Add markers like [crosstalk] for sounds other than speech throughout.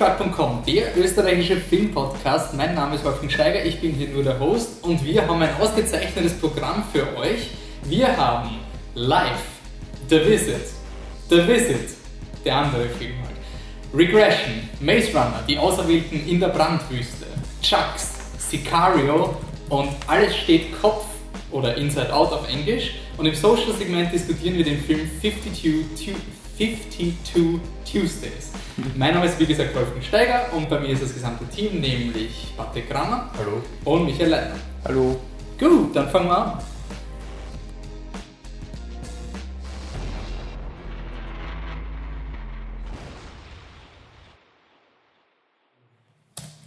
Filmtruck.com, der österreichische Filmpodcast. Mein Name ist Wolfgang Steiger, ich bin hier nur der Host und wir haben ein ausgezeichnetes Programm für euch. Wir haben Live, The Visit, The Visit, der andere Film halt, Regression, Maze Runner, die Auserwählten in der Brandwüste, Chucks, Sicario und alles steht Kopf oder Inside Out auf Englisch. Und im Social-Segment diskutieren wir den Film 52, 52 Tuesdays. Mein Name ist wie gesagt Wolfgang Steiger und bei mir ist das gesamte Team, nämlich Patrick Grammer Hallo. und Michael Leitner. Hallo. Gut, dann fangen wir an.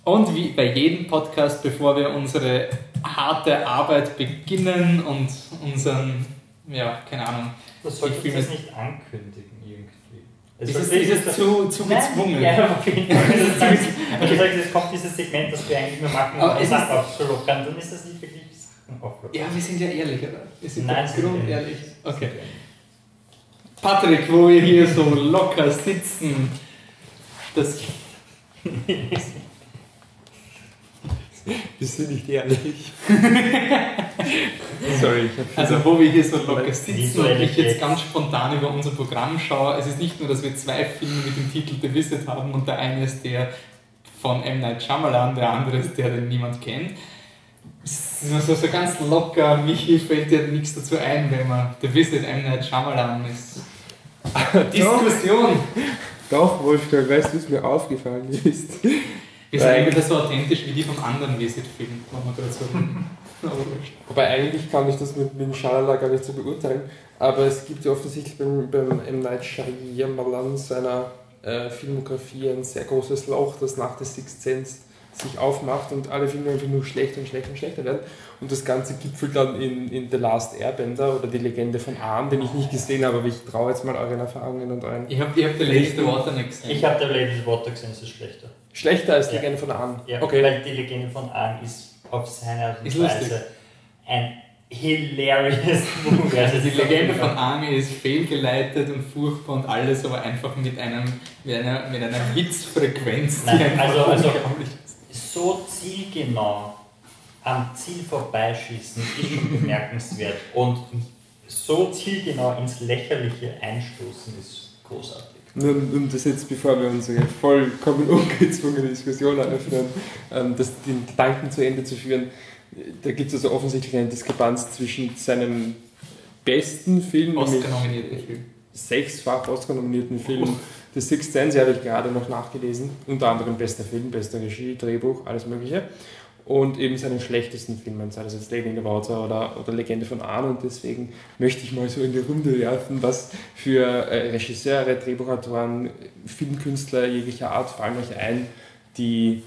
Und wie bei jedem Podcast, bevor wir unsere harte Arbeit beginnen und unseren, ja, keine Ahnung, Das sollte Ich das nicht ankündigen irgendwie. Es ist es, sollte- ist es zu, zu gezwungen? Ja, auf jeden [laughs] Fall. [laughs] Das ist okay. Es kommt dieses Segment, das wir eigentlich nur machen, Aber um es die Sachen ist- aufzulockern. Dann ist das nicht wirklich Sachen auflockern. Ja, wir sind ja ehrlich, oder? Wir sind Nein, grundehrlich. nicht. Okay. Patrick, wo wir hier so locker sitzen, das [laughs] Bist du nicht ehrlich? [laughs] Sorry, Also wo wir hier so locker sitzen und ich jetzt ganz spontan über unser Programm schaue, es ist nicht nur, dass wir zwei Filme mit dem Titel The Visit haben und der eine ist der von M. Night Shyamalan, der andere ist der, den niemand kennt. So, so, so ganz locker, Michi fällt dir nichts dazu ein, wenn man The Visit M. Night Shyamalan ist. [laughs] Diskussion! Doch, Wolfgang, weißt du, was mir aufgefallen ist? Wir sind eigentlich so authentisch wie die vom anderen Visit-Film, wenn man gerade so. [laughs] Wobei eigentlich kann ich das mit, mit dem Schalala gar nicht so beurteilen, aber es gibt ja offensichtlich beim, beim M. Night Shyamalan seiner äh, Filmografie ein sehr großes Loch, das nach der Sixth Sense sich aufmacht und alle Filme einfach nur schlechter und schlechter und schlechter werden. Und das Ganze gipfelt dann in, in The Last Airbender oder die Legende von Aang, den ich nicht gesehen habe, aber ich traue jetzt mal euren Erfahrungen und euren. Ich habe hab The Lady Water nicht gesehen. Ich habe der Lady Water gesehen, es ist schlechter. Schlechter als die Ja. Legende von Aang. Ja, Okay. Weil die Legende von Aang ist auf seine Art und. Weise ein hilarious [laughs] Movie. Also die Legende von Army ist fehlgeleitet und furchtbar und alles, aber einfach mit, einem, mit, einer, mit einer Witzfrequenz, Nein, also- also- so zielgenau am Ziel vorbeischießen ist schon bemerkenswert und so zielgenau ins Lächerliche einstoßen ist großartig. Um das jetzt, bevor wir unsere vollkommen [laughs] ungezwungene Diskussion eröffnen, ähm, das, den Gedanken zu Ende zu führen, da gibt es also offensichtlich eine Diskrepanz zwischen seinem besten Film, nämlich Oscar-nominierten Film. sechsfach Oscar-nominierten Film, The Sixth Sense, habe ich gerade noch nachgelesen, unter anderem bester Film, beste Regie, Drehbuch, alles mögliche. Und eben seinen schlechtesten Filmen, sei das jetzt the Water oder, oder Legende von Ahn. Und deswegen möchte ich mal so in die Runde werfen, was für äh, Regisseure, Drehbuchautoren, Filmkünstler jeglicher Art fallen euch ein, die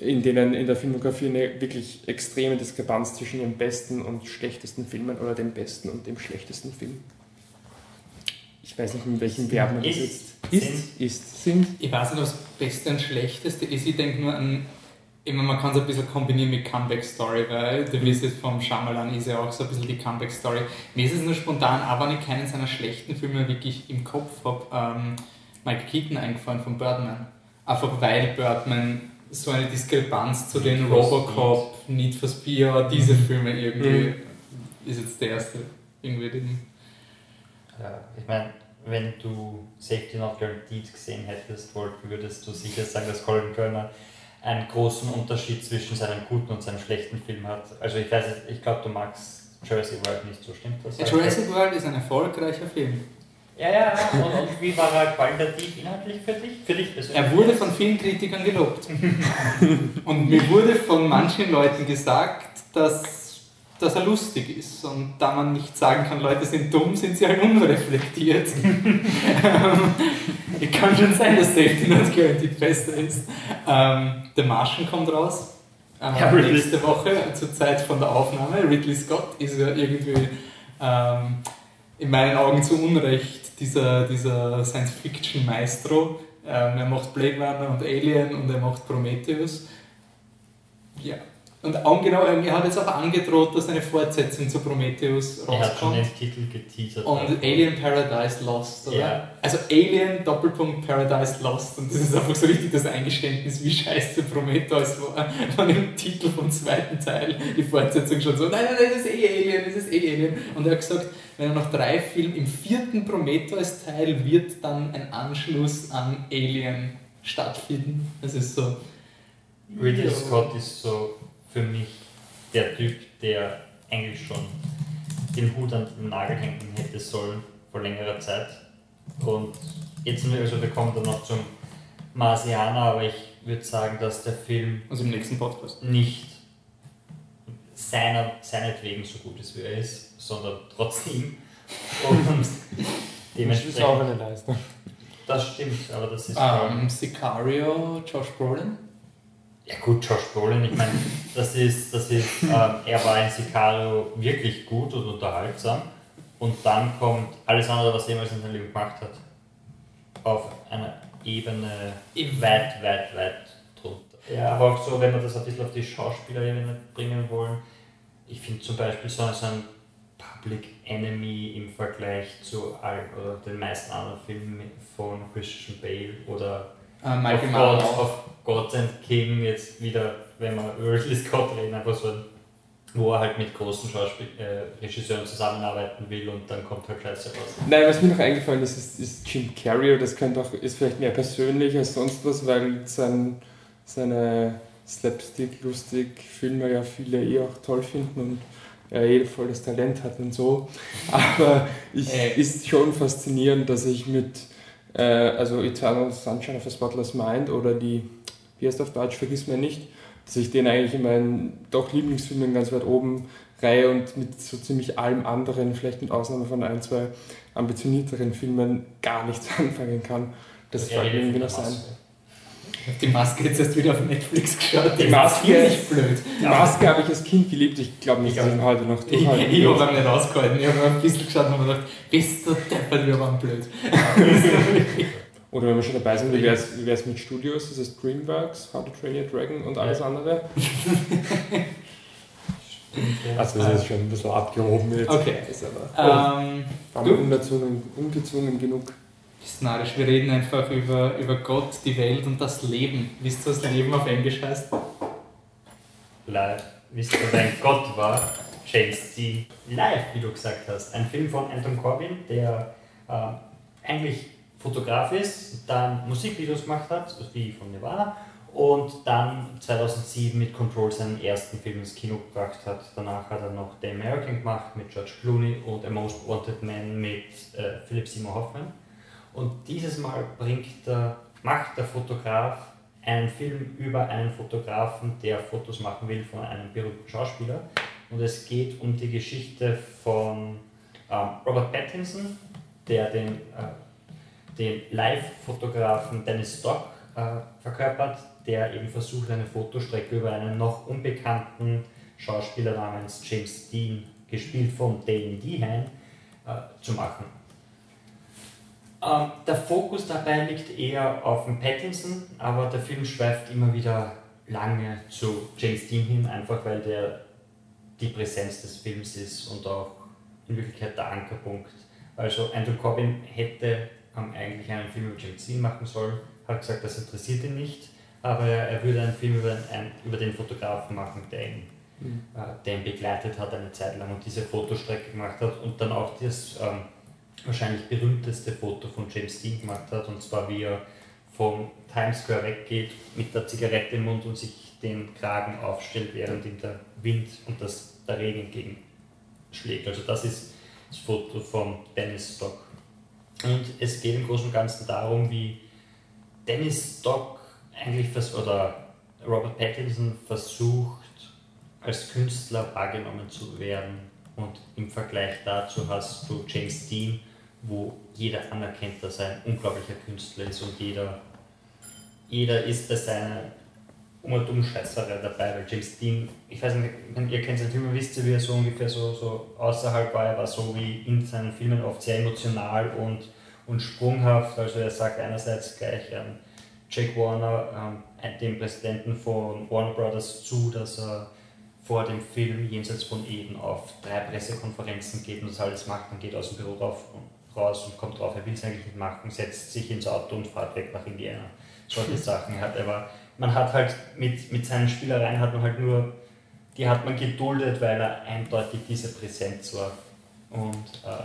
in denen in der Filmografie eine wirklich extreme Diskrepanz zwischen ihren besten und schlechtesten Filmen oder dem besten und dem schlechtesten Film. Ich weiß nicht, in welchem Verb man das Ist, jetzt. Ist, ist, sind. Ich weiß nicht, ob das Beste und Schlechteste ist. Ich denke nur an, immer man kann es ein bisschen kombinieren mit Comeback Story, weil The Visit vom Shyamalan ist ja auch so ein bisschen die Comeback Story. Mir ist es nur spontan, aber ich keinen seiner schlechten Filme wirklich im Kopf habe, ähm, Mike Keaton eingefallen von Birdman. Einfach weil Birdman so eine Diskrepanz zu den Robocop, Need for Speed, diese Filme irgendwie Mhm. ist jetzt der erste. Irgendwie den. Ja, ich meine, wenn du Safety Not Guaranteed gesehen hättest, würdest du sicher sagen, dass Colin Turner einen großen Unterschied zwischen seinem guten und seinem schlechten Film hat. Also ich weiß ich glaube, du magst Jurassic World nicht so, stimmt das? Jurassic World ist ein erfolgreicher Film. Ja, ja, ja. Und, und wie war er qualitativ inhaltlich für dich? Für dich persönlich? Er wurde von vielen Kritikern gelobt. [laughs] Und mir wurde von manchen Leuten gesagt, dass, dass er lustig ist. Und da man nicht sagen kann, Leute sind dumm, sind sie halt unreflektiert. Ähm, [laughs] Ich kann schon sein, dass Safety Not Guaranteed besser ist. Ähm, The Martian kommt raus. Äh, Ja, nächste Woche zur Zeit von der Aufnahme. Ridley Scott ist ja irgendwie ähm, in meinen Augen zu Unrecht dieser, dieser Science-Fiction-Maestro. Ähm, er macht Blade Runner und Alien und er macht Prometheus. Ja, Und genau, er hat jetzt auch angedroht, dass eine Fortsetzung zu Prometheus Er hat schon rauskommt. den Titel geteasert. Und Alien Paradise Lost, oder? Ja. Also Alien Doppelpunkt Paradise Lost und das ist einfach so richtig das Eingeständnis, wie scheiße Prometheus war. Von dem Titel vom zweiten Teil, die Fortsetzung schon so, nein, nein, nein, das ist eh Alien, das ist eh Alien. Und er hat gesagt, wenn er noch drei Filme, im vierten Prometheus-Teil wird dann ein Anschluss an Alien stattfinden. Das ist so. Ridley. Scott ist so für mich der Typ, der eigentlich schon den Hut an den Nagel hängen hätte sollen vor längerer Zeit. Und jetzt sind wir, also wir kommen dann noch zum Marsianer, aber ich würde sagen, dass der Film Also im nächsten Podcast. nicht seiner, seinetwegen so gut ist, wie er ist, sondern trotzdem. Und [laughs] Das ist auch dementsprechend, eine Leistung. das stimmt, aber das ist. Ähm, Sicario, Josh Brolin. Ja gut, Josh Brolin, ich meine, das ist, das ist, ähm, er war in Sicario wirklich gut und unterhaltsam und dann kommt alles andere, was er jemals in seinem Leben gemacht hat, auf einer Ebene weit, weit, weit drunter. Ja, aber auch so, wenn wir das ein bisschen auf die Schauspielerebene bringen wollen, ich finde zum Beispiel so, so ein Public Enemy im Vergleich zu allen oder den meisten anderen Filmen von Christian Bale oder Äh, Michael auf Mann God, auch. auf God and King jetzt wieder, wenn wir über Ridley Scott reden, einfach so wo er halt mit großen Schauspiel äh, Regisseuren zusammenarbeiten will und dann kommt halt Scheiße raus. Nein, was mir noch eingefallen ist, ist, ist Jim Carrey. Das könnte auch, ist vielleicht mehr persönlich als sonst was, weil sein, seine Slapstick-Lustig-Filme ja viele eh auch toll finden und er eh voll das Talent hat und so. [laughs] Aber ich, Äh. ist schon faszinierend, dass ich mit, äh, also Eternal Sunshine of a Spotless Mind oder die, wie heißt auf Deutsch, vergiss mir nicht, dass ich den eigentlich in meinen doch Lieblingsfilmen ganz weit oben reihe und mit so ziemlich allem anderen, vielleicht mit Ausnahme von ein, zwei ambitionierteren Filmen, gar nichts [laughs] anfangen kann. Das redet irgendwie noch sein. Maske. Ich hab die Maske jetzt erst wieder auf Netflix geschaut. Die Maske- ist blöd. Die Maske habe ich als Kind geliebt, ich glaube nicht, Ich dass ich ihn heute noch Ich, ich habe ihn nicht ausgehalten. Ich habe ein bisschen geschaut und habe gedacht, bist du deppert, wir waren blöd. [laughs] Oder wenn wir schon dabei sind, wie wäre es mit Studios? Das ist DreamWorks, How to Train Your Dragon und alles andere. Also das ist schon ein bisschen abgehoben jetzt. Okay. Ist aber Ähm, waren wir ungezwungen, ungezwungen genug. Ist narrisch. Wir reden einfach über, über Gott, die Welt und das Leben. Wisst ihr, was Leben auf Englisch heißt? Live. Wisst ihr, wer ein Gott war? James Dean. Live, wie du gesagt hast. Ein Film von Anton Corbin, der äh, eigentlich Fotograf ist, dann Musikvideos gemacht hat, wie von Nirvana, und dann 2007 mit Control seinen ersten Film ins Kino gebracht hat. Danach hat er noch The American gemacht mit George Clooney und A Most Wanted Man mit äh, Philip Seymour Hoffman. Und dieses Mal bringt der, macht der Fotograf einen Film über einen Fotografen, der Fotos machen will von einem berühmten Schauspieler. Und es geht um die Geschichte von ähm, Robert Pattinson, der den, äh, den Live-Fotografen Dennis Stock äh, verkörpert, der eben versucht, eine Fotostrecke über einen noch unbekannten Schauspieler namens James Dean, gespielt von Dane Dehan, äh, zu machen. Ähm, der Fokus dabei liegt eher auf dem Pattinson, aber der Film schweift immer wieder lange zu James Dean hin, einfach weil der die Präsenz des Films ist und auch in Wirklichkeit der Ankerpunkt. Also Andrew Corbin hätte ähm, eigentlich einen Film über James Dean machen sollen, hat gesagt, das interessiert ihn nicht, aber er würde einen Film über, einen, über den Fotografen machen, der ihn, Mhm. äh, der ihn begleitet hat eine Zeit lang und diese Fotostrecke gemacht hat und dann auch das ähm, wahrscheinlich berühmteste Foto von James Dean gemacht hat, und zwar wie er vom Times Square weggeht mit der Zigarette im Mund und sich den Kragen aufstellt, während ihm der Wind und das, der Regen entgegenschlägt. Also das ist das Foto von Dennis Stock. Und es geht im Großen und Ganzen darum, wie Dennis Stock eigentlich vers oder Robert Pattinson versucht, als Künstler wahrgenommen zu werden. Und im Vergleich dazu hast du James Dean, wo jeder anerkennt, dass er ein unglaublicher Künstler ist und jeder, jeder ist bei seiner um und um dabei, weil James Dean, ich weiß nicht, ihr kennt seinen Film, wisst ihr, wie er so ungefähr so, so außerhalb war, er war so wie in seinen Filmen oft sehr emotional und, und sprunghaft, also er sagt einerseits gleich ähm, Jack Warner, ähm, dem Präsidenten von Warner Brothers zu, dass er vor dem Film Jenseits von Eden auf drei Pressekonferenzen geht und das alles macht, dann geht aus dem Büro drauf, raus und kommt drauf, er will es eigentlich nicht machen, setzt sich ins Auto und fährt weg nach Indiana. Solche [laughs] Sachen hat aber man hat halt mit, mit seinen Spielereien hat man halt nur, die hat man geduldet, weil er eindeutig diese Präsenz war. Und äh,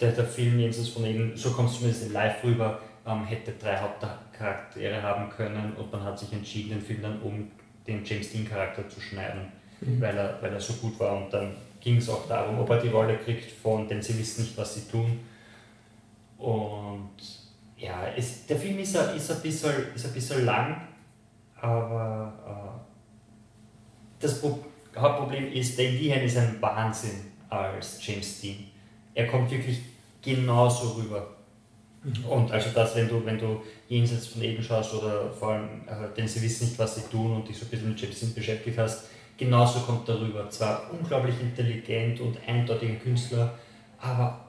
der, der Film Jenseits von Eden, so kommt es zumindest in live rüber, ähm, hätte drei Hauptcharaktere haben können und man hat sich entschieden, den Film dann um den James Dean Charakter zu schneiden mhm. weil, er, weil er so gut war. Und dann ging es auch darum, ob er die Rolle kriegt von, denn sie wissen nicht, was sie tun. Und ja, es, der Film ist, ist, ein bisschen, ist ein bisschen lang, aber äh, das Hauptproblem ist, Dane Dehan ist ein Wahnsinn als James Dean. Er kommt wirklich genauso rüber. Mhm. Und also das, wenn du, wenn du jenseits von Eden schaust oder vor allem, äh, denn sie wissen nicht, was sie tun und dich so ein bisschen mit James Dean beschäftigt hast, genauso kommt darüber. Zwar unglaublich intelligent und eindeutiger Künstler, aber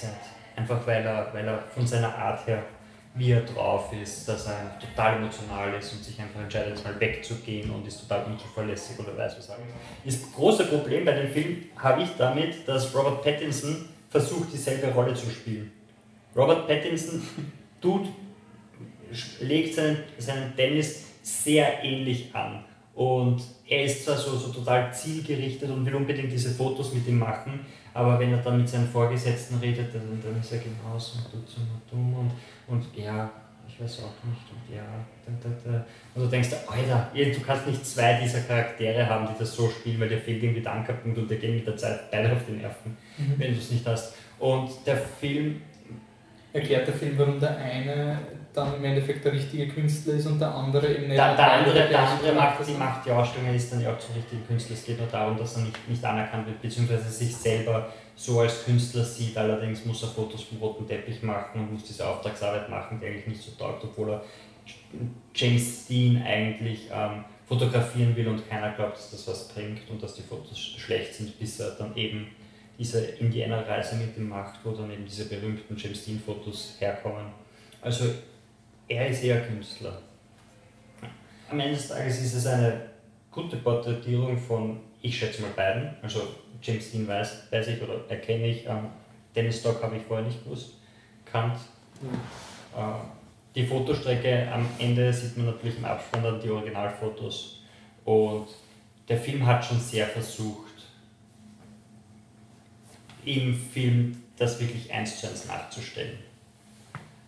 Zeit. Einfach weil er, weil er von seiner Art her, wie er drauf ist, dass er total emotional ist und sich einfach entscheidet, jetzt mal wegzugehen und ist total unzuverlässig oder weiß was. Das große Problem bei dem Film habe ich damit, dass Robert Pattinson versucht, dieselbe Rolle zu spielen. Robert Pattinson [laughs] tut, legt seinen, seinen Dennis sehr ähnlich an. Und er ist zwar so, so total zielgerichtet und will unbedingt diese Fotos mit ihm machen, aber wenn er dann mit seinen Vorgesetzten redet, dann, dann ist er genauso und tut so dumm und, und ja, ich weiß auch nicht und ja, da, da, da. und du denkst, Alter, du kannst nicht zwei dieser Charaktere haben, die das so spielen, weil dir fehlt irgendwie der Ankerpunkt und der gehen mit der Zeit beide auf die Nerven, mhm. wenn du es nicht hast. Und der Film erklärt der Film, warum der eine dann im Endeffekt der richtige Künstler ist und der andere eben nicht. Der, der andere, der andere macht, die, macht die Ausstellung, ist dann ja auch zum richtigen Künstler. Es geht nur darum, dass er nicht, nicht anerkannt wird, beziehungsweise sich selber so als Künstler sieht. Allerdings muss er Fotos vom roten Teppich machen und muss diese Auftragsarbeit machen, die eigentlich nicht so taugt, obwohl er James Dean eigentlich ähm, fotografieren will und keiner glaubt, dass das was bringt und dass die Fotos schlecht sind, bis er dann eben diese Indianerreise mit ihm macht, wo dann eben diese berühmten James Dean-Fotos herkommen. Also er ist eher Künstler. Am Ende des Tages ist es eine gute Porträtierung von, ich schätze mal beiden, also James Dean weiß, weiß ich oder erkenne ich, ähm, Dennis Stock habe ich vorher nicht gewusst, kannt. Mhm. Äh, die Fotostrecke am Ende sieht man natürlich im Abspann dann die Originalfotos und der Film hat schon sehr versucht, im Film das wirklich eins zu eins nachzustellen.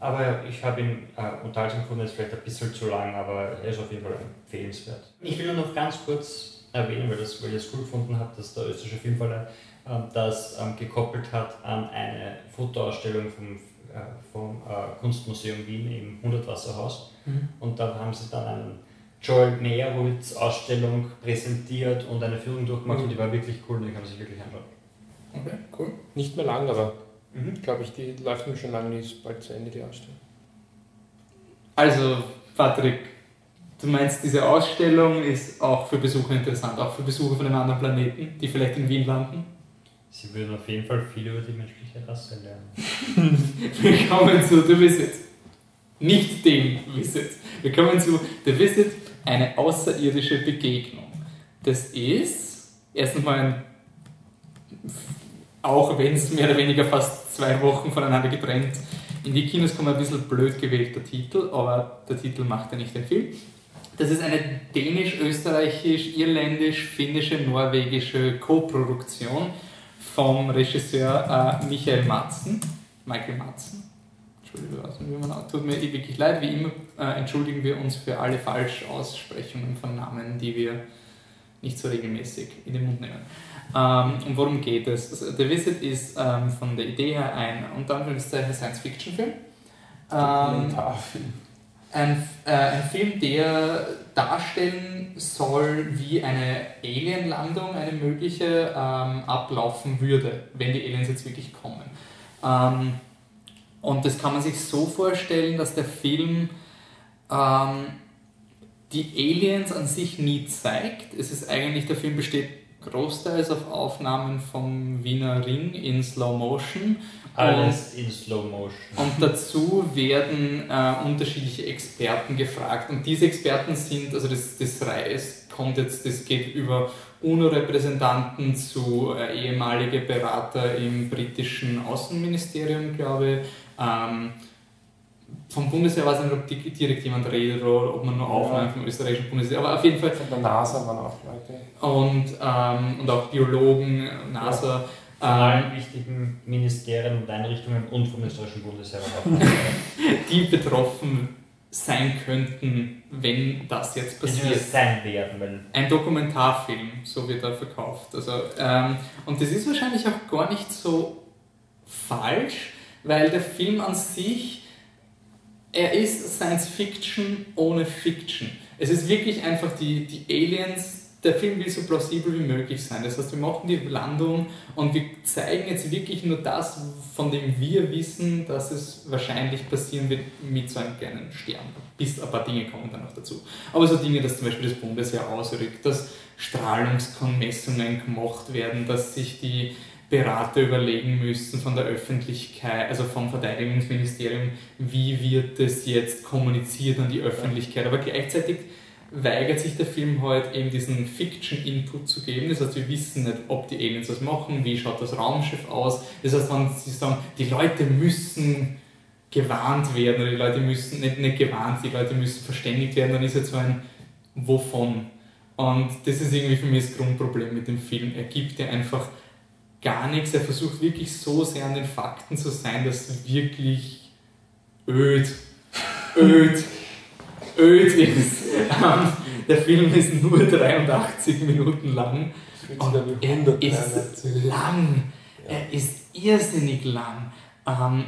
Aber ich habe ihn äh, unterhaltsam gefunden, ist vielleicht ein bisschen zu lang, aber er ist auf jeden Fall empfehlenswert. Ich will nur noch ganz kurz erwähnen, weil, das, weil ich es gut gefunden habe, dass der österreichische Filmverleih äh, das ähm, gekoppelt hat an eine Fotoausstellung vom, äh, vom äh, Kunstmuseum Wien im Hundertwasserhaus. Mhm. Und da haben sie dann einen Joel Meyerowitz Ausstellung präsentiert und eine Führung durchgemacht mhm. und die war wirklich cool und die kann man sich wirklich anschauen. Okay, cool. Nicht mehr lang, aber mhm. glaube ich, die läuft nun schon lange, die ist bald zu Ende, die Ausstellung. Also, Patrick, du meinst, diese Ausstellung ist auch für Besucher interessant, auch für Besucher von einem anderen Planeten, die vielleicht in Wien landen? Sie würden auf jeden Fall viel über die menschliche Rasse lernen. [laughs] Willkommen zu The Visit. Nicht dem Visit. Wir kommen zu The Visit, eine außerirdische Begegnung. Das ist erstens mal ein auch wenn es mehr oder weniger fast zwei Wochen voneinander getrennt in die Kinos kommt, ein bisschen blöd gewählter Titel, aber der Titel macht ja nicht den Film. Das ist eine dänisch-österreichisch-irländisch-finnische, norwegische Co-Produktion vom Regisseur äh, Michael Matzen, Michael Matzen. Entschuldigung, tut mir wirklich leid. Wie immer äh, entschuldigen wir uns für alle Falschaussprechungen von Namen, die wir nicht so regelmäßig in den Mund nehmen. Ähm, und worum geht es? Also, The Visit ist ähm, von der Idee her ein unter Anführungszeichen Science-Fiction-Film. Ähm, ein, äh, ein Film, der darstellen soll, wie eine Alien-Landung, eine mögliche, ähm, ablaufen würde, wenn die Aliens jetzt wirklich kommen. Ähm, und das kann man sich so vorstellen, dass der Film ähm, die Aliens an sich nie zeigt. Es ist eigentlich, der Film besteht großteils auf Aufnahmen vom Wiener Ring in Slow Motion. Alles und, in Slow Motion. Und dazu werden äh, unterschiedliche Experten gefragt. Und diese Experten sind, also das, das Reis kommt jetzt, das geht über UNO-Repräsentanten zu äh, ehemalige Berater im britischen Außenministerium, glaube ich. Ähm, vom Bundesheer weiß ich nicht, ob direkt jemand redet oder ob man nur Aufnahmen ja. vom österreichischen Bundesheer, aber auf jeden Fall. Von der NASA waren auch Leute. Und, ähm, und auch Biologen, NASA. Ja. Von allen wichtigen Ministerien und Einrichtungen und vom österreichischen Bundesheer. [laughs] die betroffen sein könnten, wenn das jetzt passiert. sein werden, Ein Dokumentarfilm, so wird er verkauft. Also, ähm, und das ist wahrscheinlich auch gar nicht so falsch, weil der Film an sich, er ist Science Fiction ohne Fiction. Es ist wirklich einfach die, die Aliens der Film will so plausibel wie möglich sein. Das heißt, wir machen die Landung und wir zeigen jetzt wirklich nur das, von dem wir wissen, dass es wahrscheinlich passieren wird mit so einem kleinen Stern. Bis ein paar Dinge kommen dann noch dazu. Aber so Dinge, dass zum Beispiel das Bundesheer ausrückt, dass Strahlungsmessungen gemacht werden, dass sich die Berater überlegen müssen von der Öffentlichkeit, also vom Verteidigungsministerium, wie wird das jetzt kommuniziert an die Öffentlichkeit. Aber gleichzeitig weigert sich der Film halt eben diesen Fiction-Input zu geben. Das heißt, wir wissen nicht, ob die Aliens was machen, wie schaut das Raumschiff aus. Das heißt, wenn sie sagen, die Leute müssen gewarnt werden oder die Leute müssen, nicht, nicht gewarnt, die Leute müssen verständigt werden, dann ist jetzt so ein Wovon? Und das ist irgendwie für mich das Grundproblem mit dem Film. Er gibt dir einfach gar nichts, er versucht wirklich so sehr an den Fakten zu sein, dass wirklich öd, öd öd ist. Ähm, [laughs] der Film ist nur 83 Minuten lang. Und er ist lang. Er ist irrsinnig lang. Ähm,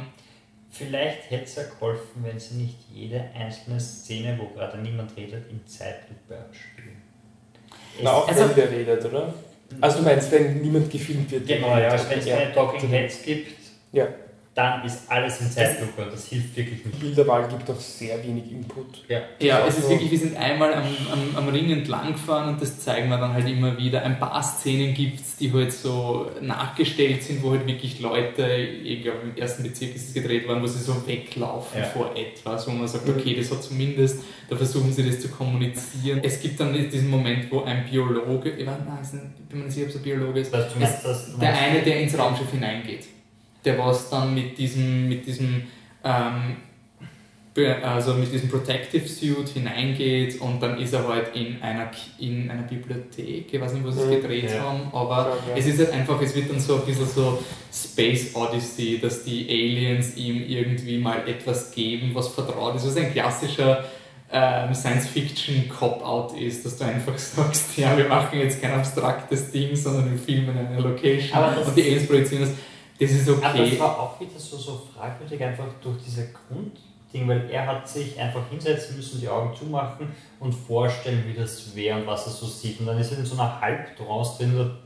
Vielleicht hätte es ja geholfen, wenn sie nicht jede einzelne Szene, wo gerade niemand redet, in Zeitlupe abspielen. Na, auch also, wenn der redet, oder? Also du meinst, wenn niemand gefilmt wird? Genau, ja, wenn es keine Talking Heads gibt, ja dann ist alles in Zeitlupe und das hilft wirklich nicht. Bilderwahl gibt auch sehr wenig Input. Ja, ja es ist wirklich, wir sind einmal am, am, am Ring entlang gefahren und das zeigen wir dann halt immer wieder. Ein paar Szenen gibt es, die halt so nachgestellt sind, wo halt wirklich Leute, ich glaube im ersten Bezirk ist es gedreht worden, wo sie so weglaufen ja. vor etwas, wo man sagt, okay, das hat zumindest, da versuchen sie das zu kommunizieren. Es gibt dann diesen Moment, wo ein Biologe, ich, weiß nicht, ich bin mir nicht sicher, ob es ein Biologe ist, das, meinst, das, der eine, der ins Raumschiff hineingeht der was dann mit diesem, mit diesem ähm, also mit diesem Protective Suit hineingeht und dann ist er halt in einer, in einer Bibliothek, ich weiß nicht, wo sie es mhm. gedreht ja. haben, aber ja, ja. es ist halt einfach, es wird dann so ein bisschen so Space Odyssey, dass die Aliens ihm irgendwie mal etwas geben, was vertraut ist, was ein klassischer ähm, Science-Fiction-Cop-Out ist, dass du einfach sagst, ja, wir machen jetzt kein abstraktes Ding, sondern wir filmen eine Location und die Aliens projizieren das das ist okay. Aber das war auch wieder so, so fragwürdig, einfach durch diese Grundding, weil er hat sich einfach hinsetzen müssen, die Augen zumachen und vorstellen, wie das wäre und was er so sieht. Und dann ist er in so einer Halbtrance drin und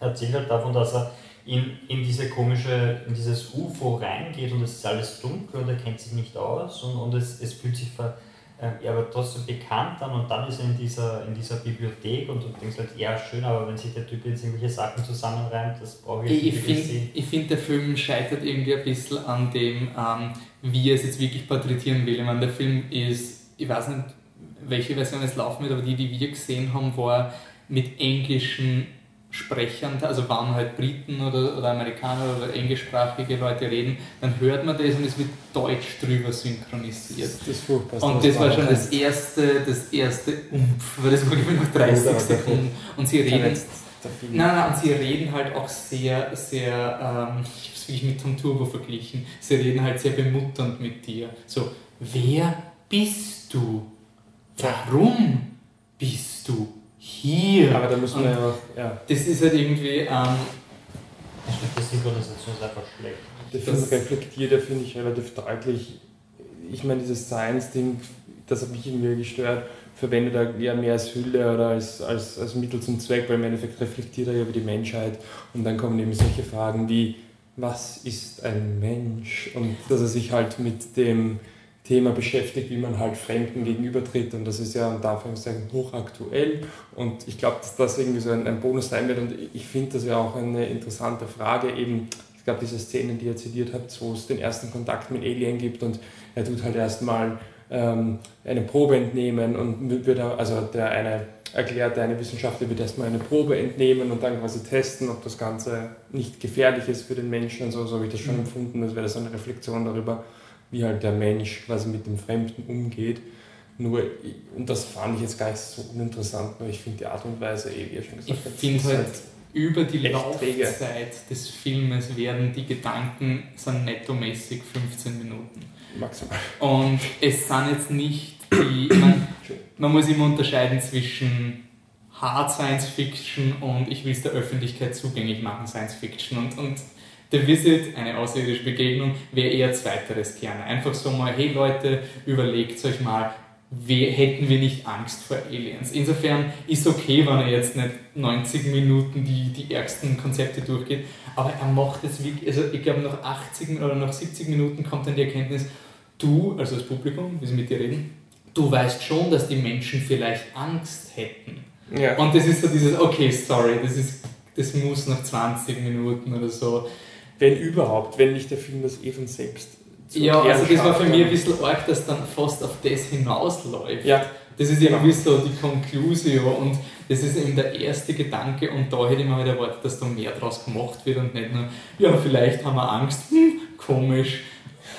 erzählt halt davon, dass er in, in diese komische, in dieses UFO reingeht und es ist alles dunkel und er kennt sich nicht aus und, und es, es fühlt sich ver, ähm, er aber trotzdem bekannt dann und dann ist er in dieser, in dieser Bibliothek und du denkst halt, ja schön, aber wenn sich der Typ jetzt irgendwelche Sachen zusammenreimt, das brauche ich nicht Ich finde, ich find, der Film scheitert irgendwie ein bisschen an dem, ähm, wie er es jetzt wirklich porträtieren will. Ich meine, der Film ist, ich weiß nicht, welche Version es laufen wird, aber die, die wir gesehen haben, war mit englischen Sprechern, also waren halt Briten oder, oder Amerikaner oder englischsprachige Leute reden, dann hört man das und es wird Deutsch drüber synchronisiert. Das ist furchtbar. Und das war schon das erste, das erste Umf, weil das war glaube noch 30 Sekunden. Und sie reden. Nein, nein, und sie reden halt auch sehr, sehr, ähm, ich habe es wirklich mit Tom Turbo verglichen, sie reden halt sehr bemutternd mit dir. So, wer bist du? Warum bist du? Hier. Aber da müssen wir ja, ja. Das ist halt irgendwie. Ähm, die Synchronisation ist einfach schlecht. Der Film reflektiert ja, finde ich, relativ deutlich. Ich meine, dieses Science-Ding, das hat mich irgendwie gestört, verwendet er eher mehr als Hülle oder als, als, als Mittel zum Zweck, weil im Endeffekt reflektiert er ja über die Menschheit. Und dann kommen eben solche Fragen wie, was ist ein Mensch? Und dass er sich halt mit dem Thema beschäftigt, wie man halt Fremden gegenübertritt. Und das ist ja unter Anführungszeichen hochaktuell. Und ich glaube, dass das irgendwie so ein, ein Bonus sein wird. Und ich finde das ja auch eine interessante Frage. Eben, es gab diese Szenen, die ihr zitiert habt, wo es den ersten Kontakt mit Alien gibt und er tut halt erstmal ähm, eine Probe entnehmen und wird, also der eine erklärt, eine Wissenschaftler wird erstmal eine Probe entnehmen und dann quasi testen, ob das Ganze nicht gefährlich ist für den Menschen und so, so habe ich das schon mhm. empfunden, das wäre so eine Reflexion darüber, wie halt der Mensch quasi mit dem Fremden umgeht. Nur, und das fand ich jetzt gar nicht so uninteressant, nur ich finde die Art und Weise, eh, wie ihr schon gesagt ich finde halt, halt über die Laufzeit des Filmes werden die Gedanken sind nettomäßig 15 Minuten. Maximal. Und es sind jetzt nicht die, man, man muss immer unterscheiden zwischen Hard Science Fiction und ich will es der Öffentlichkeit zugänglich machen Science Fiction und, und The Visit, eine außerirdische Begegnung, wäre eher zweiteres gerne. Einfach so mal, hey Leute, überlegt euch mal, wir, hätten wir nicht Angst vor Aliens. Insofern ist okay, wenn er jetzt nicht 90 Minuten die, die ärgsten Konzepte durchgeht, aber er macht es wirklich, also ich glaube nach 80 oder nach 70 Minuten kommt dann die Erkenntnis, du, also das Publikum, wie sie mit dir reden, du weißt schon, dass die Menschen vielleicht Angst hätten. Ja. Und das ist so dieses, okay, sorry, das, ist, das muss nach 20 Minuten oder so. Wenn überhaupt, wenn nicht der Film das eh von selbst ja, also das war für mich ein bisschen arg, dass dann fast auf das hinausläuft. Ja. Das ist irgendwie genau. so die Conclusio und das ist eben der erste Gedanke und da hätte ich mir halt erwartet, dass da mehr draus gemacht wird und nicht nur, ja, vielleicht haben wir Angst, hm, komisch.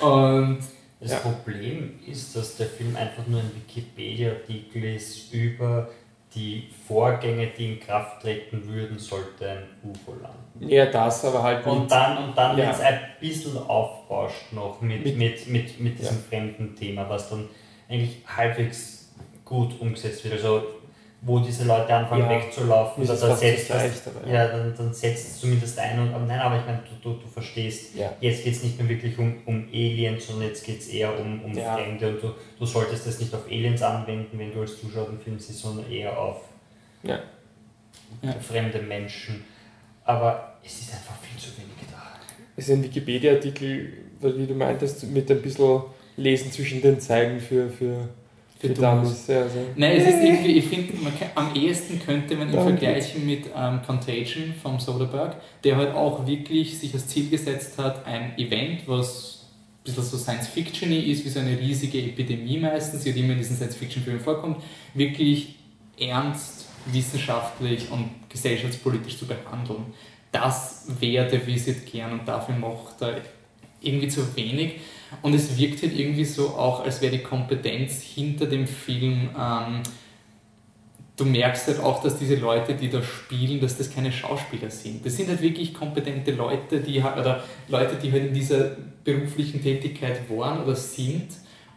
Und das ja. Problem ist, dass der Film einfach nur ein Wikipedia-Artikel ist über die Vorgänge, die in Kraft treten würden, sollte ein UFO landen. Ja, das aber halt Und dann, und dann ja. jetzt ein bisschen aufbauscht noch mit, mit, mit, mit, mit diesem ja. fremden Thema, was dann eigentlich halbwegs gut umgesetzt wird. Also wo diese Leute anfangen ja, wegzulaufen, das dann setzt, leicht, ja. ja, dann, dann setzt es zumindest ein. Und, nein, aber ich meine, du, du, du verstehst, ja. jetzt geht es nicht mehr wirklich um, um Aliens, sondern jetzt geht es eher um, um ja. Fremde. Und du, du solltest das nicht auf Aliens anwenden, wenn du als Zuschauer den Film siehst, sondern eher auf fremde Menschen. Aber es ist einfach viel zu wenig da. Es ist ein Wikipedia-Artikel, wie du meintest, mit ein bisschen Lesen zwischen den Zeilen für, für für Dummies. Ja, so. Nein, es ist irgendwie, ich finde, am ehesten könnte man ihn vergleichen mit ähm, Contagion vom Soderbergh, der halt auch wirklich sich als Ziel gesetzt hat, ein Event, was ein bisschen so Science-Fiction ist, wie so eine riesige Epidemie meistens, die immer in diesen Science-Fiction-Filmen vorkommt, wirklich ernst, wissenschaftlich und gesellschaftspolitisch zu behandeln. Das wäre der Visit gern und dafür macht er irgendwie zu wenig. Und es wirkt halt irgendwie so auch, als wäre die Kompetenz hinter dem Film. Ähm, du merkst halt auch, dass diese Leute, die da spielen, dass das keine Schauspieler sind. Das sind halt wirklich kompetente Leute, die halt, oder Leute, die halt in dieser beruflichen Tätigkeit waren oder sind.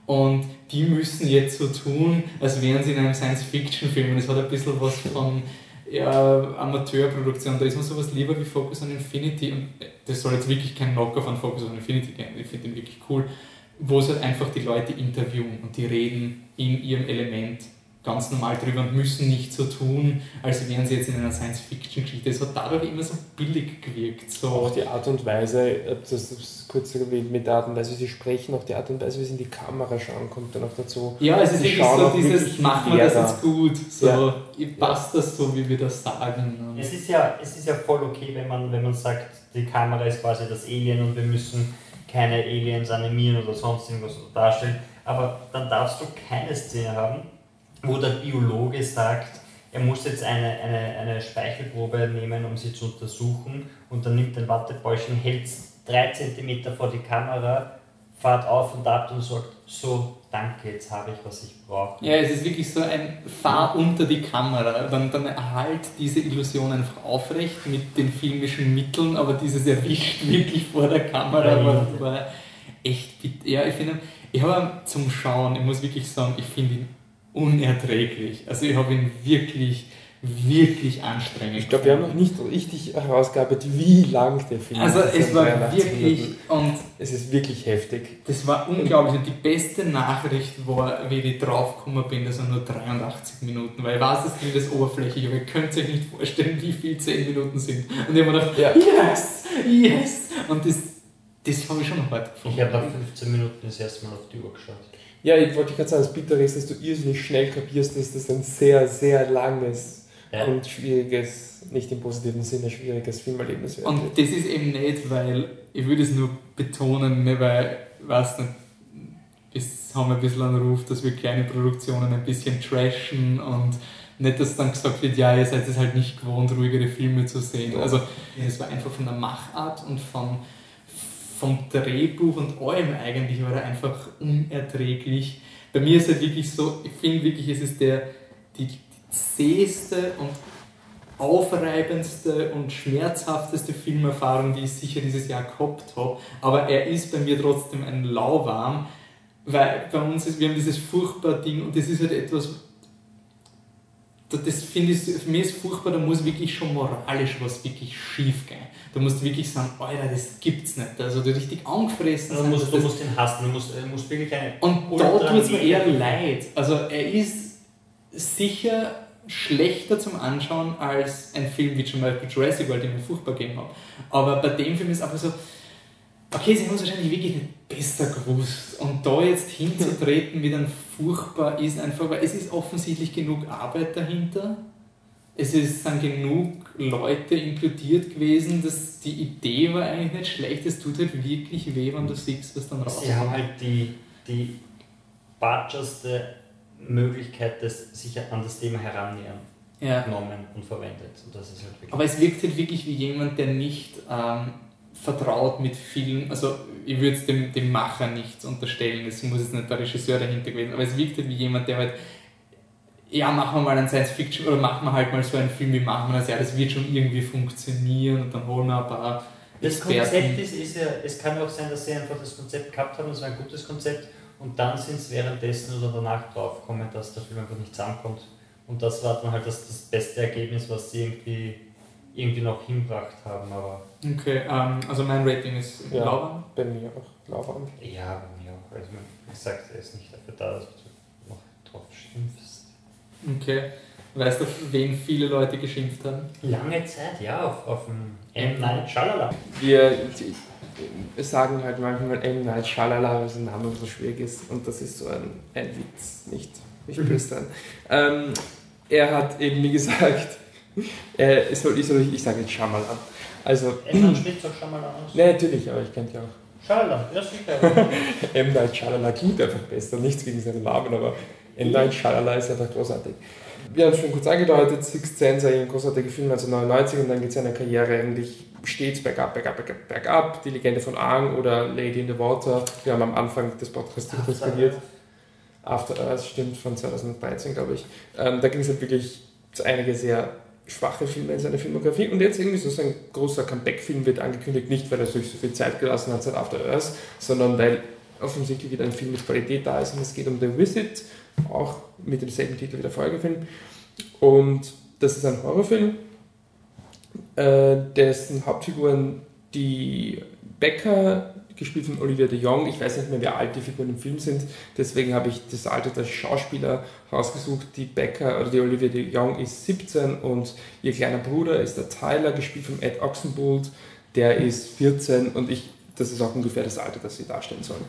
Und die müssen jetzt so tun, als wären sie in einem Science-Fiction-Film. Und es hat ein bisschen was von ja, Amateurproduktion. Da ist mir sowas lieber wie Focus on Infinity. Und das soll jetzt wirklich kein Knock-off an Focus on Infinity geben. Ich finde den wirklich cool. Wo es halt einfach die Leute interviewen und die reden in ihrem Element ganz normal drüber und müssen nicht so tun, als wären sie jetzt in einer Science-Fiction-Geschichte. Es hat dadurch immer so billig gewirkt. So. Auch die Art und Weise, das ist kurz erwähnt, mit der Art und Weise, wie sie sprechen, auch die Art und Weise, wie sie in die Kamera schauen, kommt dann auch dazu. Ja, es ist wirklich so dieses, machen wir das jetzt gut, so, ja. passt das so, wie wir das sagen. Es ist, ja, es ist ja voll okay, wenn man, wenn man sagt, die Kamera ist quasi das Alien und wir müssen keine Aliens animieren oder sonst irgendwas darstellen, aber dann darfst du keine Szene haben, wo der Biologe sagt, er muss jetzt eine, eine, eine Speichelprobe nehmen, um sie zu untersuchen. Und dann nimmt ein Wattebäuschen, hält es drei Zentimeter vor die Kamera, fahrt auf und ab und sagt, so, danke, jetzt habe ich, was ich brauche. Ja, es ist wirklich so ein Fahr unter die Kamera, dann, dann erhalt diese Illusion einfach aufrecht mit den filmischen Mitteln, aber dieses erwischt [laughs] wirklich vor der Kamera war, war echt, ja, ich finde, ich habe zum Schauen, ich muss wirklich sagen, ich finde ihn unerträglich. Also ich habe ihn wirklich, wirklich anstrengend. Ich glaube, wir haben noch nicht richtig herausgearbeitet, wie lang der Film ist. Also es war wirklich und es ist wirklich heftig. Das war unglaublich. Und die beste Nachricht war, wie ich draufgekommen bin, dass er nur 83 Minuten, weil ich weiß, das klingt das oberflächlich, aber ihr könnt euch nicht vorstellen, wie viel 10 Minuten sind. Und ich habe mir gedacht, ja. yes, yes. Und das, das habe ich schon hart gefunden. Ich habe nach 15 Minuten das erste Mal auf die Uhr geschaut. Ja, ich wollte gerade sagen, das Bittere ist, dass du irrsinnig schnell kapierst, dass das ein sehr, sehr langes ja. und schwieriges, nicht im positiven Sinne schwieriges Filmerlebnis wird. Und das ist eben nicht, weil, ich würde es nur betonen, nicht weil, was nicht, ist, haben ein bisschen einen Ruf, dass wir kleine Produktionen ein bisschen trashen und nicht, dass dann gesagt wird, ja, ihr seid es halt nicht gewohnt, ruhigere Filme zu sehen. Also es war einfach von der Machart und vom, vom Drehbuch und allem eigentlich war er einfach unerträglich. Bei mir ist es wirklich so, ich finde wirklich, es ist der, die, die zäheste und aufreibendste und schmerzhafteste Filmerfahrung, die ich sicher dieses Jahr gehabt habe. Aber er ist bei mir trotzdem ein Lauwarm, weil bei uns ist, wir haben dieses furchtbare Ding und das ist halt etwas, das finde ich, für mich ist furchtbar, da muss wirklich schon moralisch was wirklich schief gehen. Da musst du wirklich sagen, Alter, das gibt's nicht. Also du richtig angefressen also, musst, Du musst ihn hassen, du musst, du musst wirklich eine. Und da tut es mir eher leid. Also er ist sicher schlechter zum Anschauen als ein Film wie zum Beispiel Jurassic World, den ich furchtbar gegeben habe. Aber bei dem Film ist einfach so, okay, sie haben es wahrscheinlich wirklich nicht besser gewusst. Und da jetzt hinzutreten, wie dann furchtbar ist, einfach, weil es ist offensichtlich genug Arbeit dahinter. Es ist, sind genug Leute inkludiert gewesen, dass die Idee war eigentlich nicht schlecht. Es tut halt wirklich weh, wenn du siehst, was dann rauskommt. Sie haben halt die, die batscherste Möglichkeit des sich an das Thema herannähern ja. genommen und verwendet. Und das ist halt Aber es wirkt halt wirklich wie jemand, der nicht ähm, vertraut mit vielen, also ich würde es dem, dem Macher nichts unterstellen, es muss jetzt nicht der Regisseur dahinter gewesen, aber es wirkt halt wie jemand, der halt ja, machen wir mal einen Science-Fiction oder machen wir halt mal so einen Film, wie machen wir das? Ja, das wird schon irgendwie funktionieren und dann holen wir ein paar Das Konzept ist, ist ja, es kann ja auch sein, dass sie einfach das Konzept gehabt haben, das war ein gutes Konzept und dann sind es währenddessen oder danach draufgekommen, dass der Film einfach nicht zusammenkommt. Und das war dann halt das, das beste Ergebnis, was sie irgendwie irgendwie noch hinbracht haben. Aber okay, ähm, also mein Rating ist ja, lauwarm. Bei mir auch lauwarm. Ja, bei mir auch. Also wie gesagt, er ist nicht dafür da, dass du noch drauf schimpfst. Okay. Weißt du, auf wen viele Leute geschimpft haben? Lange Zeit, ja, auf, auf dem M. Night Shyamalan. Wir sagen halt manchmal M. Night Shyamalan, weil sein Name so schwierig ist und das ist so ein, ein Witz, nicht? Ich es dann. Ähm, er hat eben, wie gesagt, [laughs] äh, soll, ich, soll, ich, sage jetzt Schamalan. Also, Emman spricht doch Schamalan aus. Nein, natürlich, aber ich kenne ja auch. Schalalan, ja sicher. [laughs] M. Night Shyalala klingt einfach besser, nichts gegen seinen Namen, aber M. Night Shyalala ist einfach großartig. Wir haben es schon kurz angedeutet, Sixth Sense, ein großartiger Film 1999 und dann geht seine Karriere eigentlich stets bergab, bergab, bergab, bergab. Die Legende von Aang oder Lady in the Water, wir haben am Anfang des Podcasts diskutiert. After Earth, stimmt, von 2013, glaube ich. Ähm, da ging es halt wirklich zu einige sehr schwache Filme in seiner Filmografie und jetzt irgendwie so ein großer Comeback-Film wird angekündigt, nicht weil er sich so viel Zeit gelassen hat seit After Earth, sondern weil offensichtlich wieder ein Film mit Qualität da ist und es geht um The Visit, auch mit demselben Titel wie der Folgefilm und das ist ein Horrorfilm, äh, dessen Hauptfiguren die Becker gespielt von Olivia de Jong. Ich weiß nicht mehr, wer alt die Figuren im Film sind, deswegen habe ich das Alter der Schauspieler rausgesucht. Die Becker oder die Olivia de Jong ist 17 und ihr kleiner Bruder ist der Tyler, gespielt von Ed Oxenbould, der ist 14 und ich, das ist auch ungefähr das Alter, das sie darstellen sollen.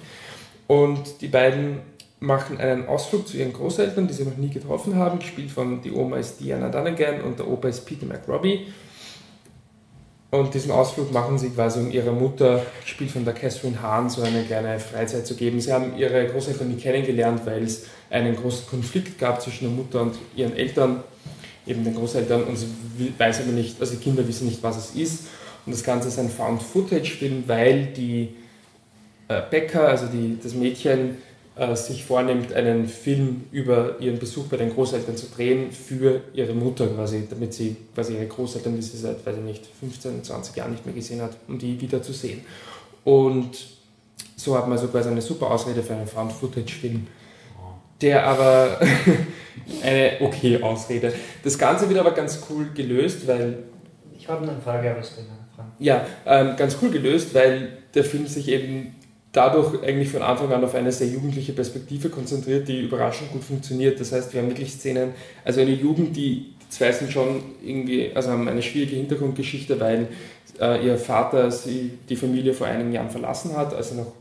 Und die beiden machen einen Ausflug zu ihren Großeltern, die sie noch nie getroffen haben, gespielt von, die Oma ist Diana Dunnigan und der Opa ist Peter McRobbie. Und diesen Ausflug machen sie quasi, um ihrer Mutter, gespielt von der Catherine Hahn, so eine kleine Freizeit zu geben. Sie haben ihre Großeltern nie kennengelernt, weil es einen großen Konflikt gab zwischen der Mutter und ihren Eltern, eben den Großeltern, und sie weiß aber nicht, also die Kinder wissen nicht, was es ist. Und das Ganze ist ein Found-Footage-Film, weil die äh, Becker, also die, das Mädchen, äh, sich vornimmt, einen Film über ihren Besuch bei den Großeltern zu drehen für ihre Mutter quasi, damit sie quasi ihre Großeltern, die sie seit, weiß ich nicht, 15, 20 Jahren nicht mehr gesehen hat, um die wieder zu sehen. Und so hat man so quasi eine super Ausrede für einen Found-Footage-Film. Der aber [laughs] eine okay Ausrede. Das Ganze wird aber ganz cool gelöst, weil. Ich habe eine Frage, aber es wird eine Frage. Ja, ähm, ganz cool gelöst, weil der Film sich eben dadurch eigentlich von Anfang an auf eine sehr jugendliche Perspektive konzentriert, die überraschend gut funktioniert. Das heißt, wir haben wirklich Szenen, also eine Jugend, die, die zwei sind schon irgendwie, also haben eine schwierige Hintergrundgeschichte, weil äh, ihr Vater sie, die Familie vor einigen Jahren verlassen hat, als sie noch,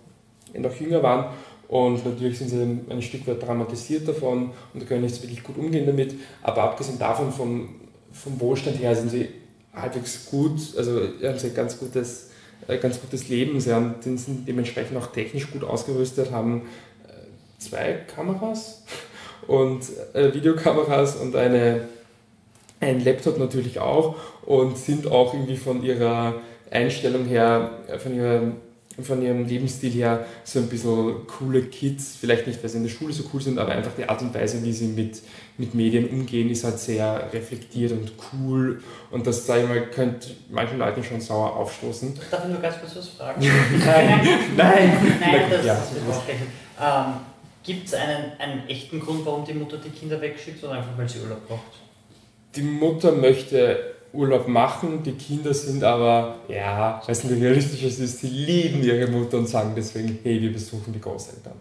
noch jünger waren. Und natürlich sind sie ein Stück weit dramatisiert davon und können nicht wirklich gut umgehen damit. Aber abgesehen davon, vom, vom Wohlstand her, sind sie halbwegs gut, also haben sie ein ganz gutes ganz gutes Leben. Sie haben, sind dementsprechend auch technisch gut ausgerüstet, haben äh, zwei Kameras [laughs] und äh, Videokameras und eine, ein Laptop natürlich auch und sind auch irgendwie von ihrer Einstellung her, von ihrer von ihrem Lebensstil her so ein bisschen coole Kids, vielleicht nicht, weil sie in der Schule so cool sind, aber einfach die Art und Weise, wie sie mit, mit Medien umgehen, ist halt sehr reflektiert und cool und das, sage ich mal, könnte manchen Leuten schon sauer aufstoßen. Darf ich nur ganz kurz was fragen? [laughs] nein, nein, nein, das, ja, das ähm, Gibt es einen, einen echten Grund, warum die Mutter die Kinder wegschickt oder einfach, weil sie Urlaub braucht? Die Mutter möchte Urlaub machen. Die Kinder sind aber, ja, weil es nicht realistisch ist, sie lieben ihre Mutter und sagen deswegen, hey, wir besuchen die Großeltern.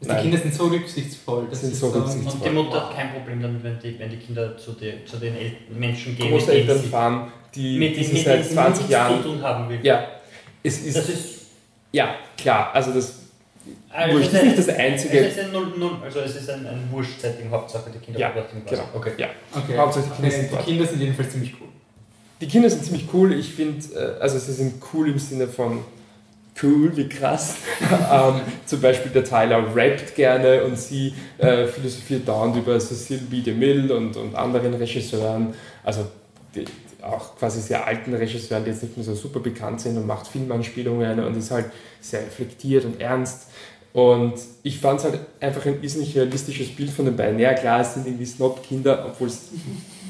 Also die Kinder sind so rücksichtsvoll. Das sind so rücksichtsvoll. Und die Mutter hat kein Problem damit, wenn die, wenn die Kinder zu, die, zu den El Menschen gehen. Großeltern fahren, die, mit, die sie seit 20 Jahren zu tun haben will. Ja, es ist, das ist ja klar. Also das also Wurscht ist nicht das einzige. Es ist ein Null, Null, also es ist ein, ein Wurscht-Setting, Hauptsache die Kinder ja, genau. Okay. Ja. okay. Hauptsache die Kinder, okay. sind die Kinder sind jedenfalls ziemlich cool. Die Kinder sind ziemlich cool. Ich finde, äh, also sie sind cool im Sinne von cool, wie krass. [laughs] ähm, zum Beispiel der Tyler rappt gerne und sie äh, philosophiert dauernd über Cecil B. DeMille und, und anderen Regisseuren, also die, auch quasi sehr alten Regisseuren, die jetzt nicht mehr so super bekannt sind und macht Filmanspielungen und ist halt sehr reflektiert und ernst. Und ich fand es halt einfach ein irrsinnig realistisches Bild von den beiden. Ja, klar, es sind irgendwie Snob-Kinder, obwohl es,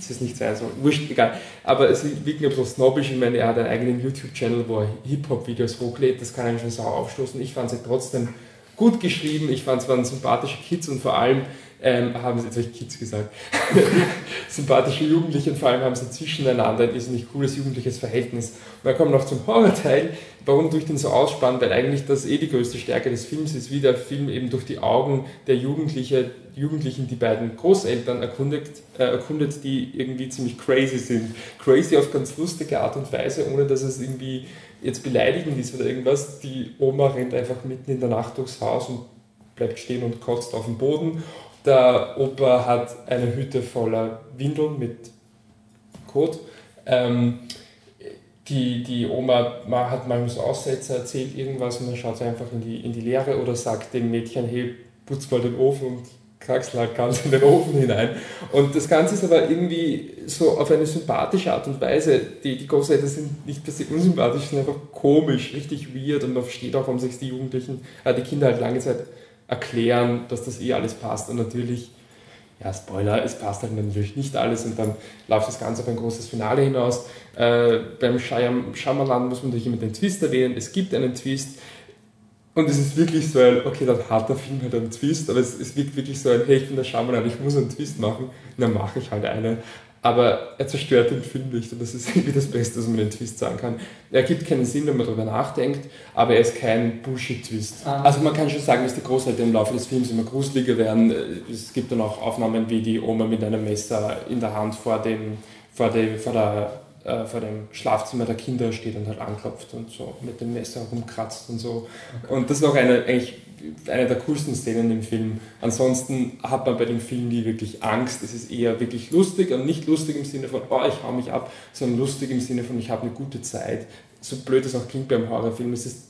es nicht sein soll. Wurscht, egal. Aber es wirken ein bisschen snobbisch. Ich meine, er hat einen eigenen YouTube-Channel, wo er Hip-Hop-Videos hochlädt. Das kann einen schon sauer aufstoßen. Ich fand es halt trotzdem gut geschrieben. Ich fand es waren sympathische Kids und vor allem ähm, haben sie, jetzt habe ich Kids gesagt, [laughs] sympathische Jugendliche und vor allem haben sie zwischeneinander ein irrsinnig cooles jugendliches Verhältnis. Und dann kommen wir noch zum Horrorteil. Warum tue ich den so ausspannen? Weil eigentlich das eh die größte Stärke des Films ist, wie der Film eben durch die Augen der Jugendliche, Jugendlichen die beiden Großeltern erkundet, äh, erkundet, die irgendwie ziemlich crazy sind. Crazy auf ganz lustige Art und Weise, ohne dass es irgendwie jetzt beleidigend ist oder irgendwas. Die Oma rennt einfach mitten in der Nacht durchs Haus und bleibt stehen und kotzt auf dem Boden der Opa hat eine Hütte voller Windeln mit Kot. Ähm, die, die Oma hat mal so Aussätze, erzählt irgendwas und dann schaut sie einfach in die, in die Leere oder sagt dem Mädchen, hey, putz mal den Ofen und kraxel halt ganz in den Ofen hinein. Und das Ganze ist aber irgendwie so auf eine sympathische Art und Weise. Die, die Großeltern sind nicht per se unsympathisch, sind einfach komisch, richtig weird und man versteht auch, warum sich die Jugendlichen, äh, die Kinder halt lange Zeit erklären, dass das eh alles passt. Und natürlich, ja, Spoiler, es passt halt natürlich nicht alles und dann läuft das Ganze auf ein großes Finale hinaus. Äh, beim Shyamalan muss man natürlich immer den Twist erwähnen. Es gibt einen Twist. Und es ist wirklich so ein, okay, dann hat der Film halt einen Twist, aber es, es wirkt wirklich so ein, hey, ich bin der Shyamalan, ich muss einen Twist machen, dann mache ich halt einen. Aber er zerstört den Film nicht und das ist [laughs] irgendwie das Beste, was man den Twist sagen kann. Er gibt keinen Sinn, wenn man darüber nachdenkt, aber er ist kein Bullshit-Twist. Ah. Also man kann schon sagen, dass die Großeltern im Laufe des Films immer gruseliger werden. Es gibt dann auch Aufnahmen, wie die Oma mit einem Messer in der Hand vor dem, vor dem, vor der äh, vor dem Schlafzimmer der Kinder steht und halt anklopft und so mit dem Messer rumkratzt und so. Okay. Und das ist auch eine, eigentlich eine der coolsten Szenen im Film. Ansonsten hat man bei dem Film nie wirklich Angst. Es ist eher wirklich lustig und nicht lustig im Sinne von, oh, ich hau mich ab, sondern lustig im Sinne von, ich habe eine gute Zeit. So blöd es auch klingt beim Horrorfilm. Es ist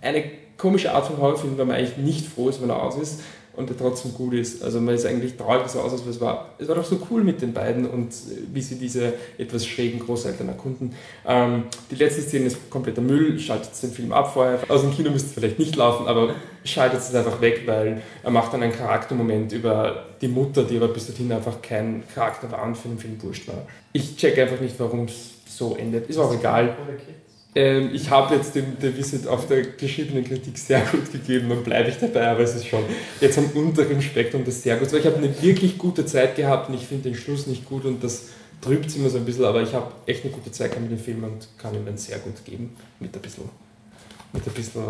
eine komische Art von Horrorfilm, weil man eigentlich nicht froh ist, wenn er aus ist und der trotzdem gut ist. Also man ist eigentlich traurig so aus, als es war. Es war doch so cool mit den beiden und äh, wie sie diese etwas schrägen Großeltern erkunden. Ähm, die letzte Szene ist kompletter Müll, schaltet den Film ab vorher. Aus dem Kino müsste es vielleicht nicht laufen, aber schaltet es einfach weg, weil er macht dann einen Charaktermoment über die Mutter, die aber bis dahin einfach kein Charakter war und für den Film wurscht war. Ich check einfach nicht, warum es so endet. Ist auch egal. Ähm, ich habe jetzt dem The Visit auf der geschriebenen Kritik sehr gut gegeben und bleibe ich dabei, aber es ist schon jetzt am unteren Spektrum das sehr gut. Ich habe eine wirklich gute Zeit gehabt und ich finde den Schluss nicht gut und das trübt es immer so ein bisschen, aber ich habe echt eine gute Zeit gehabt mit dem Film und kann ihm dann sehr gut geben mit ein bisschen, mit ein bisschen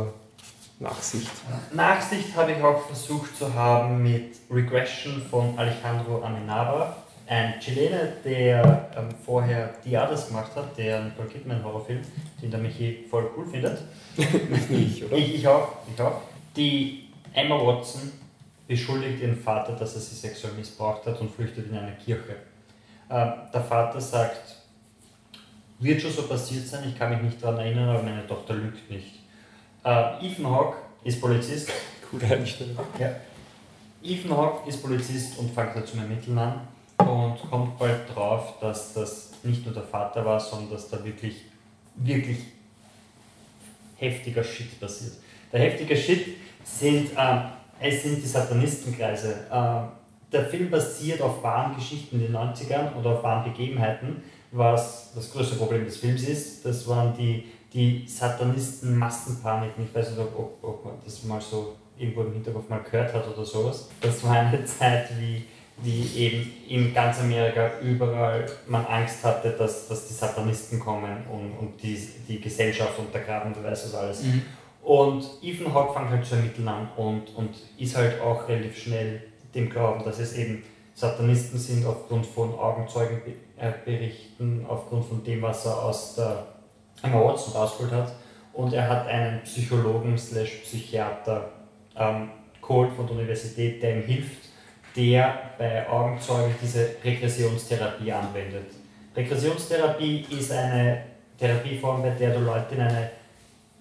Nachsicht. Nachsicht habe ich auch versucht zu haben mit Regression von Alejandro Amenábar ein Chilene, der ähm, vorher Diadas gemacht hat, der Nicole Kidman Horrorfilm, den der Michi voll cool findet. [laughs] ich, oder? Ich, ich auch, ich auch. Die Emma Watson beschuldigt ihren Vater, dass er sie sexuell missbraucht hat und flüchtet in eine Kirche. Ähm, der Vater sagt, wird schon so passiert sein, ich kann mich nicht daran erinnern, aber meine Tochter lügt nicht. Äh, Ethan Hawke ist Polizist [laughs] Coole Einstellung. Ja. Ethan Hawke ist Polizist und fängt halt zum Ermitteln an und kommt bald drauf, dass das nicht nur der Vater war, sondern dass da wirklich, wirklich heftiger Shit passiert. Der heftige Shit sind, äh, es sind die Satanistenkreise. Äh, der Film basiert auf wahren Geschichten in den 90ern oder auf wahren Begebenheiten, was das größte Problem des Films ist. Das waren die, die Satanisten-Massenpaniken. Ich weiß nicht, ob, ob, ob man das mal so irgendwo im Hinterkopf mal gehört hat oder sowas. Das war eine [laughs] Zeit, wie, wie eben in ganz Amerika überall man Angst hatte, dass, dass die Satanisten kommen und, und die, die Gesellschaft untergraben und weiß was alles. Mhm. Und Ethan Hawke fängt halt zu ermitteln an und, und ist halt auch relativ schnell dem Glauben, dass es eben Satanisten sind aufgrund von Augenzeugenberichten, aufgrund von dem, was er aus der Emma Watson rausgeholt hat. Und er hat einen Psychologen slash Psychiater ähm, geholt von der Universität, der ihm hilft, der bei Augenzeugen diese Regressionstherapie anwendet. Regressionstherapie ist eine Therapieform, bei der du Leute in einen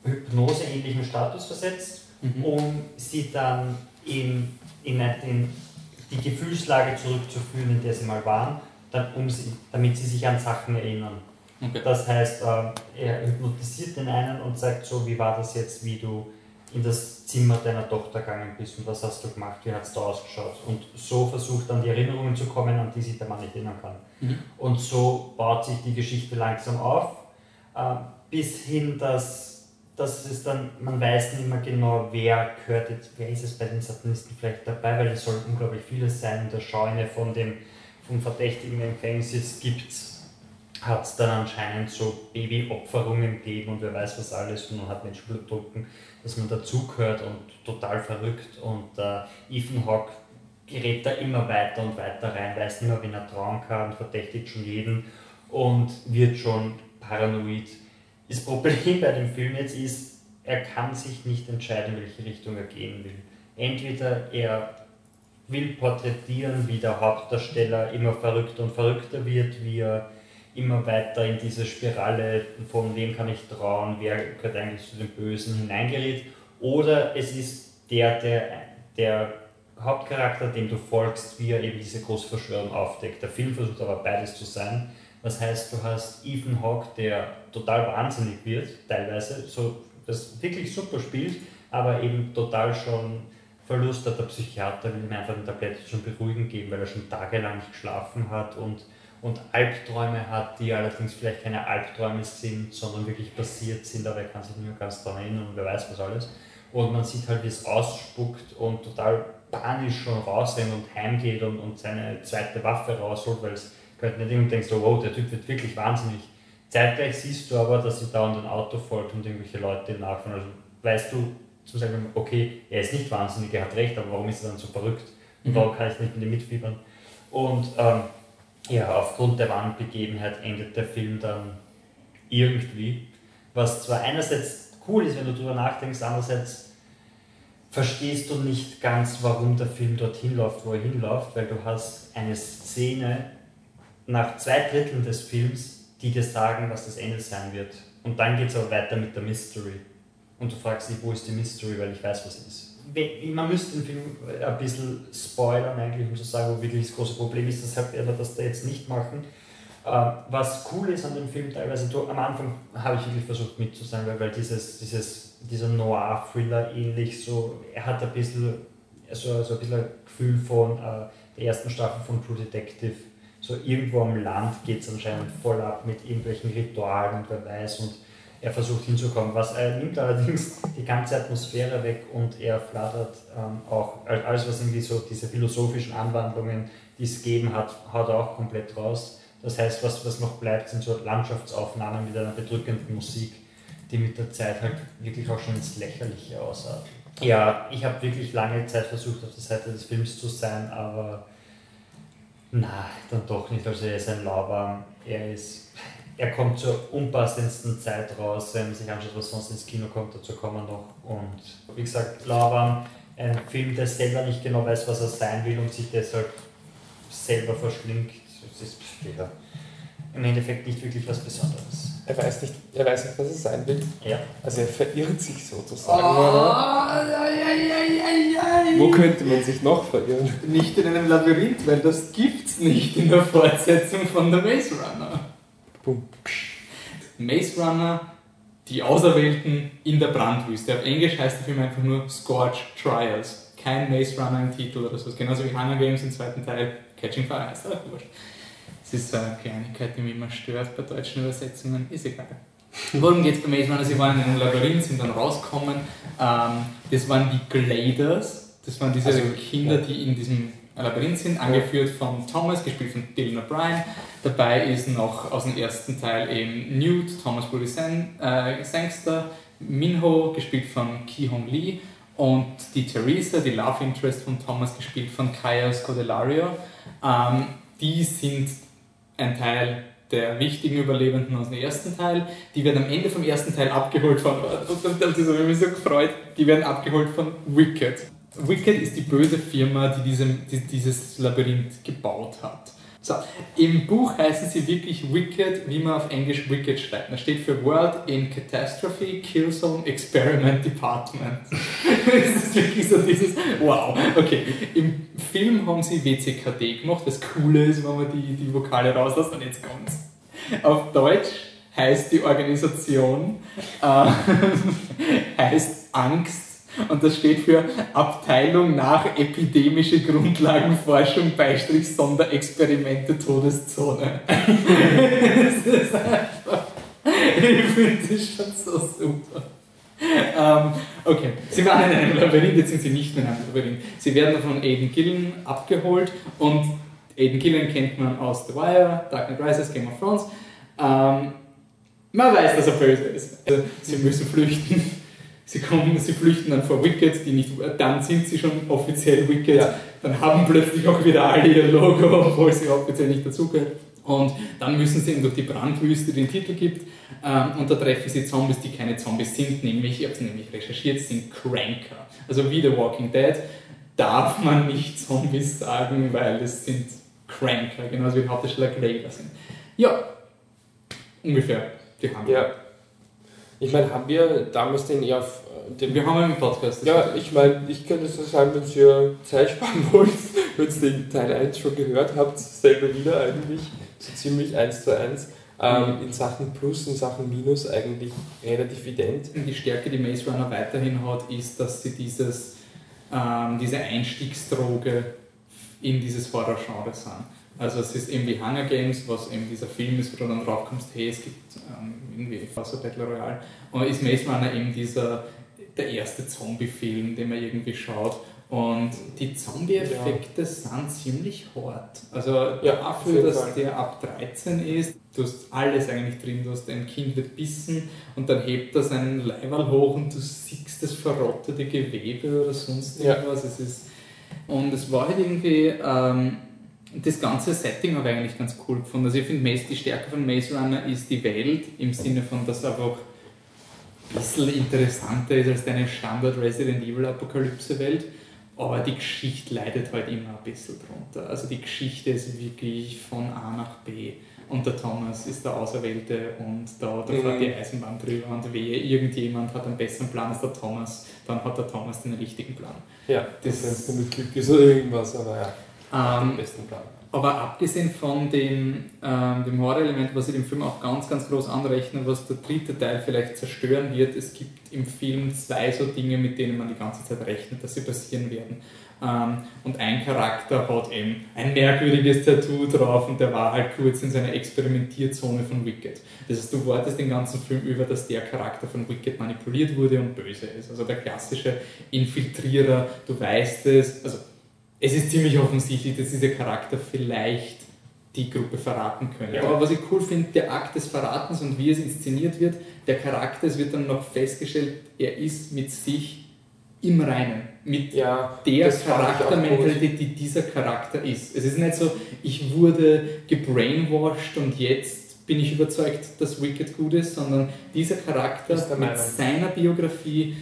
hypnoseähnlichen Status versetzt, mhm. um sie dann in, in, in die Gefühlslage zurückzuführen, in der sie mal waren, dann, um sie, damit sie sich an Sachen erinnern. Okay. Das heißt, äh, er hypnotisiert den einen und sagt so, wie war das jetzt, wie du in das Zimmer deiner Tochter gegangen bist und was hast du gemacht, wie hat es da ausgeschaut. Und so versucht dann die Erinnerungen zu kommen, an die sich der Mann nicht erinnern kann. Mhm. Und so baut sich die Geschichte langsam auf, äh, bis hin, dass dass es dann, man weiß nicht mehr genau, wer gehört jetzt, wer ist es bei den Satanisten vielleicht dabei, weil es soll unglaublich vieles sein. In der Scheune von dem vom Verdächtigen im Gefängnis gibt hat es dann anscheinend so Babyopferungen gegeben und wer weiß was alles und man hat Menschen Blutdrucken, dass man dazugehört und total verrückt und äh, Ethan Hawke gerät da immer weiter und weiter rein, weiß nicht mehr, wen er trauen kann, verdächtigt schon jeden und wird schon paranoid das Problem bei dem Film jetzt ist, er kann sich nicht entscheiden, in welche Richtung er gehen will. Entweder er will porträtieren, wie der Hauptdarsteller immer verrückter und verrückter wird, wie er immer weiter in diese Spirale von wem kann ich trauen, wer gehört eigentlich zu den Bösen hineingerät, oder es ist der, der, der Hauptcharakter, dem du folgst, wie er eben diese große Verschwörung aufdeckt. Der Film versucht aber beides zu sein das heißt, du hast Ethan Hawke, der total wahnsinnig wird, teilweise, so das wirklich super spielt, aber eben total schon Verlust hat. Der Psychiater will ihm einfach eine Tablette schon beruhigen geben, weil er schon tagelang nicht geschlafen hat und, und Albträume hat, die allerdings vielleicht keine Albträume sind, sondern wirklich passiert sind, aber er kann sich nicht mehr ganz daran erinnern und wer weiß was alles. Und man sieht halt, wie es ausspuckt und total panisch schon rausrennt und heimgeht und, und seine zweite Waffe rausholt, weil es gehört nicht und denkst, oh wow, der Typ wird wirklich wahnsinnig. Zeitgleich siehst du aber, dass sie dauernd ein Auto folgt und irgendwelche Leute nachfahren. Also weißt du zum Beispiel, okay, er ist nicht wahnsinnig, er hat recht, aber warum ist er dann so verrückt? Und mhm. warum kann ich nicht mit ihm mitfiebern? Und ähm, ja, aufgrund der Wandbegebenheit endet der Film dann irgendwie. Was zwar einerseits cool ist, wenn du darüber nachdenkst, andererseits verstehst du nicht ganz, warum der Film dorthin läuft, wo er hinläuft, weil du hast eine Szene, nach zwei Dritteln des Films, die dir sagen, was das Ende sein wird. Und dann geht es aber weiter mit der Mystery. Und du fragst dich, wo ist die Mystery, weil ich weiß, was es ist. Man müsste den Film ein bisschen spoilern, eigentlich, um zu sagen, wo wirklich das große Problem ist. Deshalb werden wir das da jetzt nicht machen. Ähm, was cool ist an dem Film teilweise, am Anfang habe ich wirklich versucht mit zu sein, weil, weil dieses, dieses, dieser Noir-Thriller ähnlich so, er hat ein bisschen so, so ein bisschen Gefühl von äh, der ersten Staffel von True Detective so irgendwo am Land geht es anscheinend voll ab mit irgendwelchen Ritualen und wer weiß und er versucht hinzukommen. Was er nimmt allerdings die ganze Atmosphäre weg und er flattert ähm, auch alles, was irgendwie so diese philosophischen Anwandlungen, die es gegeben hat, haut er auch komplett raus. Das heißt, was, was noch bleibt, sind so Landschaftsaufnahmen mit einer bedrückenden Musik, die mit der Zeit halt wirklich auch schon ins Lächerliche ausarten. Ja, ich habe wirklich lange Zeit versucht, auf der Seite des Films zu sein, aber na, dann doch nicht. Also er ist ein Lauwarm. Er ist, er kommt zur unpassendsten Zeit raus, wenn man sich anschaut, was sonst ins Kino kommt, dazu kommen wir noch. Und wie gesagt, Lauwarm, ein Film, der selber nicht genau weiß, was er sein will und sich deshalb selber verschlingt. Das ist ja, im Endeffekt nicht wirklich was Besonderes. Er weiß nicht, er weiß nicht was er sein will. Ja. Also er verirrt sich sozusagen. Oh. Wo könnte man sich noch verirren? Nicht in einem Labyrinth, weil das gibt's nicht in der Fortsetzung von The Maze Runner. Pum. Maze Runner, die Auserwählten in der Brandwüste. Auf Englisch heißt der Film einfach nur Scorch Trials. Kein Maze Runner im Titel oder so. Genauso wie Hunger Games im zweiten Teil. Catching Fire heißt auch wurscht. Das ist so eine Kleinigkeit, die mich immer stört bei deutschen Übersetzungen. Ist egal. Worum geht es bei Maze Runner? Sie waren in einem Labyrinth, sind dann rausgekommen. Ähm, das waren die Gladers. Das waren diese Also, Kinder, die in diesem Labyrinth sind, angeführt von Thomas, gespielt von Dylan O'Brien. Dabei ist noch aus dem ersten Teil eben Newt, Thomas Brody San, äh, Sangster, Minho, gespielt von Ki Hong Lee und die Theresa, die Love Interest von Thomas, gespielt von Kaya Scodelario. Ähm, die sind ein Teil der wichtigen Überlebenden aus dem ersten Teil. Die werden am Ende vom ersten Teil abgeholt von, [laughs] das habe mich so gefreut, die werden abgeholt von Wicked. Wicked ist die böse Firma, die, diesem, die dieses Labyrinth gebaut hat. So, im Buch heißen sie wirklich Wicked, wie man auf Englisch Wicked schreibt. Das steht für World in Catastrophe Killzone Experiment Department. [laughs] das ist wirklich so dieses, wow. Okay, im Film haben sie WCKD gemacht. Das Coole ist, wenn man die, die Vokale rauslässt und jetzt kommt's. Auf Deutsch heißt die Organisation, äh, [laughs] heißt Angst und das steht für Abteilung nach epidemische Grundlagenforschung Beistrich Sonderexperimente Todeszone. [laughs] das ist einfach, ich finde das schon so super. Ähm, okay, sie waren in einem Labyrinth, jetzt sind sie nicht mehr in einem Labyrinth. Sie werden von Aiden Gillen abgeholt und Aiden Gillen kennt man aus The Wire, Dark Knight Rises, Game of Thrones. Ähm, man weiß, dass er böse ist. Also, sie müssen flüchten. Sie, kommen, sie flüchten dann vor Wicked, die nicht, dann sind sie schon offiziell Wicked. Ja. Dann haben plötzlich auch wieder alle ihr Logo, obwohl sie offiziell nicht dazugehört. Und dann müssen sie eben durch die Brandwüste, die den Titel gibt. Ähm, und da treffen sie Zombies, die keine Zombies sind, nämlich, ich habe es nämlich recherchiert, sind Cranker. Also wie The Walking Dead darf man nicht Zombies sagen, weil es sind Cranker, genauso wie Hauptdarsteller Gregor sind. Ja, ungefähr. Die haben Ja. Ich meine, haben wir damals den eher auf dem. Wir haben einen Podcast. Ja, ich meine, ich könnte so sagen, wenn ihr Zeit sparen [laughs] wollt, wenn ihr den Teil 1 schon gehört habt, selber wieder eigentlich, so ziemlich 1 zu 1. Ähm, in Sachen Plus, in Sachen Minus eigentlich relativ ident. Die Stärke, die Maze Runner weiterhin hat, ist, dass sie dieses, ähm, diese Einstiegsdroge in dieses Horror-Genre sind. Also es ist eben wie Hunger Games, was eben dieser Film ist, wo du dann drauf kommst, hey, es gibt ähm, irgendwie Wasser Battle Royale. Und ist Maze Runner eben dieser, der erste Zombie-Film, den man irgendwie schaut. Und die Zombie-Effekte sind ziemlich hart. Also Ja, dafür, dass Fall. der ab 13 ist, du hast alles eigentlich drin. Du hast ein Kind wird bissen und dann hebt er seinen Leiberl hoch und du siehst das verrottete Gewebe oder sonst Ja. irgendwas. Es ist, und es war halt irgendwie, ähm, das ganze Setting habe ich eigentlich ganz cool gefunden. Also ich finde, Maze- die Stärke von Maze Runner ist die Welt im Sinne von, dass einfach ein bisschen interessanter ist als deine Standard Resident Evil Apokalypse Welt. Aber die Geschichte leidet halt immer ein bisschen drunter. Also die Geschichte ist wirklich von A nach B. Und der Thomas ist der Auserwählte und da, da fährt Mhm. die Eisenbahn drüber und wehe, irgendjemand hat einen besseren Plan als der Thomas, dann hat der Thomas den richtigen Plan. Ja, Das- das ist mit Glück ist oder irgendwas, aber ja, Ähm, besten Plan. Aber abgesehen von dem, ähm, dem Horrorelement, was ich dem Film auch ganz, ganz groß anrechne, was der dritte Teil vielleicht zerstören wird, es gibt im Film zwei so Dinge, mit denen man die ganze Zeit rechnet, dass sie passieren werden. Ähm, und ein Charakter hat eben ein merkwürdiges Tattoo drauf und der war halt kurz in seiner Experimentierzone von Wicked. Das heißt, du wartest den ganzen Film über, dass der Charakter von Wicked manipuliert wurde und böse ist. Also der klassische Infiltrierer, du weißt es, also es ist ziemlich offensichtlich, dass dieser Charakter vielleicht die Gruppe verraten könnte. Ja. Aber was ich cool finde, der Akt des Verratens und wie es inszeniert wird, der Charakter, es wird dann noch festgestellt, er ist mit sich im Reinen. Mit Ja, der Charaktermentalität, die dieser Charakter ist. Es ist nicht so, ich wurde gebrainwashed und jetzt bin ich überzeugt, dass Wicked gut ist, sondern dieser Charakter mit seiner Biografie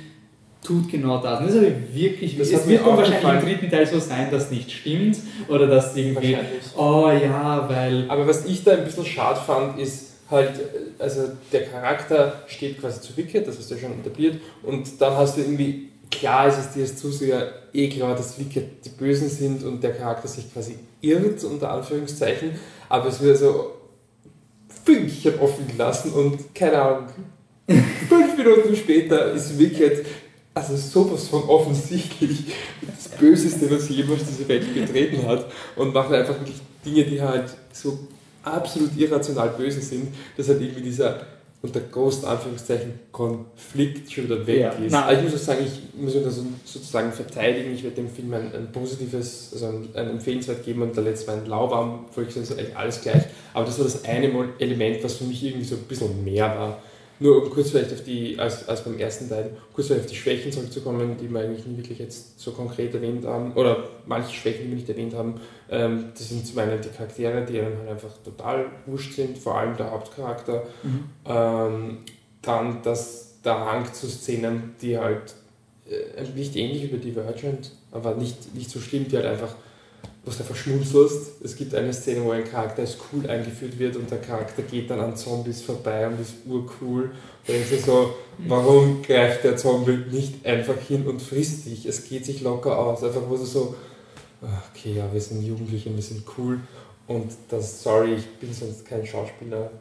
tut genau das. Und das habe ich wirklich, Das es wird wahrscheinlich im gefallen. dritten Teil so sein, dass nicht stimmt oder dass irgendwie, oh ja, weil Aber was ich da ein bisschen schade fand, ist, halt, also der Charakter steht quasi zu Wicked, das hast du ja schon etabliert, und dann hast du irgendwie, klar ist es dir als Zuseher eh klar, dass Wicked die Bösen sind und der Charakter sich quasi irrt, unter Anführungszeichen, aber es wird so Fünkchen offen gelassen und keine Ahnung, fünf Minuten später ist Wicked also sowas von offensichtlich das Böseste, was jemals diese Welt betreten hat und macht einfach wirklich Dinge, die halt so absolut irrational böse sind, dass halt irgendwie dieser unter großen Anführungszeichen Konflikt schon wieder weg ja, ist. Aber ich muss auch sagen, ich muss das sozusagen verteidigen. Ich werde dem Film ein, ein positives, also ein, ein Empfehlenswert geben und der letzte war ein Lauwarm, eigentlich alles gleich. Aber das war das eine Element, was für mich irgendwie so ein bisschen mehr war. Nur um kurz vielleicht auf die, als, als beim ersten Teil, kurz vielleicht auf die Schwächen zurückzukommen, die wir eigentlich nie wirklich jetzt so konkret erwähnt haben, oder manche Schwächen, die wir nicht erwähnt haben, ähm, das sind zum einen die Charaktere, die einem halt einfach total wurscht sind, vor allem der Hauptcharakter. Mhm. Ähm, dann das, der Hang zu Szenen, die halt äh, nicht ähnlich über Divergent, aber nicht, nicht so schlimm, die halt einfach was du verschmunzelst. Es gibt eine Szene, wo ein Charakter als cool eingeführt wird und der Charakter geht dann an Zombies vorbei und ist urcool. Da ist es so, warum greift der Zombie nicht einfach hin und frisst dich? Es geht sich locker aus. Einfach wo du so, ah, okay, ja, wir sind Jugendliche, wir sind cool. Und das, sorry, ich bin sonst kein Schauspieler,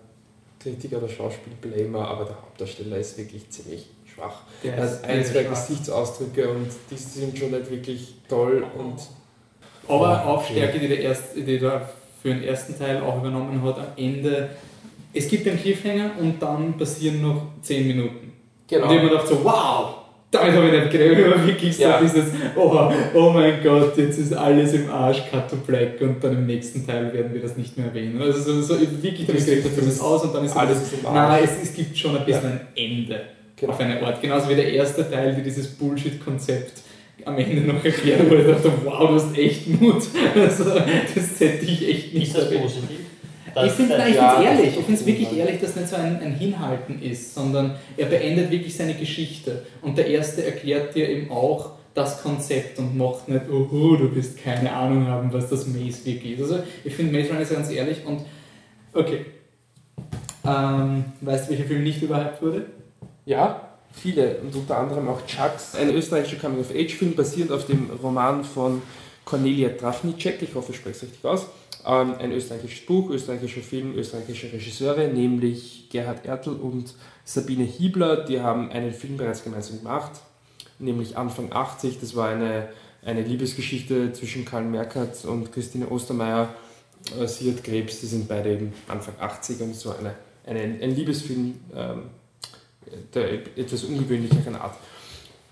Kritiker oder Schauspielblamer, aber der Hauptdarsteller ist wirklich ziemlich schwach. Der er hat ein, zwei Gesichtsausdrücke und die sind schon nicht wirklich toll und aber auch Stärke, die der, erst, die der für den ersten Teil auch übernommen hat, am Ende, es gibt einen Cliffhanger und dann passieren noch 10 Minuten. Genau. Und ich habe mir gedacht so, wow, damit habe ich nicht gerechnet, [laughs] aber wirklich so ja. dieses, oh, oh mein Gott, jetzt ist alles im Arsch, cut to black und dann im nächsten Teil werden wir das nicht mehr erwähnen. Also so, so wirklich, damit gerechnet, das ist aus und dann ist alles Arsch. Nein, es, es gibt schon ein bisschen ja. ein Ende genau. auf eine Art. Genauso wie der erste Teil, wie dieses Bullshit-Konzept am Ende noch erklärt, wo ich dachte, wow, du hast echt Mut. Also, das hätte ich echt nicht. Ist das positiv? Das ich finde es ja, ehrlich, ich finde es wirklich ehrlich, dass es nicht so ein, ein, Hinhalten ist, sondern er beendet wirklich seine Geschichte. Und der Erste erklärt dir eben auch das Konzept und macht nicht, oh, du bist keine Ahnung haben, was das Maze wirklich ist. Also ich finde Maze Runner ist ganz ehrlich und okay. Ähm, weißt du, welcher Film nicht überhyped wurde? Ja viele und unter anderem auch Chucks, ein österreichischer Coming-of-Age-Film basierend auf dem Roman von Cornelia Trafnicek, ich hoffe, ich spreche es richtig aus. Ähm, ein österreichisches Buch, österreichischer Film, österreichische Regisseure, nämlich Gerhard Ertl und Sabine Hiebler, die haben einen Film bereits gemeinsam gemacht, nämlich Anfang 80. Das war eine, eine Liebesgeschichte zwischen Karl Merkert und Christine Ostermeier. Äh, sie hat Krebs, die sind beide eben Anfang 80 und so eine, eine, ein Liebesfilm. Ähm, der etwas ungewöhnlicheren Art.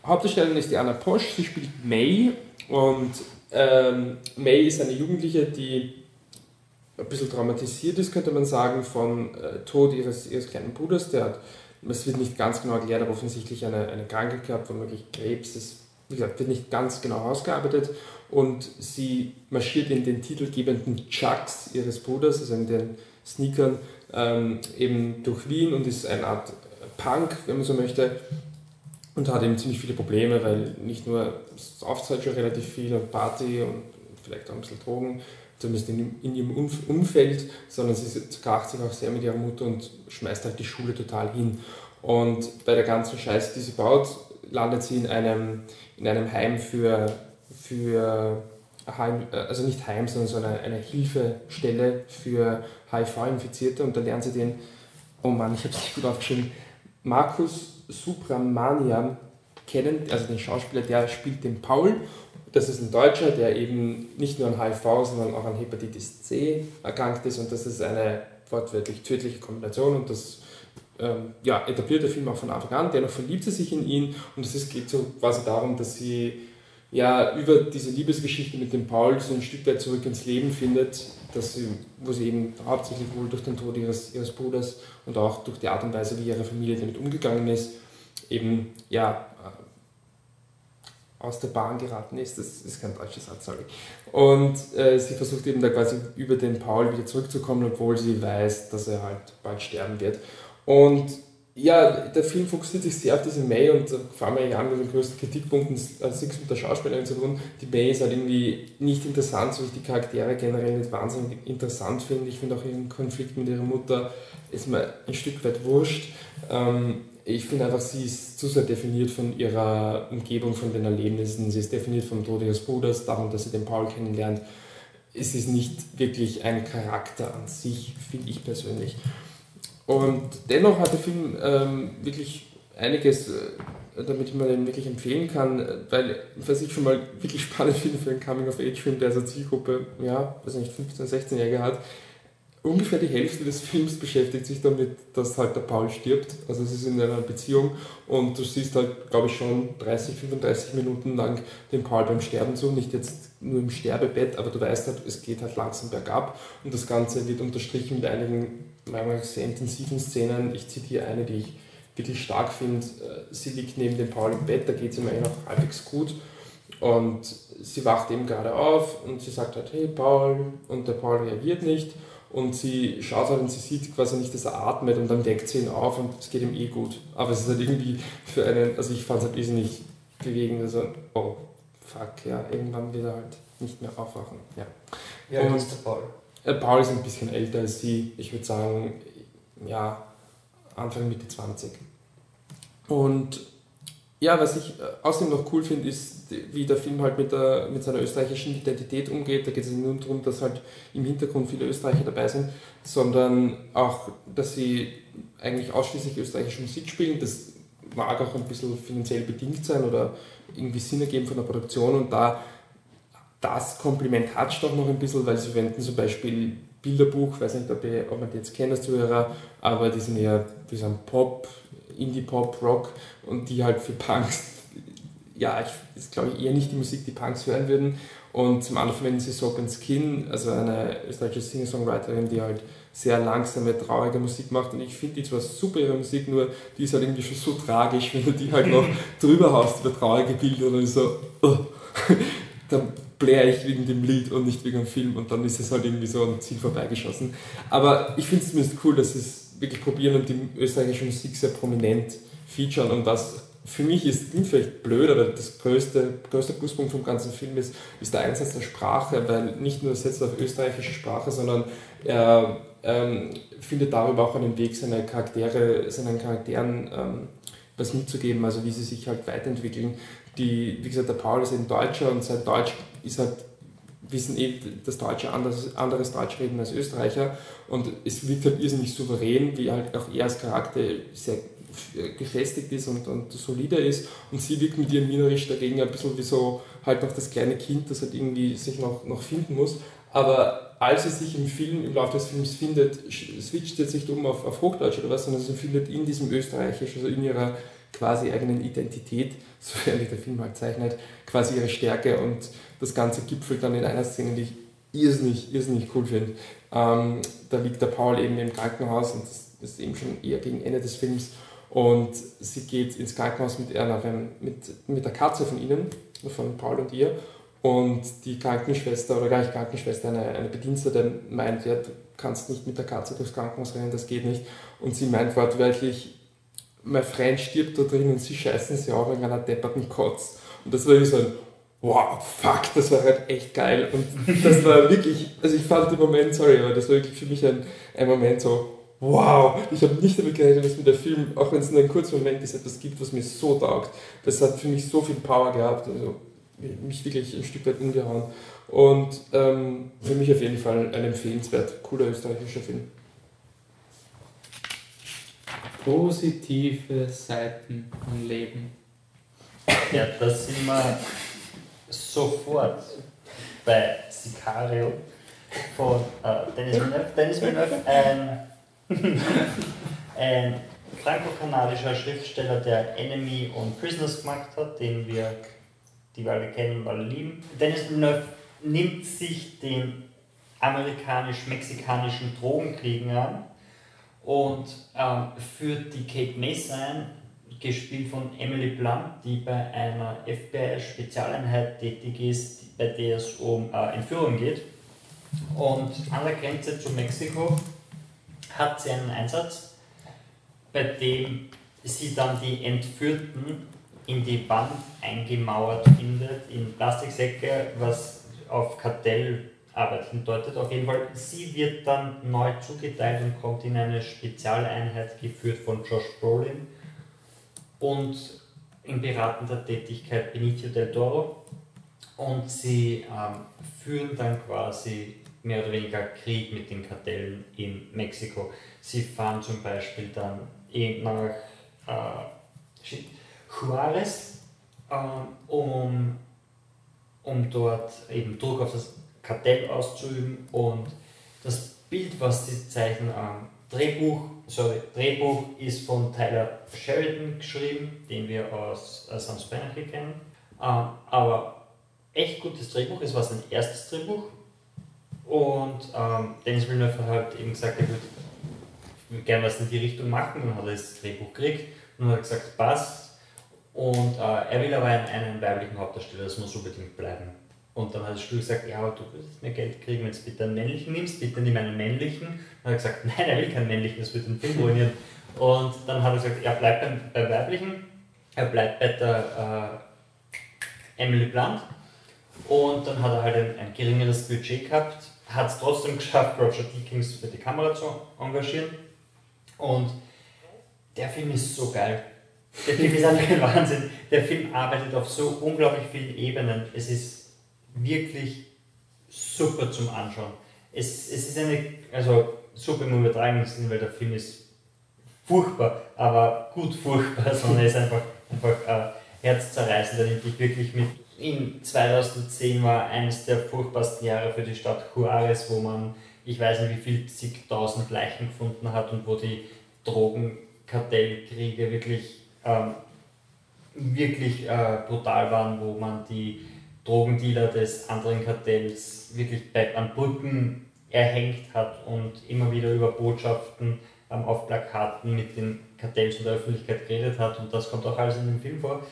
Hauptdarstellerin ist die Anna Posch, sie spielt May und ähm, May ist eine Jugendliche, die ein bisschen traumatisiert ist, könnte man sagen, vom äh, Tod ihres, ihres kleinen Bruders. Der hat, es wird nicht ganz genau erklärt, aber offensichtlich eine, eine Krankheit gehabt, womöglich Krebs. Das, wie gesagt, wird nicht ganz genau ausgearbeitet. Und sie marschiert in den titelgebenden Chucks ihres Bruders, also in den Sneakern, ähm, eben durch Wien und ist eine Art Punk, wenn man so möchte, und hat eben ziemlich viele Probleme, weil nicht nur sauft halt schon relativ viel und Party und vielleicht auch ein bisschen Drogen, zumindest in, in ihrem Umfeld, sondern sie kracht sich auch sehr mit ihrer Mutter und schmeißt halt die Schule total hin. Und bei der ganzen Scheiße, die sie baut, landet sie in einem, in einem Heim für, für Heim, also nicht Heim, sondern so eine, eine Hilfestelle für HIV-Infizierte und da lernt sie den, oh Mann, ich habe es nicht gut aufgeschrieben, Markus Subramanian kennen, also den Schauspieler, der spielt den Paul. Das ist ein Deutscher, der eben nicht nur an HIV, sondern auch an Hepatitis C erkrankt ist und das ist eine wortwörtlich tödliche Kombination und das ähm, ja, etabliert der Film auch von Anfang an. Dennoch verliebt sie sich in ihn und es geht so quasi darum, dass sie ja über diese Liebesgeschichte mit dem Paul so ein Stück weit zurück ins Leben findet, dass sie, wo sie eben hauptsächlich wohl durch den Tod ihres, ihres Bruders und auch durch die Art und Weise, wie ihre Familie damit umgegangen ist, eben ja äh, aus der Bahn geraten ist. Das ist kein deutscher Satz, sorry. Und äh, sie versucht eben da quasi über den Paul wieder zurückzukommen, obwohl sie weiß, dass er halt bald sterben wird. Und ja, der Film fokussiert sich sehr auf diese May und vor allem mit den größten Kritikpunkten also nichts mit der Schauspielerin zu tun. Die May ist halt irgendwie nicht interessant, so wie ich die Charaktere generell nicht wahnsinnig interessant finde. Ich finde auch ihren Konflikt mit ihrer Mutter ist mir ein Stück weit wurscht. Ähm, ich finde einfach, sie ist zu sehr definiert von ihrer Umgebung, von den Erlebnissen. Sie ist definiert vom Tod ihres Bruders, darum, dass sie den Paul kennenlernt. Es ist nicht wirklich ein Charakter an sich, finde ich persönlich. Und dennoch hat der Film ähm, wirklich einiges, äh, damit ich mir den wirklich empfehlen kann, weil, was ich schon mal wirklich spannend [laughs] finde für einen Coming-of-Age-Film, der so Zielgruppe, ja, weiß nicht, 15-, 16-Jährige hat, ungefähr die Hälfte des Films beschäftigt sich damit, dass halt der Paul stirbt. Also es ist in einer Beziehung und du siehst halt, glaube ich, schon 30, 35 Minuten lang den Paul beim Sterben zu. Nicht jetzt nur im Sterbebett, aber du weißt halt, es geht halt langsam bergab und das Ganze wird unterstrichen mit einigen manchmal sehr intensiven Szenen. Ich zitiere eine, die ich wirklich stark finde. Äh, sie liegt neben dem Paul im Bett, da geht es ihm eigentlich noch halbwegs gut. Und sie wacht eben gerade auf und sie sagt halt, hey Paul, und der Paul reagiert nicht. Und sie schaut halt und sie sieht quasi nicht, dass er atmet und dann deckt sie ihn auf und es geht ihm eh gut. Aber es ist halt irgendwie für einen, also ich fand es halt wesentlich bewegend, also, oh, fuck, ja, irgendwann wird er halt nicht mehr aufwachen. Ja, ja und ist der Paul? Äh, Paul ist ein bisschen älter als sie, ich würde sagen, ja, Anfang Mitte 20. Und ja, was ich äh, außerdem noch cool finde, ist, wie der Film halt mit, der, mit seiner österreichischen Identität umgeht. Da geht es nicht nur darum, dass halt im Hintergrund viele Österreicher dabei sind, sondern auch, dass sie eigentlich ausschließlich österreichische Musik spielen. Das mag auch ein bisschen finanziell bedingt sein oder irgendwie Sinn ergeben von der Produktion und da das Kompliment hat doch noch ein bisschen, weil sie verwenden zum Beispiel Bilderbuch, weiß nicht, ob, ihr, ob man die jetzt kennt als Zuhörer, aber die sind eher, die sind Pop, Indie-Pop, Rock und die halt für Punks, ja, ich, ist glaube ich eher nicht die Musik, die Punks hören würden. Und zum anderen verwenden sie Soap and Skin, also eine österreichische Singer-Songwriterin, die halt sehr langsame, traurige Musik macht. Und ich finde die zwar super, ihre Musik, nur die ist halt irgendwie schon so tragisch, [laughs] wenn du die halt noch drüber hast über traurige Bilder, dann ist so, oh. [laughs] dann bläre ich wegen dem Lied und nicht wegen dem Film und dann ist es halt irgendwie so am Ziel vorbeigeschossen. Aber ich finde es zumindest cool, dass sie es wirklich probieren und die österreichische Musik sehr prominent featuren und was für mich ist, klingt vielleicht blöd, aber das größte, größte Pluspunkt vom ganzen Film ist, ist der Einsatz der Sprache, weil nicht nur setzt er auf österreichische Sprache, sondern er ähm, findet darüber auch einen Weg, seine Charaktere, seinen Charakteren ähm, was mitzugeben, also wie sie sich halt weiterentwickeln. Die, wie gesagt, der Paul ist ein Deutscher und sein Deutsch ist halt wissen eh, dass Deutsche anderes, anderes Deutsch reden als Österreicher und es wirkt halt irrsinnig souverän, wie halt auch er als Charakter sehr gefestigt ist und, und solider ist und sie wirkt mit ihrem Minerisch dagegen ein bisschen wie so halt noch das kleine Kind, das halt irgendwie sich noch, noch finden muss. Aber als sie sich im Film, im Laufe des Films findet, switcht jetzt nicht um auf, auf Hochdeutsch oder was, sondern sie findet in diesem Österreichisch, also in ihrer quasi eigenen Identität, [laughs] so wie der Film halt zeichnet, quasi ihre Stärke und das Ganze gipfelt dann in einer Szene, die ich irrsinnig, irrsinnig cool finde. Ähm, da liegt der Paul eben im Krankenhaus und das ist eben schon eher gegen Ende des Films und sie geht ins Krankenhaus mit, mit, mit der Katze von ihnen, von Paul und ihr. Und die Krankenschwester, oder gar nicht Krankenschwester, eine, eine Bedienstete meint, ja, du kannst nicht mit der Katze durchs Krankenhaus rennen, das geht nicht. Und sie meint wortwörtlich, mein Freund stirbt da drin und sie scheißen sie auch wegen einer depperten Kotz. Und das war so ein, wow, fuck, das war halt echt geil. Und das war wirklich, also ich fand den Moment, sorry, aber das war wirklich für mich ein, ein Moment so, wow, ich habe nicht damit gerechnet, dass mir der Film, auch wenn es nur einen kurzen Moment ist, etwas gibt, was mir so taugt. Das hat für mich so viel Power gehabt, also mich wirklich ein Stück weit umgehauen. Und ähm, für mich auf jeden Fall ein empfehlenswert, cooler österreichischer Film. Positive Seiten am Leben. Ja, das sind wir sofort bei Sicario von äh, Dennis Villeneuve. Dennis Villeneuve, ein [laughs] ein franco-kanadischer Schriftsteller, der Enemy und Prisoners gemacht hat, den wir, die wir alle kennen und lieben. Dennis Villeneuve nimmt sich den amerikanisch-mexikanischen Drogenkriegen an und ähm, führt die Kate Mace ein, gespielt von Emily Blunt, die bei einer FBI-Spezialeinheit tätig ist, bei der es um äh, Entführung geht. Und an der Grenze zu Mexiko hat sie einen Einsatz bei dem sie dann die Entführten in die Wand eingemauert findet, in Plastiksäcke, was auf Kartellarbeit hindeutet. Auf jeden Fall, sie wird dann neu zugeteilt und kommt in eine Spezialeinheit, geführt von Josh Brolin und in beratender Tätigkeit Benicio del Toro. Und sie ähm, führen dann quasi mehr oder weniger Krieg mit den Kartellen in Mexiko. Sie fahren zum Beispiel dann nach äh, Juarez, äh, um, um dort eben Druck auf das Kartell auszuüben. Und das Bild, was sie zeichnen, äh, Drehbuch, sorry, Drehbuch ist von Tyler Sheridan geschrieben, den wir aus äh, Penalty kennen, äh, aber echt gutes Drehbuch, es war sein erstes Drehbuch und ähm, Dennis Villeneuve hat halt eben gesagt, er würde gerne was in die Richtung machen. Dann hat er das Drehbuch gekriegt und hat gesagt, passt. Und äh, er will aber einen, einen, weiblichen Hauptdarsteller, das muss unbedingt bleiben. Und dann hat das Studio gesagt, ja, aber du würdest mehr Geld kriegen, wenn du bitte einen männlichen nimmst, bitte nimm einen männlichen. Dann hat er gesagt, [laughs] nein, er will keinen männlichen, das wird den Film ruinieren. Und dann hat er gesagt, er bleibt beim, beim weiblichen, er bleibt bei der äh, Emily Blunt. Und dann hat er halt ein, ein geringeres Budget gehabt, hat es trotzdem geschafft, Roger Deakins für die Kamera zu engagieren. Und der Film ist so geil. Der Film ist einfach ein Wahnsinn. Der Film arbeitet auf so unglaublich vielen Ebenen. Es ist wirklich super zum Anschauen. Es, es ist eine, also super im übertragenen weil der Film ist furchtbar, aber gut furchtbar, [laughs] sondern er ist einfach, einfach äh, herzzerreißend. Er nimmt dich wirklich mit. In 2010 war eines der furchtbarsten Jahre für die Stadt Juarez, wo man ich weiß nicht, wie viel zigtausend Leichen gefunden hat und wo die Drogenkartellkriege wirklich, ähm, wirklich äh, brutal waren, wo man die Drogendealer des anderen Kartells wirklich an Brücken erhängt hat und immer wieder über Botschaften ähm, auf Plakaten mit den Kartells und der Öffentlichkeit geredet hat und das kommt auch alles in dem Film vor.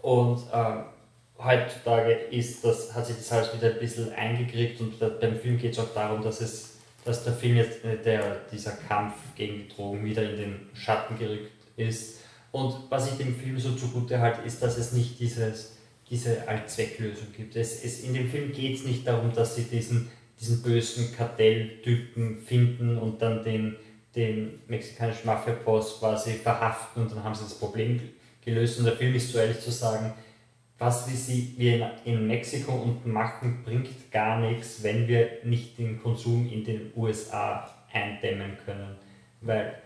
Und äh, heutzutage ist das, hat sich das alles wieder ein bisschen eingekriegt und beim Film geht es auch darum, dass es dass der Film jetzt äh, der, dieser Kampf gegen die Drogen wieder in den Schatten gerückt ist. Und was ich dem Film so zugute halte, ist, dass es nicht dieses, diese Allzwecklösung gibt. Es, es, in dem Film geht es nicht darum, dass sie diesen, diesen bösen Kartelltypen finden und dann den, den mexikanischen Mafia-Boss quasi verhaften und dann haben sie das Problem gelöst. Und der Film ist so ehrlich zu sagen, was wir, sie, wir in Mexiko unten machen, bringt gar nichts, wenn wir nicht den Konsum in den USA eindämmen können. Weil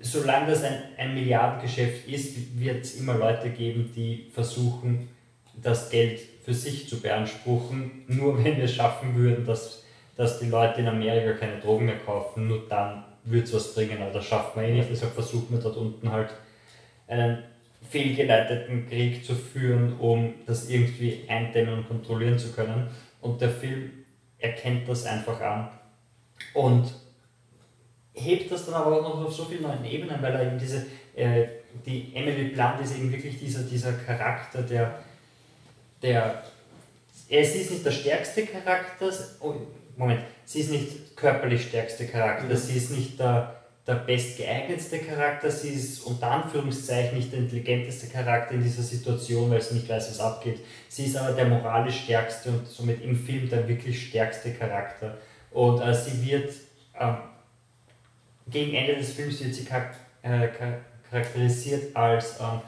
solange das ein, ein Milliardengeschäft ist, wird es immer Leute geben, die versuchen, das Geld für sich zu beanspruchen. Nur wenn wir es schaffen würden, dass, dass die Leute in Amerika keine Drogen mehr kaufen, nur dann würde es was bringen. Aber das schafft man eh nicht, deshalb versuchen wir dort unten halt einen fehlgeleiteten Krieg zu führen, um das irgendwie eindämmen und kontrollieren zu können. Und der Film erkennt das einfach an und hebt das dann aber auch noch auf so vielen neuen Ebenen, weil er eben diese, äh, die Emily Blunt ist eben wirklich dieser, dieser Charakter, der, der, er, sie ist nicht der stärkste Charakter, oh, Moment, sie ist nicht körperlich stärkste Charakter, mhm. sie ist nicht der, der bestgeeignetste Charakter, sie ist unter Anführungszeichen nicht der intelligenteste Charakter in dieser Situation, weil sie nicht weiß, was abgeht. Sie ist aber der moralisch stärkste und somit im Film der wirklich stärkste Charakter. Und äh, sie wird, äh, gegen Ende des Films wird sie äh, charakterisiert als, ähm,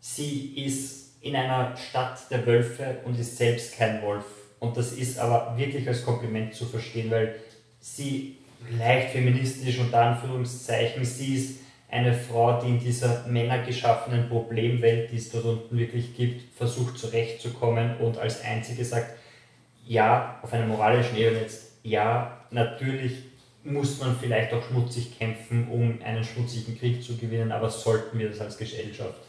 sie ist in einer Stadt der Wölfe und ist selbst kein Wolf. Und das ist aber wirklich als Kompliment zu verstehen, weil sie leicht feministisch unter Anführungszeichen. Sie ist eine Frau, die in dieser männergeschaffenen Problemwelt, die es dort unten wirklich gibt, versucht zurechtzukommen und als einzige sagt, ja, auf einer moralischen Ebene jetzt, ja, natürlich muss man vielleicht auch schmutzig kämpfen, um einen schmutzigen Krieg zu gewinnen, aber sollten wir das als Gesellschaft?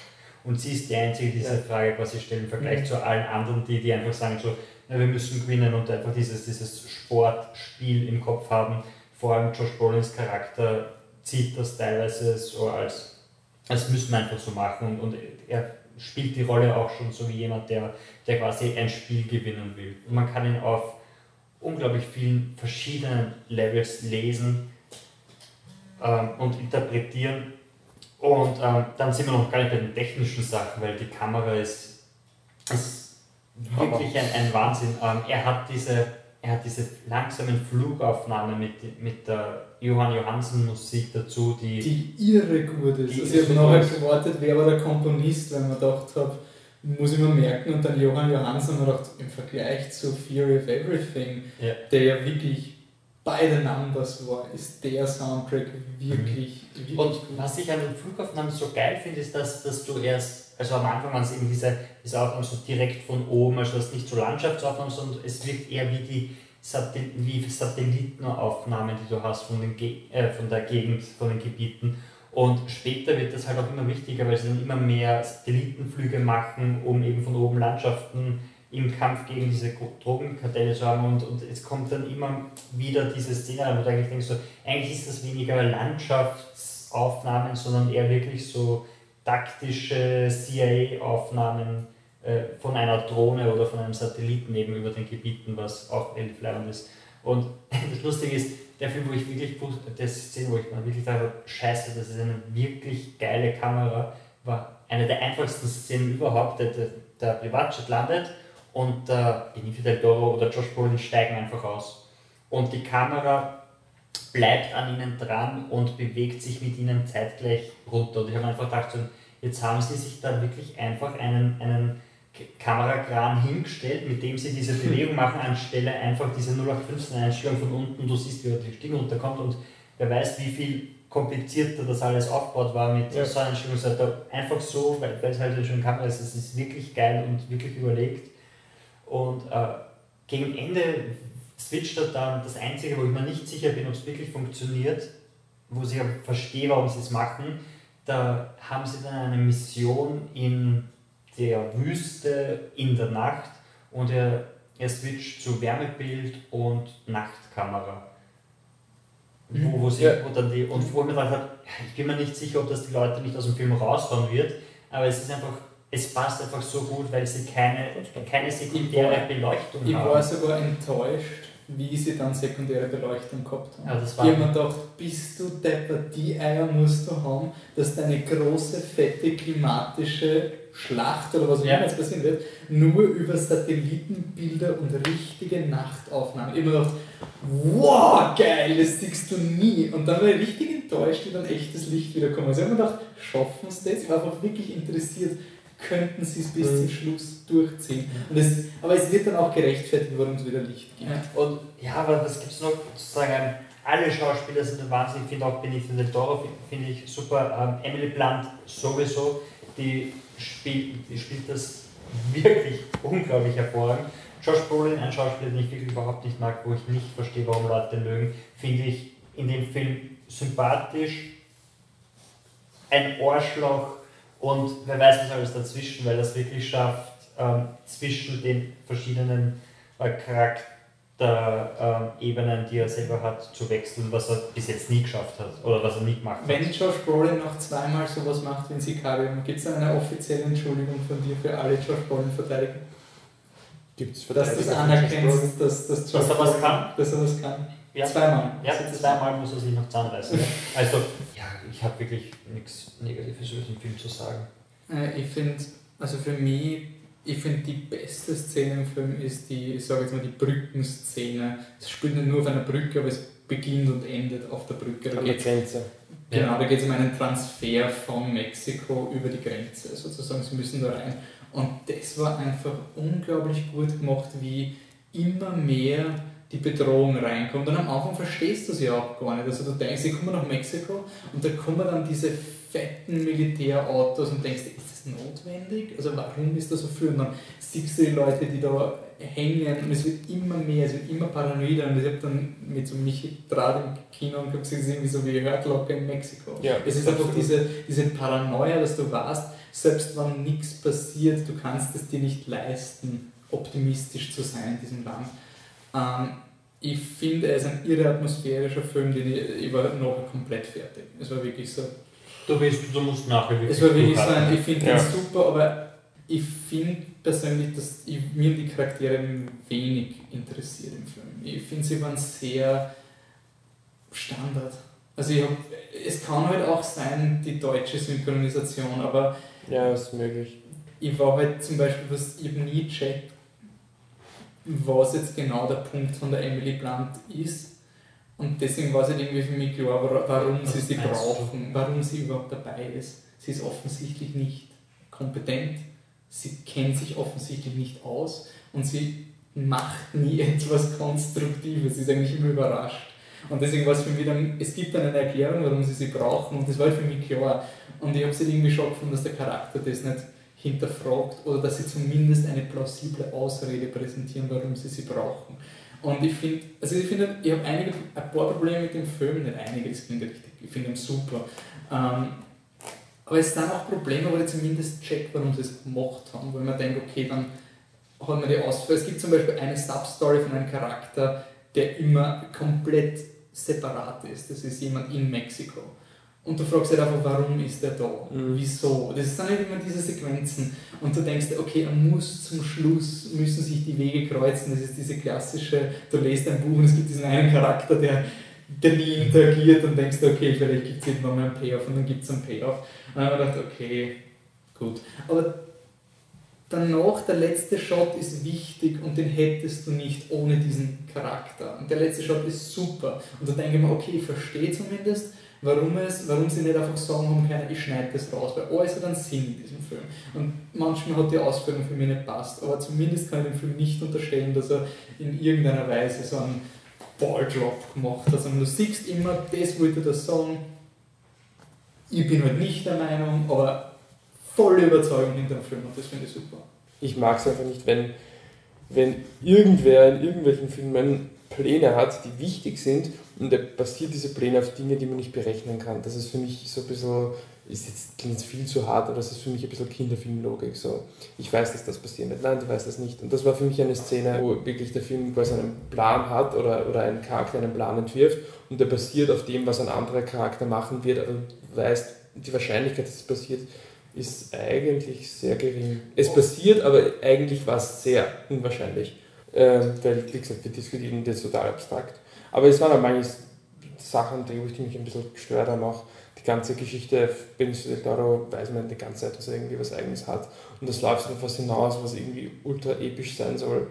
Und sie ist die Einzige, die diese ja. Frage quasi stellt im Vergleich mhm. zu allen anderen, die, die einfach sagen so, na, wir müssen gewinnen und einfach dieses, dieses Sportspiel im Kopf haben vor allem Josh Brolins Charakter zieht das teilweise so als, als müssen wir einfach so machen und, und er spielt die Rolle auch schon so wie jemand, der, der quasi ein Spiel gewinnen will. Und man kann ihn auf unglaublich vielen verschiedenen Levels lesen ähm, und interpretieren. Und ähm, dann sind wir noch gar nicht bei den technischen Sachen, weil die Kamera ist, ist wirklich ein, ein Wahnsinn. Ähm, er, hat diese, er hat diese langsamen Flugaufnahmen mit, mit der Johann Johansen Musik dazu, die, die irre gut ist. Die also ich ist habe nachher gewartet, wer war der Komponist, weil man gedacht habe, muss ich mir merken und dann Johann Johansson und gedacht, im Vergleich zu Theory of Everything, Ja. der ja wirklich bei den Numbers war, ist der Soundtrack wirklich, wirklich Und was ich an den Flugaufnahmen so geil finde, ist, dass, dass du erst, also am Anfang waren es eben diese, diese Aufnahmen so direkt von oben, also das ist nicht so Landschaftsaufnahmen, sondern es wirkt eher wie die Satel wie Satellitenaufnahmen, die du hast von, den äh, von der Gegend, von den Gebieten. Und später wird das halt auch immer wichtiger, weil sie dann immer mehr Satellitenflüge machen, um eben von oben Landschaften im Kampf gegen diese Drogenkartelle zu haben. Und, und es kommt dann immer wieder diese Szene, wo du eigentlich denkst, so, eigentlich ist das weniger Landschaftsaufnahmen, sondern eher wirklich so taktische CIA-Aufnahmen äh, von einer Drohne oder von einem Satelliten eben über den Gebieten, was auch elfleibend ist. Und [laughs] das Lustige ist, der Film, wo ich wirklich, das Szene, wo ich mal wirklich dachte, scheiße, das ist eine wirklich geile Kamera, war eine der einfachsten Szenen überhaupt. Der, der, der Privatjet landet und der Benicio del Toro oder Josh Brolin steigen einfach aus. Und die Kamera bleibt an ihnen dran und bewegt sich mit ihnen zeitgleich runter. Und ich habe einfach gedacht, so, jetzt haben sie sich da wirklich einfach einen, einen Kamerakran hingestellt, mit dem sie diese Bewegung machen, anstelle einfach diese 0815-Einstellung von unten, du siehst, wie die Stimme runterkommt und wer weiß, wie viel komplizierter das alles aufgebaut war mit Ja. so einer Einstellung. Es hat da einfach so, weil es halt eine schöne Kamera ist, es ist wirklich geil und wirklich überlegt. Und äh, gegen Ende switcht er dann das Einzige, wo ich mir nicht sicher bin, ob es wirklich funktioniert, wo ich verstehe, warum sie es machen, da haben sie dann eine Mission in der Wüste in der Nacht und er, er switcht zu Wärmebild und Nachtkamera. Wo, wo sie, Ja. wo dann die, und wo ich mir gedacht habe, ich bin mir nicht sicher, ob das die Leute nicht aus dem Film raushauen wird, aber es ist einfach, es passt einfach so gut, weil sie keine, keine sekundäre Beleuchtung Ich haben. war sogar enttäuscht, wie sie dann sekundäre Beleuchtung gehabt haben. Ja, das Ich war habe mir gedacht, bist du deppert, die Eier musst du haben, dass deine große, fette, klimatische Schlacht oder was auch immer jetzt passieren wird, nur über Satellitenbilder und richtige Nachtaufnahmen. Ich habe mir gedacht, wow, geil, das siehst du nie. Und dann war ich richtig enttäuscht, wie dann echtes Licht wiederkommt. Also ich habe mir gedacht, schaffen sie das? Ich war einfach wirklich interessiert, könnten sie es bis Mhm. zum Schluss durchziehen. Und es, aber es wird dann auch gerechtfertigt, warum es wieder Licht gibt. Und ja, aber was gibt es noch sozusagen? Alle Schauspieler sind der Wahnsinn. Ich finde auch Benicio del Toro finde ich super. Ähm, Emily Blunt sowieso, die spielt, die spielt das [laughs] wirklich unglaublich hervorragend. Josh Brolin, ein Schauspieler, den ich wirklich überhaupt nicht mag, wo ich nicht verstehe, warum Leute den mögen, finde ich in dem Film sympathisch, ein Arschloch und wer weiß was alles dazwischen, weil er es wirklich schafft, ähm, zwischen den verschiedenen äh, Charakterebenen, die er selber hat, zu wechseln, was er bis jetzt nie geschafft hat oder was er nie gemacht hat. Wenn Josh Brolin noch zweimal sowas macht wie in Sicario, gibt es eine offizielle Entschuldigung von dir für alle Josh Brolin-Verteidiger? Gibt es Dass du das anerkennst, dass, dass, Josh Dass er was Brolin- kann? Dass er was kann. Ja. Zweimal. Ja, zweimal muss er sich noch zusammenreißen. Also, ich habe wirklich nichts Negatives über den Film zu sagen. Äh, Ich finde, also für mich, ich finde die beste Szene im Film ist die, ich sage jetzt mal die Brückenszene. Es spielt nicht nur auf einer Brücke, aber es beginnt und endet auf der Brücke. An der Grenze. Genau, da geht es um einen Transfer von Mexiko über die Grenze, sozusagen, sie müssen da rein. Und das war einfach unglaublich gut gemacht, wie immer mehr die Bedrohung reinkommt. Und am Anfang verstehst du sie auch gar nicht. Also du denkst, sie kommen nach Mexiko und da kommen dann diese fetten Militärautos und denkst, ist das notwendig? Also warum ist das so viel? Und dann siehst du die Leute, die da hängen und es wird immer mehr, es wird immer paranoider und ich habe dann mit so Michi Draht im Kino und habe gesehen, irgendwie so wie Hörglocke in Mexiko. Ja, es ist einfach diese, diese Paranoia, dass du weißt, selbst wenn nichts passiert, du kannst es dir nicht leisten, optimistisch zu sein in diesem Land. Ähm, ich finde, er ist ein irre atmosphärischer Film, den ich, ich war nachher komplett fertig. Es war wirklich so, Du, bist, du musst nachher wirklich. es war wirklich so ein, ich finde Ja. den super, aber ich finde persönlich, dass ich, mir die Charaktere wenig interessiert im Film. Ich finde, sie waren sehr Standard. Also ich hab, es kann halt auch sein, die deutsche Synchronisation, aber Ja, ist möglich. ich war halt zum Beispiel, was ich nie checkt, was jetzt genau der Punkt von der Emily Blunt ist. Und deswegen war es halt irgendwie für mich klar, wa- warum Was sie sie brauchen, warum sie überhaupt dabei ist. Sie ist offensichtlich nicht kompetent, sie kennt sich offensichtlich nicht aus und sie macht nie [laughs] etwas Konstruktives, sie ist eigentlich immer überrascht. Und deswegen war es für mich dann, es gibt dann eine Erklärung, warum sie sie brauchen und das war für mich klar. Und ich habe es halt irgendwie schon gefunden, dass der Charakter das nicht hinterfragt oder dass sie zumindest eine plausible Ausrede präsentieren, warum sie sie brauchen. Und ich finde, also ich finde, ich habe ein paar Probleme mit dem Film, nicht einige, das klingt richtig, ich finde ihn super. Ähm, aber es sind auch Probleme, wo ich zumindest check, warum sie es gemacht haben, wo ich mir denke, okay, dann hat man die Ausfälle. Es gibt zum Beispiel eine Substory von einem Charakter, der immer komplett separat ist. Das ist jemand in Mexiko. Und du fragst dich einfach, warum ist der da? Mhm. Wieso? Das sind halt immer diese Sequenzen. Und du denkst okay, er muss zum Schluss, müssen sich die Wege kreuzen. Das ist diese klassische, du lest ein Buch und es gibt diesen einen Charakter, der, der nie interagiert und denkst okay, vielleicht gibt es irgendwann mal einen Payoff und dann gibt es einen Payoff. Und dann habe ich gedacht, okay, gut. Aber danach, der letzte Shot ist wichtig und den hättest du nicht ohne diesen Charakter. Und der letzte Shot ist super. Und da denke ich mir, okay, ich verstehe zumindest, warum, es, warum sie nicht einfach sagen haben können, ich schneide das raus, weil alles hat einen Sinn in diesem Film. Und manchmal hat die Ausführung für mich nicht passt, aber zumindest kann ich dem Film nicht unterstellen, dass er in irgendeiner Weise so einen Balldrop gemacht hat. Also du siehst immer, das wollte der sagen, ich bin halt nicht der Meinung, aber volle Überzeugung hinter dem Film und das finde ich super. Ich mag es einfach nicht, wenn, wenn irgendwer in irgendwelchen Filmen Pläne hat, die wichtig sind und er basiert diese Pläne auf Dinge, die man nicht berechnen kann. Das ist für mich so ein bisschen, ist jetzt, klingt jetzt viel zu hart, aber das ist für mich ein bisschen Kinderfilmlogik. So, ich weiß, dass das passieren wird, nein, du weißt das nicht. Und das war für mich eine Szene, wo wirklich der Film quasi einen Plan hat oder, oder ein Charakter einen Plan entwirft und der basiert auf dem, was ein anderer Charakter machen wird, aber du weißt, die Wahrscheinlichkeit, dass es passiert, ist eigentlich sehr gering. Es passiert, aber eigentlich war es sehr unwahrscheinlich. Ähm, weil, wie gesagt, wir diskutieren das total abstrakt. Aber es waren auch manche Sachen, die, mich ein bisschen gestört haben. Auch die ganze Geschichte, Benicio del Toro weiß man die ganze Zeit, dass er irgendwie was Eigenes hat. Und das läuft auf was hinaus, was irgendwie ultra episch sein soll.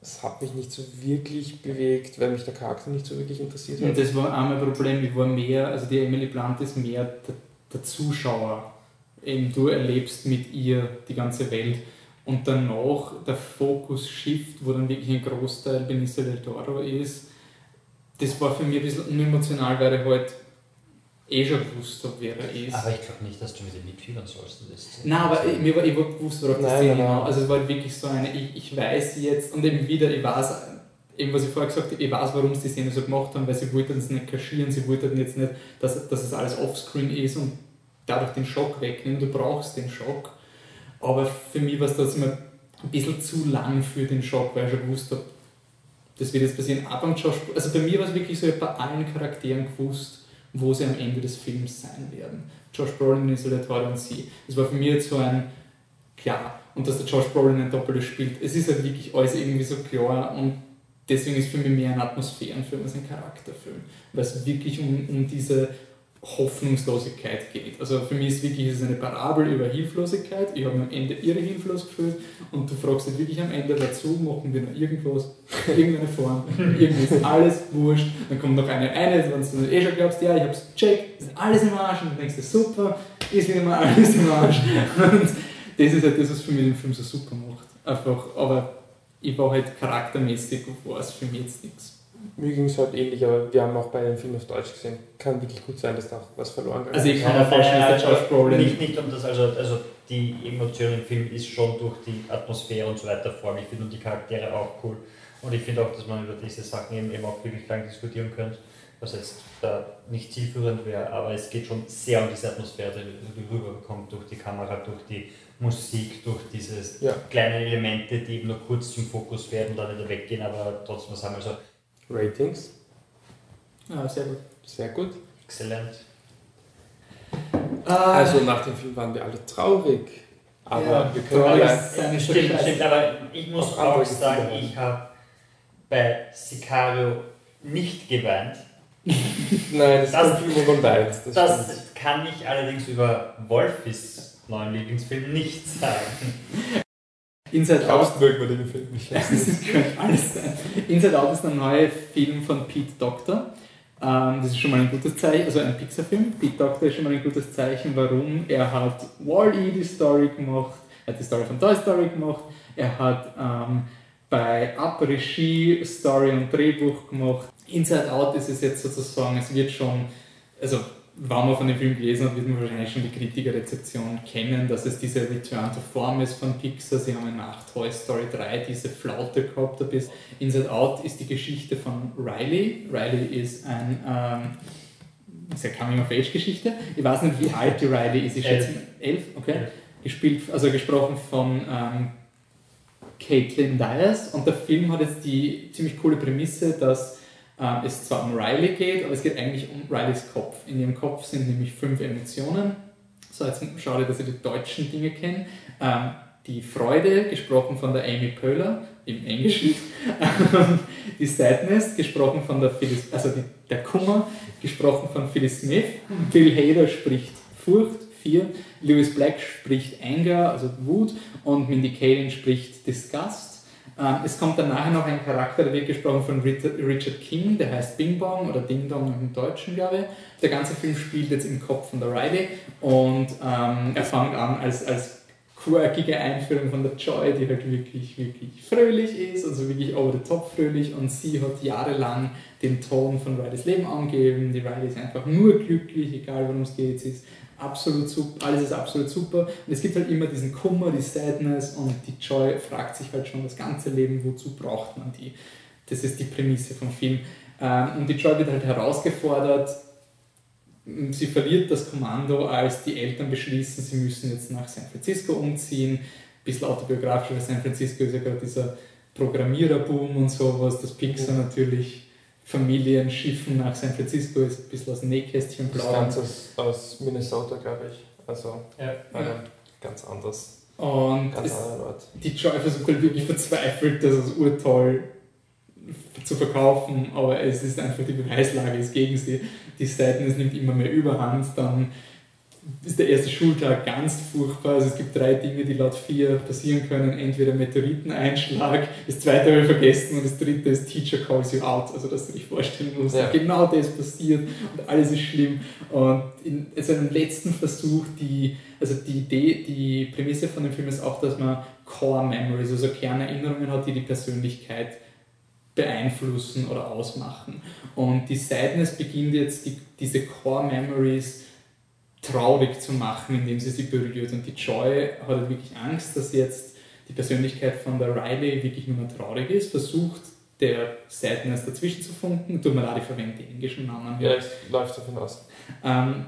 Das hat mich nicht so wirklich bewegt, weil mich der Charakter nicht so wirklich interessiert hat. Und das war auch mein Problem, ich war mehr, also die Emily Blunt ist mehr der, der Zuschauer. Eben du erlebst mit ihr die ganze Welt. Und danach der Fokus shift, wo dann wirklich ein Großteil Benicio del Toro ist, das war für mich ein bisschen unemotional, weil ich halt eh schon gewusst habe, wer er ist. Aber ich glaube nicht, dass du mit ihm mitfiebern sollst. in das Nein, aber ich, mir war, ich war gewusst, worauf das nein. hinaus. Also es war halt wirklich so eine, ich, ich weiß jetzt, und eben wieder, ich weiß, eben was ich vorher gesagt habe, ich weiß, warum sie die Szene so gemacht haben, weil sie wollten es nicht kaschieren, sie wollten jetzt nicht, dass, dass es alles offscreen ist und dadurch den Schock wegnehmen. Du brauchst den Schock. Aber für mich war es trotzdem ein bisschen zu lang für den Schock, weil ich schon gewusst habe, das wird jetzt passieren. Auch beim Josh, also bei mir war es wirklich so, ich habe bei allen Charakteren gewusst, wo sie am Ende des Films sein werden. Josh Brolin, del Toro und sie. Das war für mich jetzt so ein, klar, und dass der Josh Brolin ein Doppeltes spielt, es ist halt wirklich alles irgendwie so klar und deswegen ist für mich mehr ein Atmosphärenfilm als ein Charakterfilm, weil es wirklich um, um diese Hoffnungslosigkeit geht. Also für mich ist wirklich es ist eine Parabel über Hilflosigkeit. Ich habe mich am Ende irre hilflos gefühlt und du fragst dich wirklich am Ende dazu, machen wir noch irgendwas, irgendeine Form, [laughs] irgendwie ist alles wurscht. Dann kommt noch eine, eine, wenn du eh schon glaubst, ja, ich hab's gecheckt, ist alles im Arsch und du denkst dir, super, ist wieder mal alles im Arsch. Und das ist halt das, was für mich den Film so super macht. Einfach, aber ich war halt charaktermäßig, war es für mich jetzt nichts. Mir ging es halt ähnlich, aber wir haben auch beide den Film auf Deutsch gesehen. Kann wirklich gut sein, dass da auch was verloren geht. Also ich kann mir vorstellen, dass Josh Brolin Nicht, nicht um das, also, also die Emotion im Film ist schon durch die Atmosphäre und so weiter vorgeführt und die Charaktere auch cool. Und ich finde auch, dass man über diese Sachen eben, eben auch wirklich lang diskutieren könnte, was jetzt da nicht zielführend wäre, aber es geht schon sehr um diese Atmosphäre, die, die rüberkommt durch die Kamera, durch die Musik, durch diese Ja. kleinen Elemente, die eben nur kurz zum Fokus werden, dann wieder weggehen, aber trotzdem was haben. Also Ratings, Ja, sehr gut. sehr gut. exzellent. Also nach dem Film waren wir alle traurig. Aber Ja, wir können seine Stimmt, Scheiße. stimmt, aber ich muss Auch sagen, ich habe bei Sicario nicht geweint, Nein, das, Das- kommt Film von Weins. Das, Das stimmt. kann ich allerdings über Wolfis neuen Lieblingsfilm nicht sagen. Inside Out. Mögen wir den Film nicht. [laughs] Das könnte alles sein. Inside Out ist ein neuer Film von Pete Doctor. Ähm, das ist schon mal ein gutes Zeichen, also ein Pixar-Film. Pete Doctor ist schon mal ein gutes Zeichen, warum. Er hat Wall-E die Story gemacht, er hat die Story von Toy Story gemacht, er hat ähm, bei Up Regie, Story und Drehbuch gemacht. Inside Out ist es jetzt sozusagen, es wird schon, also wenn man von dem Film gelesen hat, wird man wahrscheinlich schon die Kritikerrezeption kennen, dass es diese Return to Form ist von Pixar. Sie haben nach Toy Story 3 diese Flaute gehabt. Bis Inside Out ist die Geschichte von Riley. Riley ist ein ähm, ist eine Coming-of-Age-Geschichte. Ich weiß nicht, wie alt die Riley ist. Ich Elf. schätze elf, okay. Gespielt, also gesprochen von ähm, Caitlin Dyers. Und der Film hat jetzt die ziemlich coole Prämisse, dass ähm, es zwar um Riley geht, aber es geht eigentlich um Rileys Kopf. In ihrem Kopf sind nämlich fünf Emotionen. So, jetzt schau dir, dass ich die deutschen Dinge kenne. Ähm, die Freude, gesprochen von der Amy Poehler im Englischen. [laughs] Die Sadness, gesprochen von der Phyllis, also die, der Kummer, gesprochen von Phyllis Smith. Bill Hader spricht Furcht, vier. Lewis Black spricht Anger, also Wut. Und Mindy Kaling spricht Disgust. Ähm, es kommt dann nachher noch ein Charakter, der wird gesprochen von Richard King, der heißt Bing Bong oder Ding Dong im Deutschen, glaube ich. Der ganze Film spielt jetzt im Kopf von der Riley und ähm, er fängt an als, als quirkige Einführung von der Joy, die halt wirklich, wirklich fröhlich ist, also wirklich over the top fröhlich und sie hat jahrelang den Ton von Rileys Leben angegeben. Die Riley ist einfach nur glücklich, egal worum es geht, sie ist absolut super, alles ist absolut super und es gibt halt immer diesen Kummer, die Sadness und die Joy fragt sich halt schon das ganze Leben, wozu braucht man die? Das ist die Prämisse vom Film. Ähm, Und die Joy wird halt herausgefordert, sie verliert das Kommando, als die Eltern beschließen, sie müssen jetzt nach San Francisco umziehen. Ein bisschen autobiografisch, weil San Francisco ist ja gerade dieser Programmiererboom und sowas, dass Pixar natürlich Familienschiffen nach San Francisco ist, ein bisschen aus Nähkästchen Das plaudern. Ganze aus, aus Minnesota, glaube ich. Also Ja. äh, ganz anders. Und Ganz die Joy versucht halt wirklich verzweifelt, das als urtoll zu verkaufen, aber es ist einfach die Beweislage ist gegen sie. Die Sadness nimmt immer mehr Überhand, dann ist der erste Schultag ganz furchtbar. Also es gibt drei Dinge, die laut vier passieren können. Entweder Meteoriteneinschlag, das zweite habe ich vergessen und das dritte ist Teacher calls you out. Also dass du dich vorstellen musst, Ja. genau das passiert und alles ist schlimm. Und in seinem letzten Versuch, die, also die Idee, die Prämisse von dem Film ist auch, dass man Core Memories, also Kernerinnerungen hat, die die Persönlichkeit beeinflussen oder ausmachen. Und die Sadness beginnt jetzt, die, diese Core Memories traurig zu machen, indem sie sie berührt. Und die Joy hat halt wirklich Angst, dass jetzt die Persönlichkeit von der Riley wirklich nur mehr traurig ist, versucht der Sadness dazwischen zu funken. Tut mir leid, ich verwende die englischen Namen. Ja, es läuft davon aus. Ähm,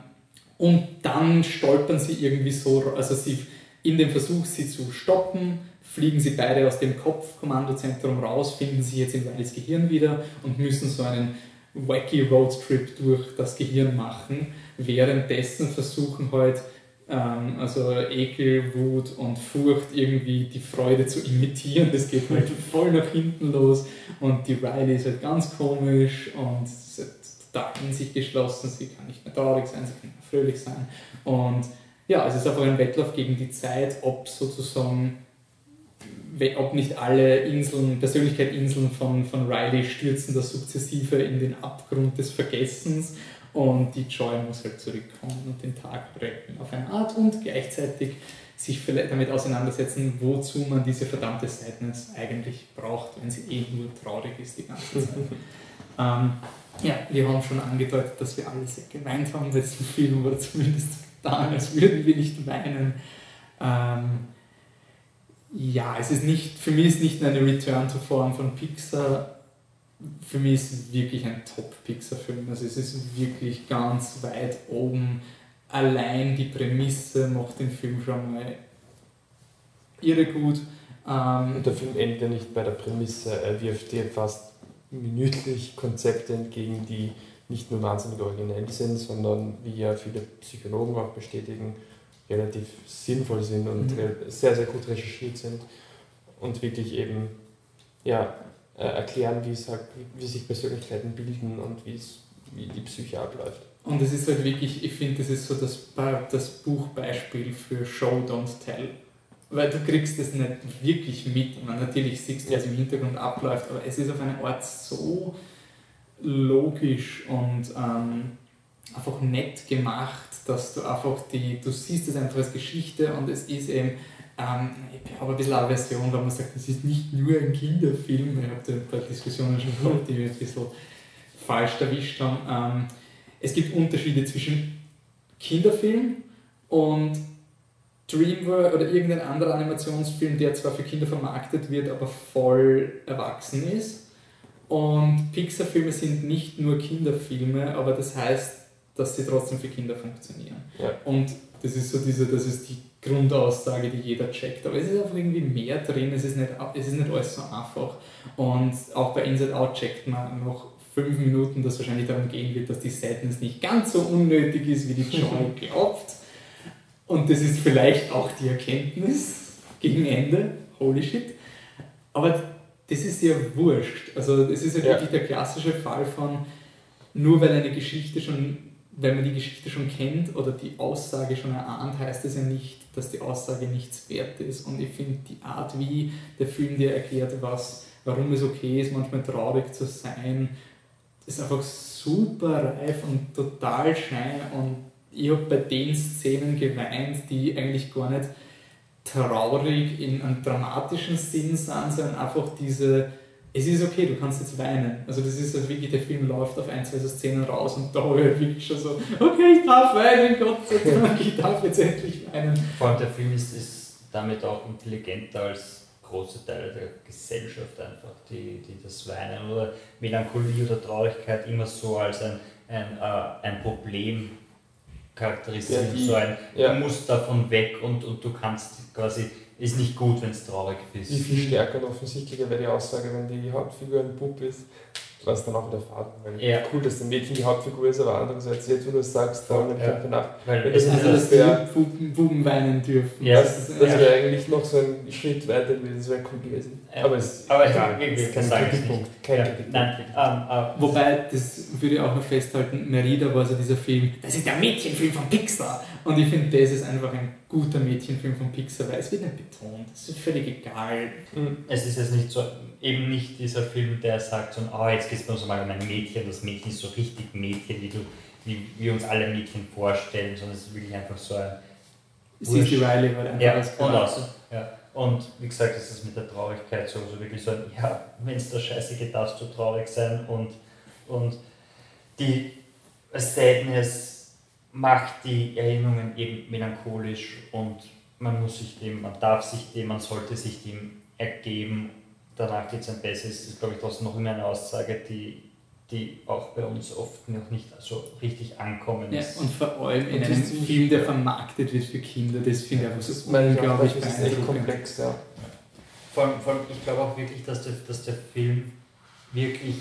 und dann stolpern sie irgendwie so, also sie in dem Versuch, sie zu stoppen, fliegen sie beide aus dem Kopfkommandozentrum raus, finden sie jetzt in Rileys Gehirn wieder und müssen so einen wacky Roadtrip durch das Gehirn machen. Währenddessen versuchen halt ähm, also Ekel, Wut und Furcht irgendwie die Freude zu imitieren. Das geht halt voll nach hinten los und die Riley ist halt ganz komisch und ist halt total in sich geschlossen. Sie kann nicht mehr traurig sein, sie kann nicht mehr fröhlich sein. Und ja, es ist einfach ein Wettlauf gegen die Zeit, ob sozusagen ob nicht alle Inseln, Persönlichkeit-Inseln von, von Riley stürzen das sukzessive in den Abgrund des Vergessens und die Joy muss halt zurückkommen und den Tag retten auf eine Art und gleichzeitig sich vielleicht damit auseinandersetzen, wozu man diese verdammte Sadness eigentlich braucht, wenn sie eh nur traurig ist die ganze Zeit. [laughs] ähm, ja, wir haben schon angedeutet, dass wir alle sehr geweint haben im letzten Film oder zumindest getan, als würden wir nicht weinen. Ähm, ja, es ist nicht, für mich ist nicht nur eine Return to Form von Pixar, für mich ist es wirklich ein Top-Pixar-Film. Also es ist wirklich ganz weit oben. Allein die Prämisse macht den Film schon mal irre gut. Ähm, Und der Film endet ja nicht bei der Prämisse, er wirft dir fast minütlich Konzepte entgegen, die nicht nur wahnsinnig originell sind, sondern, wie ja viele Psychologen auch bestätigen, relativ sinnvoll sind und Mhm. sehr, sehr gut recherchiert sind und wirklich eben ja, äh, erklären, wie, es halt, wie, sich Persönlichkeiten bilden und wie es wie die Psyche abläuft. Und es ist halt wirklich, ich finde, das ist so das, das Buchbeispiel für Show, Don't Tell. Weil du kriegst das nicht wirklich mit. meine, natürlich siehst du, was im Hintergrund abläuft, aber es ist auf eine Art so logisch und ähm, einfach nett gemacht, dass du einfach die, du siehst es einfach als Geschichte und es ist eben, ähm, ich habe ein bisschen eine Version, wo man sagt, es ist nicht nur ein Kinderfilm, ich habe da ein paar Diskussionen schon gehabt, die wir ein bisschen falsch erwischt haben. Ähm, es gibt Unterschiede zwischen Kinderfilm und Dreamworks oder irgendein anderer Animationsfilm, der zwar für Kinder vermarktet wird, aber voll erwachsen ist. Und Pixar-Filme sind nicht nur Kinderfilme, aber das heißt, dass sie trotzdem für Kinder funktionieren. Ja. Und das ist so diese, das ist die Grundaussage, die jeder checkt. Aber es ist einfach irgendwie mehr drin, es ist nicht, es ist nicht alles so einfach. Und auch bei Inside Out checkt man noch fünf Minuten, dass wahrscheinlich darum gehen wird, dass die Sadness nicht ganz so unnötig ist, wie die Joy [laughs] glaubt. Und das ist vielleicht auch die Erkenntnis gegen Ende. Holy shit. Aber das ist ja wurscht. Also das ist ja, ja. wirklich der klassische Fall von, nur weil eine Geschichte schon, wenn man die Geschichte schon kennt oder die Aussage schon erahnt, heißt das ja nicht, dass die Aussage nichts wert ist. Und ich finde die Art, wie der Film dir erklärt, was, warum es okay ist, manchmal traurig zu sein, ist einfach super reif und total schein und ich habe bei den Szenen geweint, die eigentlich gar nicht traurig in einem dramatischen Sinn sind, sondern einfach diese, es ist okay, du kannst jetzt weinen. Also das ist also wirklich, der Film läuft auf ein, zwei so Szenen raus und da habe ich halt wirklich schon so, okay, ich darf weinen, Gott sei [laughs] Dank, ich darf jetzt endlich weinen. Vor allem der Film ist, ist damit auch intelligenter als große Teile der Gesellschaft einfach, die, die das Weinen oder Melancholie oder Traurigkeit immer so als ein, ein, äh, ein Problem charakterisieren. Ja, die, so ein, ja. Du musst davon weg und, und du kannst quasi, ist nicht gut, wenn es traurig bist. Wie viel stärker und offensichtlicher wäre die Aussage, wenn die Hauptfigur ein Bub ist, was dann auch wieder Faden. Weil ja. Cool, dass der Mädchen die Hauptfigur ist, aber andererseits, jetzt wo du es sagst, da ja. Kämpfe nach. Weil das, also, dass die Buben, Buben weinen dürfen. Ja. Das, das wäre eigentlich noch so ein Schritt weiter gewesen, das wäre cool gewesen. Aber es aber ja, ist kein Kritikpunkt. Kein ja. Kritikpunkt. Nein, um, uh, Wobei, das würde ich auch noch festhalten, Merida war so dieser Film, das ist der Mädchenfilm von Pixar. Und ich finde, das ist einfach ein guter Mädchenfilm von Pixar, weil es wird nicht betont, es ist völlig egal. Es ist jetzt nicht so, eben nicht dieser Film, der sagt so, oh, jetzt geht es uns mal um ein Mädchen, das Mädchen ist so richtig Mädchen, wie, du, wie wir uns alle Mädchen vorstellen, sondern es ist wirklich einfach so ein... Sie ist die Riley, weil einfach ja, und aus. Ja. Und wie gesagt, es ist mit der Traurigkeit so, so wirklich so ein, ja, wenn es da scheiße geht, darfst du traurig sein und, und die Sadness macht die Erinnerungen eben melancholisch und man muss sich dem, man darf sich dem, man sollte sich dem ergeben. Danach geht es ein besseres. Das ist, glaube ich, trotzdem noch immer eine Aussage, die, die auch bei uns oft noch nicht so richtig ankommen ja, Und vor allem in einem Film, der vermarktet wird für Kinder, das finde ich einfach so unglaublich Das ist echt komplex, ja. Vor allem, vor allem, ich glaube auch wirklich, dass der, dass der Film wirklich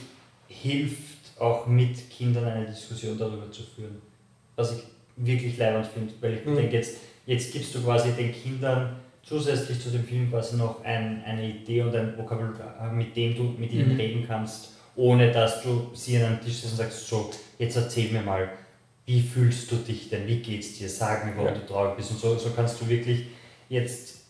hilft, auch mit Kindern eine Diskussion darüber zu führen was ich wirklich leibend finde, weil ich mhm. denke, jetzt, jetzt gibst du quasi den Kindern zusätzlich zu dem Film quasi noch ein, eine Idee und ein Vokabular, mit dem du mit ihnen mhm. reden kannst, ohne dass du sie an einen Tisch sitzt und sagst, so, jetzt erzähl mir mal, wie fühlst du dich denn, wie geht's dir, sag mir, warum ja. du traurig bist und so, so kannst du wirklich jetzt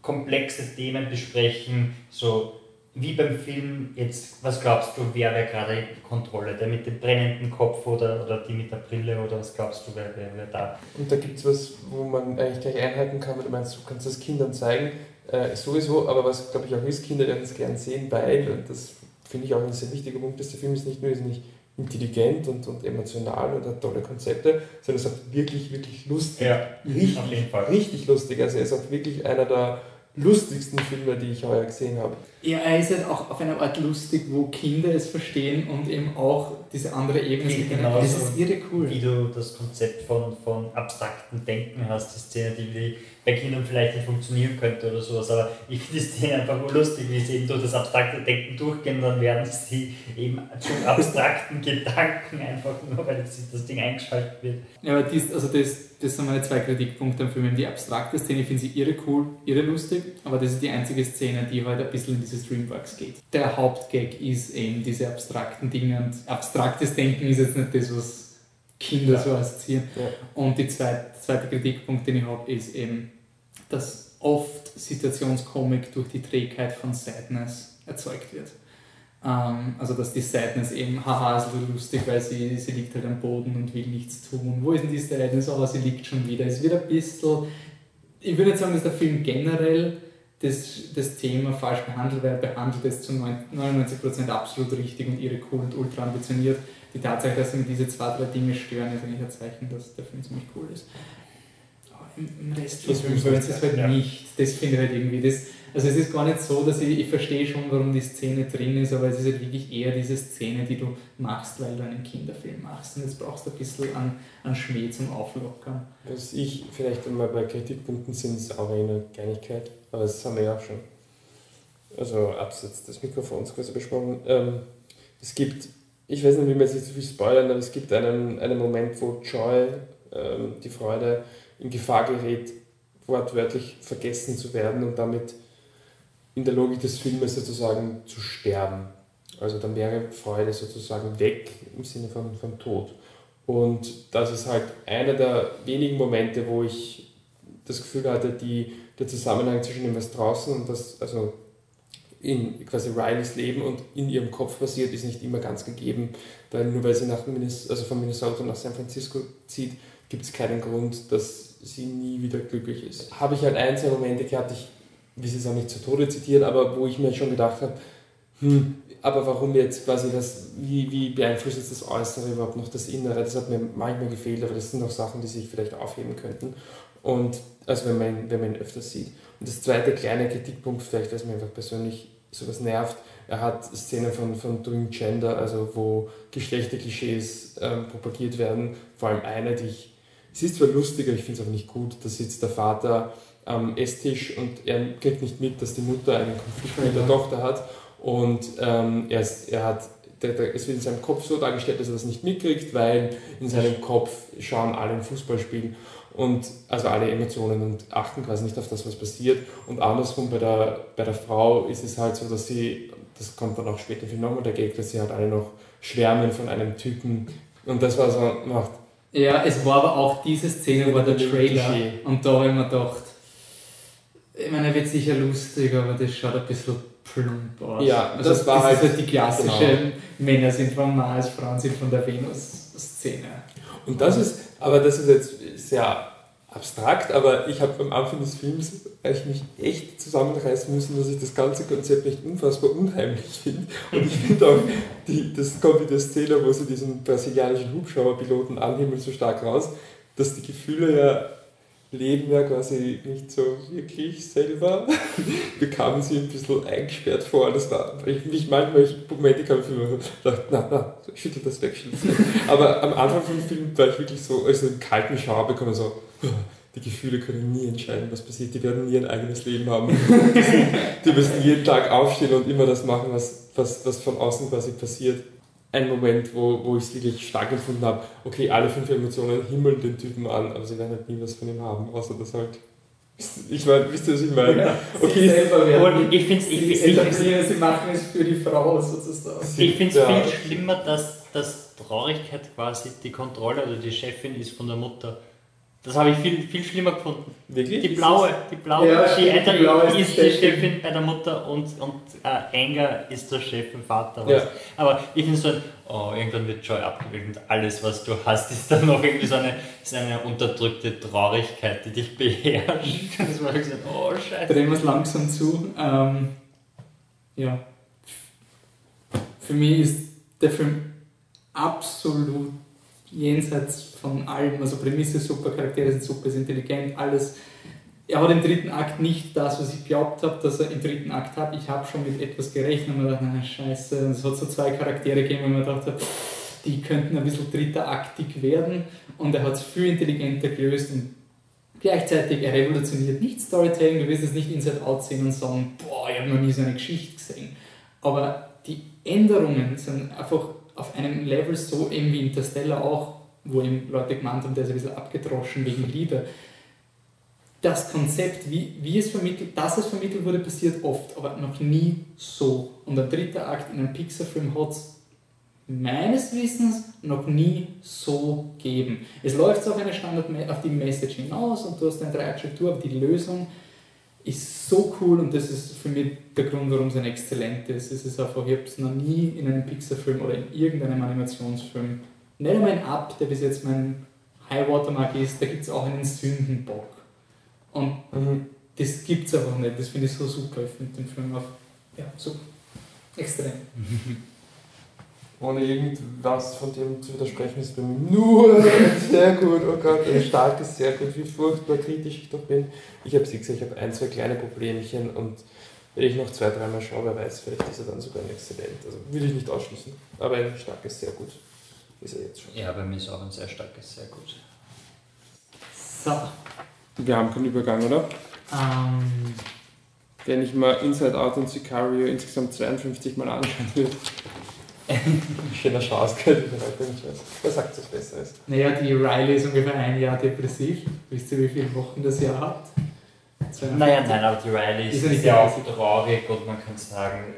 komplexe Themen besprechen, so wie beim Film jetzt, was glaubst du, wer wäre gerade Kontrolle? Der mit dem brennenden Kopf oder, oder die mit der Brille oder was glaubst du, wer wäre wär da? Und da gibt es was, wo man eigentlich gleich einhalten kann, weil du meinst, du kannst das Kindern zeigen, äh, sowieso, aber was glaube ich auch ist, Kinder werden es gern sehen, weil, und das finde ich auch ein sehr wichtiger Punkt, dass der Film ist nicht nur ist nicht intelligent und, und emotional und hat tolle Konzepte, sondern es ist auch wirklich, wirklich lustig. Ja, richtig, auf jeden Fall. richtig lustig. Also er ist auch wirklich einer der lustigsten Filme, die ich heuer gesehen habe. Ja, er ist halt auch auf eine Art lustig, wo Kinder es verstehen und eben auch diese andere Ebene sehen. Genau das ist irre cool. Wie du das Konzept von, von abstrakten Denken hast, die Szene, die, bei Kindern vielleicht nicht funktionieren könnte oder sowas. Aber ich finde die Szene einfach nur lustig, wie sie eben durch das abstrakte Denken durchgehen, dann werden sie eben zu abstrakten [laughs] Gedanken einfach nur, weil das Ding eingeschaltet wird. Ja, aber dies, also das, das sind meine zwei Kritikpunkte am Film. Die abstrakte Szene finde ich irre cool, irre lustig, aber das ist die einzige Szene, die halt ein bisschen in diese Dreamworks geht. Der Hauptgag ist eben diese abstrakten Dinge und abstraktes Denken ist jetzt nicht das, was Kinder ja. so assoziieren. Ja. Und die zweite, zweite Kritikpunkt, den ich habe, ist eben, dass oft Situationskomik durch die Trägheit von Sadness erzeugt wird. Ähm, also dass die Sadness eben, haha, ist lustig, weil sie, sie liegt halt am Boden und will nichts tun. Wo ist denn die Sadness? Oh, sie liegt schon wieder. Es wird ein bisschen, ich würde nicht sagen, dass der Film generell das, das Thema falsch behandelt, weil er behandelt es zu 99% absolut richtig und irre cool und ultra ambitioniert. Die Tatsache, dass ihn diese zwei, drei Dinge stören, ist eigentlich ein Zeichen, dass der Film ziemlich cool ist im Rest des Films es halt ja. nicht. Das finde ich halt irgendwie. Das, also es ist gar nicht so, dass ich, ich verstehe schon, warum die Szene drin ist, aber es ist halt wirklich eher diese Szene, die du machst, weil du einen Kinderfilm machst. Und jetzt brauchst du ein bisschen an, an Schmäh zum Auflockern. Was ich vielleicht einmal bei Kritikpunkten sind, ist auch eine Kleinigkeit, aber das haben wir ja auch schon. Also abseits des Mikrofons quasi besprochen. Ähm, es gibt, ich weiß nicht, wie man sich zu viel spoilern, aber es gibt einen, einen Moment, wo Joy, ähm, die Freude, in Gefahr gerät, wortwörtlich vergessen zu werden und damit in der Logik des Filmes sozusagen zu sterben. Also dann wäre Freude sozusagen weg im Sinne von, von Tod. Und das ist halt einer der wenigen Momente, wo ich das Gefühl hatte, die, der Zusammenhang zwischen dem, was draußen und das, also in quasi Rileys Leben und in ihrem Kopf passiert, ist nicht immer ganz gegeben. Weil nur weil sie nach Minnesota, also von Minnesota nach San Francisco zieht, gibt es keinen Grund, dass sie nie wieder glücklich ist. Habe ich halt ein, zwei Momente gehabt, ich will es auch nicht zu Tode zitieren, aber wo ich mir schon gedacht habe, hm, aber warum jetzt quasi das, wie, wie beeinflusst jetzt das Äußere überhaupt noch das Innere? Das hat mir manchmal gefehlt, aber das sind auch Sachen, die sich vielleicht aufheben könnten. Und also wenn man, wenn man ihn öfters sieht. Und das zweite kleine Kritikpunkt, vielleicht, was mir einfach persönlich sowas nervt, er hat Szenen von, von Doing Gender, also wo Geschlechterklischees ähm, propagiert werden, vor allem eine, die ich es ist zwar lustiger, ich finde es aber nicht gut, da sitzt der Vater am Esstisch und er kriegt nicht mit, dass die Mutter einen Konflikt mit der Tochter hat und ähm, er, ist, er hat der, der, es wird in seinem Kopf so dargestellt, dass er das nicht mitkriegt, weil in seinem Kopf schauen alle ein Fußballspiel und also alle Emotionen und achten quasi nicht auf das, was passiert. Und andersrum bei der, bei der Frau ist es halt so, dass sie, das kommt dann auch später im Film nochmal Gag, dass sie halt alle noch schwärmen von einem Typen. Und das war so, macht ja, es war aber auch diese Szene, war der Trailer. Und da habe ich mir gedacht, ich meine, er wird sicher lustig, aber das schaut ein bisschen plump aus. Ja, also das war halt, halt die klassische genau. Männer sind vom Mars, Frauen sind von der Venus-Szene. Und das ist, aber das ist jetzt sehr abstrakt, aber ich habe am Anfang des Films ich mich echt zusammenreißen müssen, dass ich das ganze Konzept nicht unfassbar unheimlich finde. Und ich finde auch, die, das kommt in der Szene, wo sie diesen brasilianischen Hubschrauberpiloten anhimmeln, so stark raus, dass die Gefühle ja leben ja quasi nicht so wirklich selber, [laughs] bekamen sie ein bisschen eingesperrt vor. Das war, ich mich manchmal, ich Momente kam mich dachte, na, na, schüttel das weg, schüttel das weg. Aber am Anfang vom Film war ich wirklich so, also einen kalten Schauer bekommen, so, [laughs] die Gefühle können nie entscheiden, was passiert. Die werden nie ein eigenes Leben haben. [laughs] Die, müssen jeden Tag aufstehen und immer das machen, was, was, was von außen quasi passiert. Ein Moment, wo, wo ich es wirklich stark empfunden habe, okay, alle fünf Emotionen himmeln den Typen an, aber sie werden halt nie was von ihm haben, außer das halt [laughs] ich meine, wisst ihr, was ich meine? Ja, okay, selber werden. ich finde es, ich, ich, ich, sie machen es für die Frau sozusagen. Ich finde es ja. viel schlimmer, dass, dass Traurigkeit quasi die Kontrolle oder die Chefin ist von der Mutter. Das habe ich viel, viel schlimmer gefunden. Wirklich? Die blaue, die blaue ja, die, die, blaue ist, die Chefin bei der Mutter und, und äh, Anger ist der Chef im Vater. Ja. Aber ich finde so, oh, irgendwann wird Joy abgewählt und alles, was du hast, ist dann noch irgendwie so eine, so eine unterdrückte Traurigkeit, die dich beherrscht. [laughs] Das war gesagt, oh Scheiße. Drehen wir es langsam zu. Ähm, ja. Für mich ist der Film absolut jenseits von allem. Also Prämisse super, Charaktere sind super, ist intelligent, alles. Er hat im dritten Akt nicht das, was ich glaubt habe, dass er im dritten Akt hat. Ich habe schon mit etwas gerechnet und mir gedacht, na scheiße. Und es hat so zwei Charaktere gegeben, wo man dachte, die könnten ein bisschen dritter Aktig werden. Und er hat es viel intelligenter gelöst. Und Gleichzeitig, er revolutioniert nicht Storytelling, du wirst es nicht Inside Out sehen und sagen, boah, ich habe noch nie so eine Geschichte gesehen. Aber die Änderungen sind einfach auf einem Level so eben wie Interstellar auch, wo eben Leute gemeint haben, der ist ein bisschen abgedroschen wegen Liebe. Das Konzept, wie, wie es vermittelt, dass es vermittelt wurde, passiert oft, aber noch nie so. Und der dritte Akt in einem Pixar-Film hat es meines Wissens noch nie so geben. Es läuft auf eine Standard auf die Message hinaus und du hast eine Dreiaktstruktur, aber die Lösung ist so cool und das ist für mich der Grund, warum es ein exzellent ist. Es ist einfach, ich habe es noch nie in einem Pixar-Film oder in irgendeinem Animationsfilm, ein Up, der bis jetzt mein High Watermark ist, da gibt es auch einen Sündenbock. Und mhm. das gibt es einfach nicht. Das finde ich so super. Ich finde den Film auch ja, so extrem. [laughs] ohne irgendwas von dem zu widersprechen, ist bei mir nur [laughs] sehr gut, oh Gott, ein starkes, sehr gut, wie furchtbar kritisch ich doch bin. Ich habe sie gesagt, ich habe ein, zwei kleine Problemchen und wenn ich noch zwei, dreimal schaue, wer weiß, vielleicht ist er dann sogar ein Exzellent. Also will ich nicht ausschließen, aber ein starkes, sehr gut ist er jetzt schon. Ja, bei mir ist auch ein sehr starkes, sehr gut. So. Wir haben keinen Übergang, oder? Ähm. Wenn ich mal Inside Out und Sicario insgesamt 52 Mal anschauen will. Schöner Schauskalt Wer sagt, dass es besser ist? Naja, die Riley ist ungefähr ein Jahr depressiv. Wisst ihr, wie viele Wochen das Jahr hat? Naja, nein, aber die Riley ist, ist ja auch traurig und man kann sagen,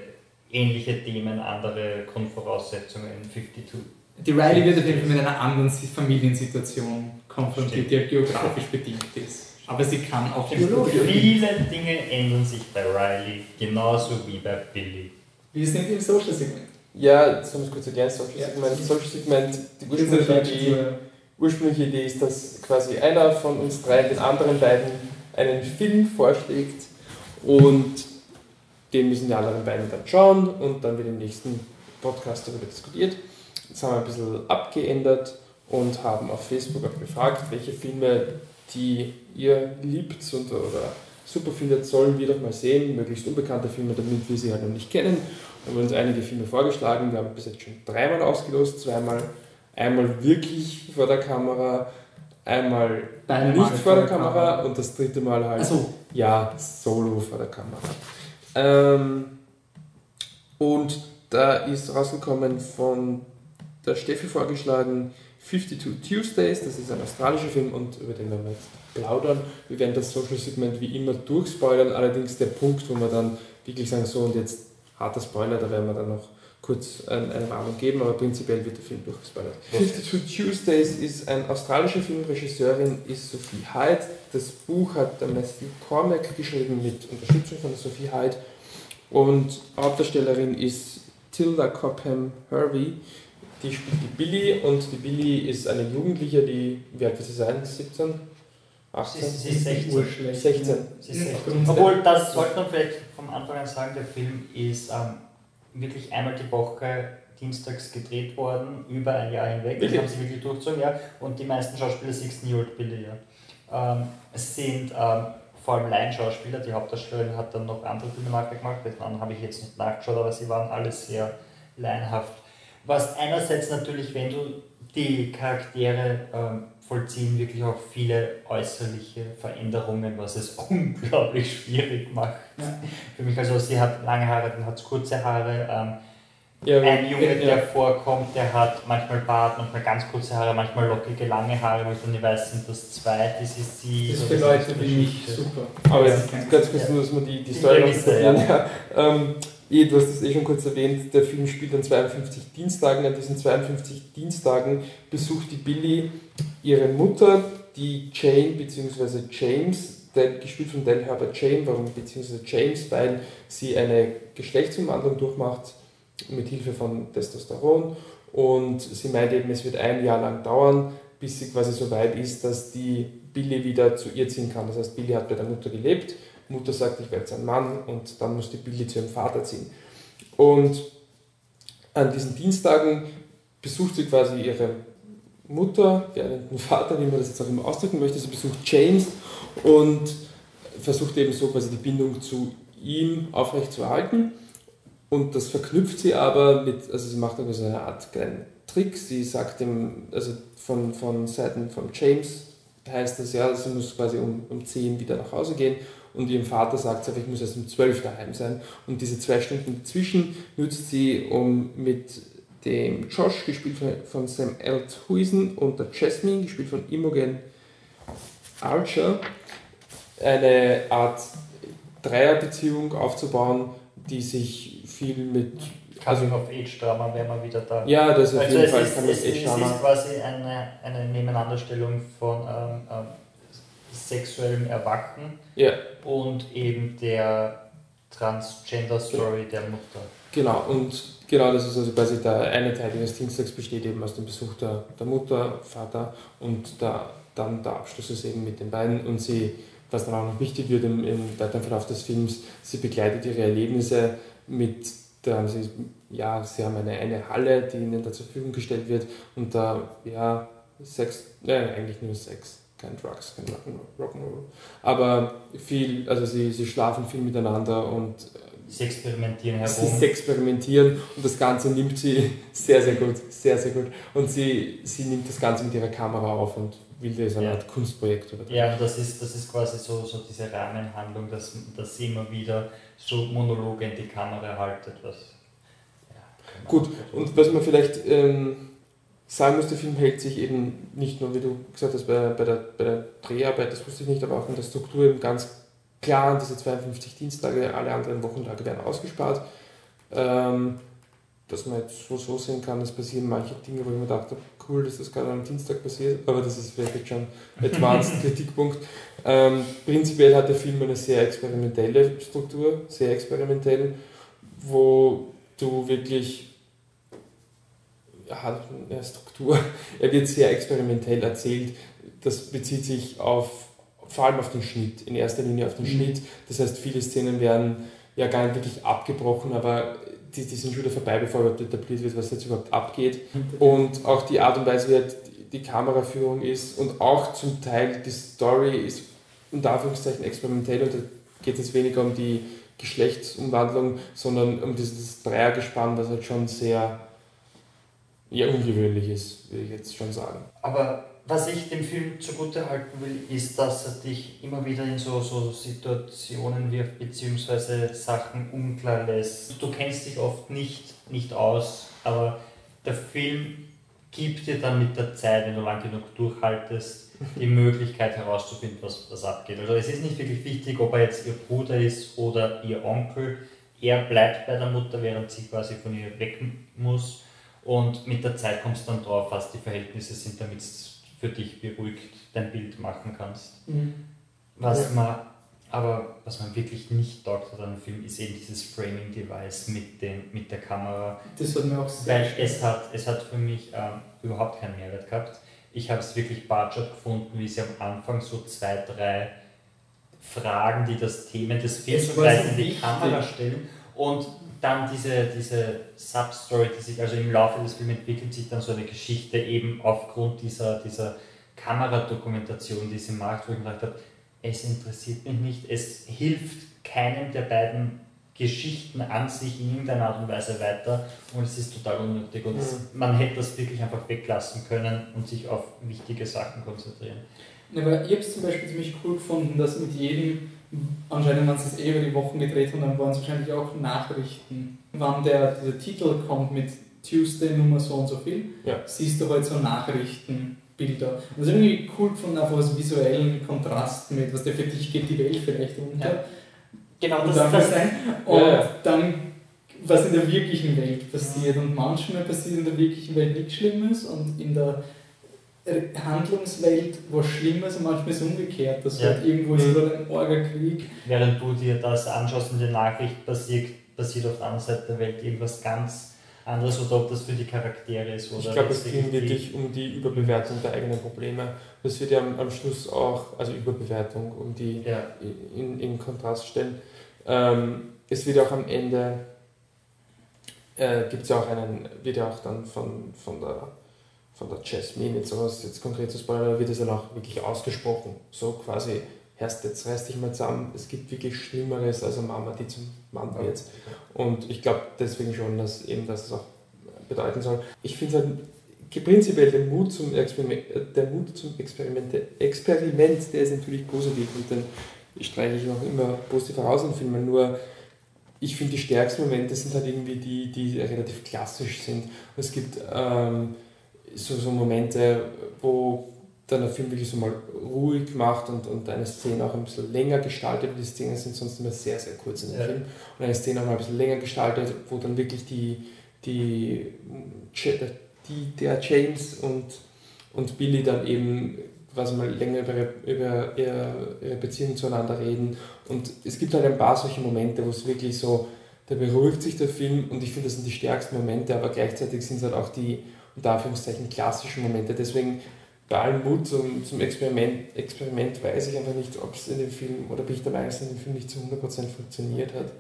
ähnliche Themen, andere Grundvoraussetzungen, 52. Die Riley wird auf jeden Fall mit einer anderen Familiensituation konfrontiert, die geografisch bedingt ist. Aber sie kann auch biologisch. Viele Dinge ändern sich bei Riley, genauso wie bei Billy. Wir sind im Social Segment. Ja, das haben wir kurz erklärt, Social Segment. Social Segment, die ursprüngliche Idee, ursprüngliche Idee ist, dass quasi einer von uns drei den anderen beiden einen Film vorschlägt und den müssen die anderen beiden dann schauen und dann wird im nächsten Podcast darüber diskutiert. Das haben wir ein bisschen abgeändert und haben auf Facebook auch gefragt, welche Filme, die ihr liebt und, oder super findet, sollen wir doch mal sehen, möglichst unbekannte Filme, damit wir sie halt noch nicht kennen haben wir uns einige Filme vorgeschlagen. Wir haben bis jetzt schon dreimal ausgelost, zweimal einmal wirklich vor der Kamera, einmal Beide nicht vor der, Kamera, Kamera, und das dritte Mal halt so. ja solo vor der Kamera. Ähm, und da ist rausgekommen von der Steffi vorgeschlagen 52 Tuesdays, das ist ein australischer Film und über den werden wir jetzt plaudern. Wir werden das Social Segment wie immer durchspoilern, allerdings der Punkt, wo wir dann wirklich sagen, so und jetzt harter Spoiler, da werden wir dann noch kurz eine Warnung geben, aber prinzipiell wird der Film durchgespoilert. 52 Tuesdays ist ein australischer Film, Regisseurin ist Sophie Hyde. Das Buch hat der Matthew Cormack geschrieben mit Unterstützung von Sophie Hyde und Hauptdarstellerin ist Tilda Copham Hervey. Die spielt die Billy und die Billy ist eine Jugendliche, die, wie alt wird sie sein? 17? 18? Sie ist 16. 16. Sie ist 16. Obwohl, das sollte man vielleicht vom Anfang an sagen, der Film ist ähm, wirklich einmal die Woche dienstags gedreht worden, über ein Jahr hinweg. Das haben sie wirklich durchgezogen, ja. Und die meisten Schauspieler 16 Year Old Billy, ja. Ähm, es sind ähm, vor allem Laienschauspieler, die Hauptdarstellerin hat dann noch andere Filme nachgemacht, bei anderen habe ich jetzt nicht nachgeschaut, aber sie waren alle sehr laienhaft. Was einerseits natürlich, wenn du die Charaktere ähm, vollziehen wirklich auch viele äußerliche Veränderungen, was es [laughs] unglaublich schwierig macht. Ja. Für mich, also sie hat lange Haare, dann hat es kurze Haare. Ähm, ja, ein Junge, der ja. vorkommt, der hat manchmal Bart, manchmal ganz kurze Haare, manchmal lockige, lange Haare, wo ich dann nicht weiß, sind das zwei, das ist sie. Das für Leute wie mich super. Aber ja, ganz kurz nur, dass man die, die Story noch ja. ähm, Du hast es eh schon kurz erwähnt, der Film spielt an 52 Dienstagen. An diesen 52 Dienstagen besucht die Billy ihre Mutter, die Jane bzw. James, gespielt von Del Herbert Jane, warum bzw. James, weil sie eine Geschlechtsumwandlung durchmacht mit Hilfe von Testosteron und sie meint eben, es wird ein Jahr lang dauern, bis sie quasi so weit ist, dass die Billy wieder zu ihr ziehen kann. Das heißt, Billy hat bei der Mutter gelebt Mutter sagt, ich werde jetzt ein Mann und dann muss die Billy zu ihrem Vater ziehen. Und an diesen Dienstagen besucht sie quasi ihre Mutter, werdenden [laughs] Vater, wie man das jetzt auch immer ausdrücken möchte. Sie besucht James und versucht eben so quasi die Bindung zu ihm aufrechtzuerhalten. Und das verknüpft sie aber mit, also sie macht also eine Art kleinen Trick. Sie sagt ihm, also von, von Seiten von James heißt das, ja, sie muss quasi um, um 10 wieder nach Hause gehen und ihrem Vater sagt sie, ich muss erst um 12 daheim sein. Und diese zwei Stunden dazwischen nutzt sie, um mit dem Josh, gespielt von Sam Althuisen, und der Jasmine, gespielt von Imogen Archer, eine Art Dreierbeziehung aufzubauen, die sich viel mit also auf Age-Drama wäre man wieder da. Ja, das auf also jeden Fall ist, kann es, es, es ist quasi eine, eine Nebeneinanderstellung von ähm, ähm, sexuellem Erwachen ja. und eben der Transgender-Story der Mutter. Genau, und genau das ist also quasi der eine Teil des Dienstags besteht eben aus dem Besuch der, der Mutter, Vater und der, dann der Abschluss ist eben mit den beiden und sie, was dann auch noch wichtig wird im, im weiteren Verlauf des Films, sie begleitet ihre Erlebnisse mit da haben sie, ja, sie haben eine, eine Halle, die ihnen da zur Verfügung gestellt wird und da, ja, Sex, nein, eigentlich nur Sex, kein Drugs, kein Rock'n'Roll. Aber viel, also sie, sie schlafen viel miteinander und äh, Sie experimentieren herum. Sie experimentieren und das Ganze nimmt sie [laughs] sehr, sehr gut, sehr, sehr gut. Und sie, sie nimmt das Ganze mit ihrer Kamera auf und will das eine ja. Art Kunstprojekt oder Ja, das ist, das ist quasi so, so diese Rahmenhandlung, dass, dass sie immer wieder so Monologe in die Kamera haltet. Was, ja, Gut, und was man vielleicht ähm, sagen muss, der Film hält sich eben nicht nur, wie du gesagt hast, bei, bei, der, bei der Dreharbeit, das wusste ich nicht, aber auch in der Struktur eben ganz Klar, diese 52 Dienstage, alle anderen Wochentage werden ausgespart. Ähm, dass man jetzt so, so sehen kann, es passieren manche Dinge, wo ich mir dachte, cool, dass das gerade am Dienstag passiert, aber das ist vielleicht jetzt schon [laughs] advanced Kritikpunkt. Ähm, prinzipiell hat der Film eine sehr experimentelle Struktur, sehr experimentell, wo du wirklich ja, eine Struktur, [laughs] er wird sehr experimentell erzählt, das bezieht sich auf vor allem auf den Schnitt, in erster Linie auf den mhm. Schnitt. Das heißt, viele Szenen werden ja gar nicht wirklich abgebrochen, aber die, die sind schon wieder vorbei, bevor überhaupt etabliert wird, was jetzt überhaupt abgeht. Mhm. Und auch die Art und Weise, wie halt die Kameraführung ist und auch zum Teil die Story ist unter Anführungszeichen experimentell und da geht es weniger um die Geschlechtsumwandlung, sondern um dieses Dreiergespann, was halt schon sehr ja, ungewöhnlich ist, würde ich jetzt schon sagen. Aber was ich dem Film zugute halten will, ist, dass er dich immer wieder in so, so Situationen wirft, beziehungsweise Sachen unklar lässt. Du kennst dich oft nicht, nicht aus, aber der Film gibt dir dann mit der Zeit, wenn du lang genug durchhaltest, die [laughs] Möglichkeit herauszufinden, was, was abgeht. Also es ist nicht wirklich wichtig, ob er jetzt ihr Bruder ist oder ihr Onkel. Er bleibt bei der Mutter, während sie quasi von ihr weg muss. Und mit der Zeit kommst du dann drauf, was die Verhältnisse sind, damit es für dich beruhigt dein Bild machen kannst. Mhm. Was ja. man aber was man wirklich nicht taugt hat an dem Film, ist eben dieses Framing-Device mit, mit der Kamera. Das hat mir auch sehr Weil es hat, es hat für mich ähm, überhaupt keinen Mehrwert gehabt. Ich habe es wirklich bartschat gefunden, wie sie am Anfang so zwei, drei Fragen, die das Thema des Films in die Kamera stellen und dann diese, diese Substory, die sich also im Laufe des Films entwickelt sich dann so eine Geschichte eben aufgrund dieser, dieser Kameradokumentation, die sie macht, wo ich mir gedacht habe, es interessiert mich nicht, es hilft keinem der beiden Geschichten an sich in irgendeiner Art und Weise weiter und es ist total unnötig und mhm. man hätte das wirklich einfach weglassen können und sich auf wichtige Sachen konzentrieren. Ja, aber ich habe es zum Beispiel ziemlich cool gefunden, dass mit jedem anscheinend haben sie es eh über die Wochen gedreht und dann waren es wahrscheinlich auch Nachrichten. Wann der, dieser Titel kommt mit Tuesday Nummer so und so viel, ja. siehst du halt so Nachrichtenbilder. Und das ist irgendwie cool gefunden, einfach als visuellen Kontrast mit, was der für dich geht die Welt vielleicht unter. Ja. Genau, das, das, das sein. Und ja. dann was in der wirklichen Welt passiert. Und manchmal passiert in der wirklichen Welt nichts Schlimmes und in der Handlungswelt was Schlimmes und manchmal ist es umgekehrt. Das ja. halt irgendwo ist mhm. ein Orgakrieg. Während du dir das anschaust und die Nachricht passiert, passiert auf der anderen Seite der Welt irgendwas ganz anderes oder ob das für die Charaktere ist. Oder ich glaube, es ging wirklich um die Überbewertung der eigenen Probleme. Das wird ja am, am Schluss auch, also Überbewertung, um die ja. in, in Kontrast stellen. Ähm, es wird auch am Ende, äh, gibt es ja auch einen, wird ja auch dann von, von der von der Jasmine, jetzt sowas jetzt konkret zu spoilern, wird es dann auch wirklich ausgesprochen. So quasi, Herrst, jetzt reiß dich mal zusammen, es gibt wirklich Schlimmeres als eine Mama, die zum Mann wird. Und ich glaube deswegen schon, dass eben das auch bedeuten soll. Ich finde es halt prinzipiell der Mut zum Experiment, der Mut zum Experiment, Experiment, der ist natürlich positiv und den streiche ich auch immer positiv heraus in Filmen. Nur ich finde, die stärksten Momente sind halt irgendwie die, die relativ klassisch sind. Und es gibt ähm, so, so Momente, wo dann der Film wirklich so mal ruhig macht und, und eine Szene auch ein bisschen länger gestaltet. Die Szenen sind sonst immer sehr, sehr kurz in dem ja. Film. Und eine Szene auch mal ein bisschen länger gestaltet, wo dann wirklich die, die, die der James und, und Billy dann eben quasi mal länger über, über ihre Beziehung zueinander reden. Und es gibt halt ein paar solche Momente, wo es wirklich so, da beruhigt sich der Film und ich finde, das sind die stärksten Momente, aber gleichzeitig sind es halt auch die, unter Anführungszeichen, klassischen Momente. Deswegen bei allem Mut zum, zum Experiment, Experiment weiß ich einfach nicht, ob es in dem Film, oder bin ich der Meinung, dass in dem Film nicht zu 100% funktioniert hat.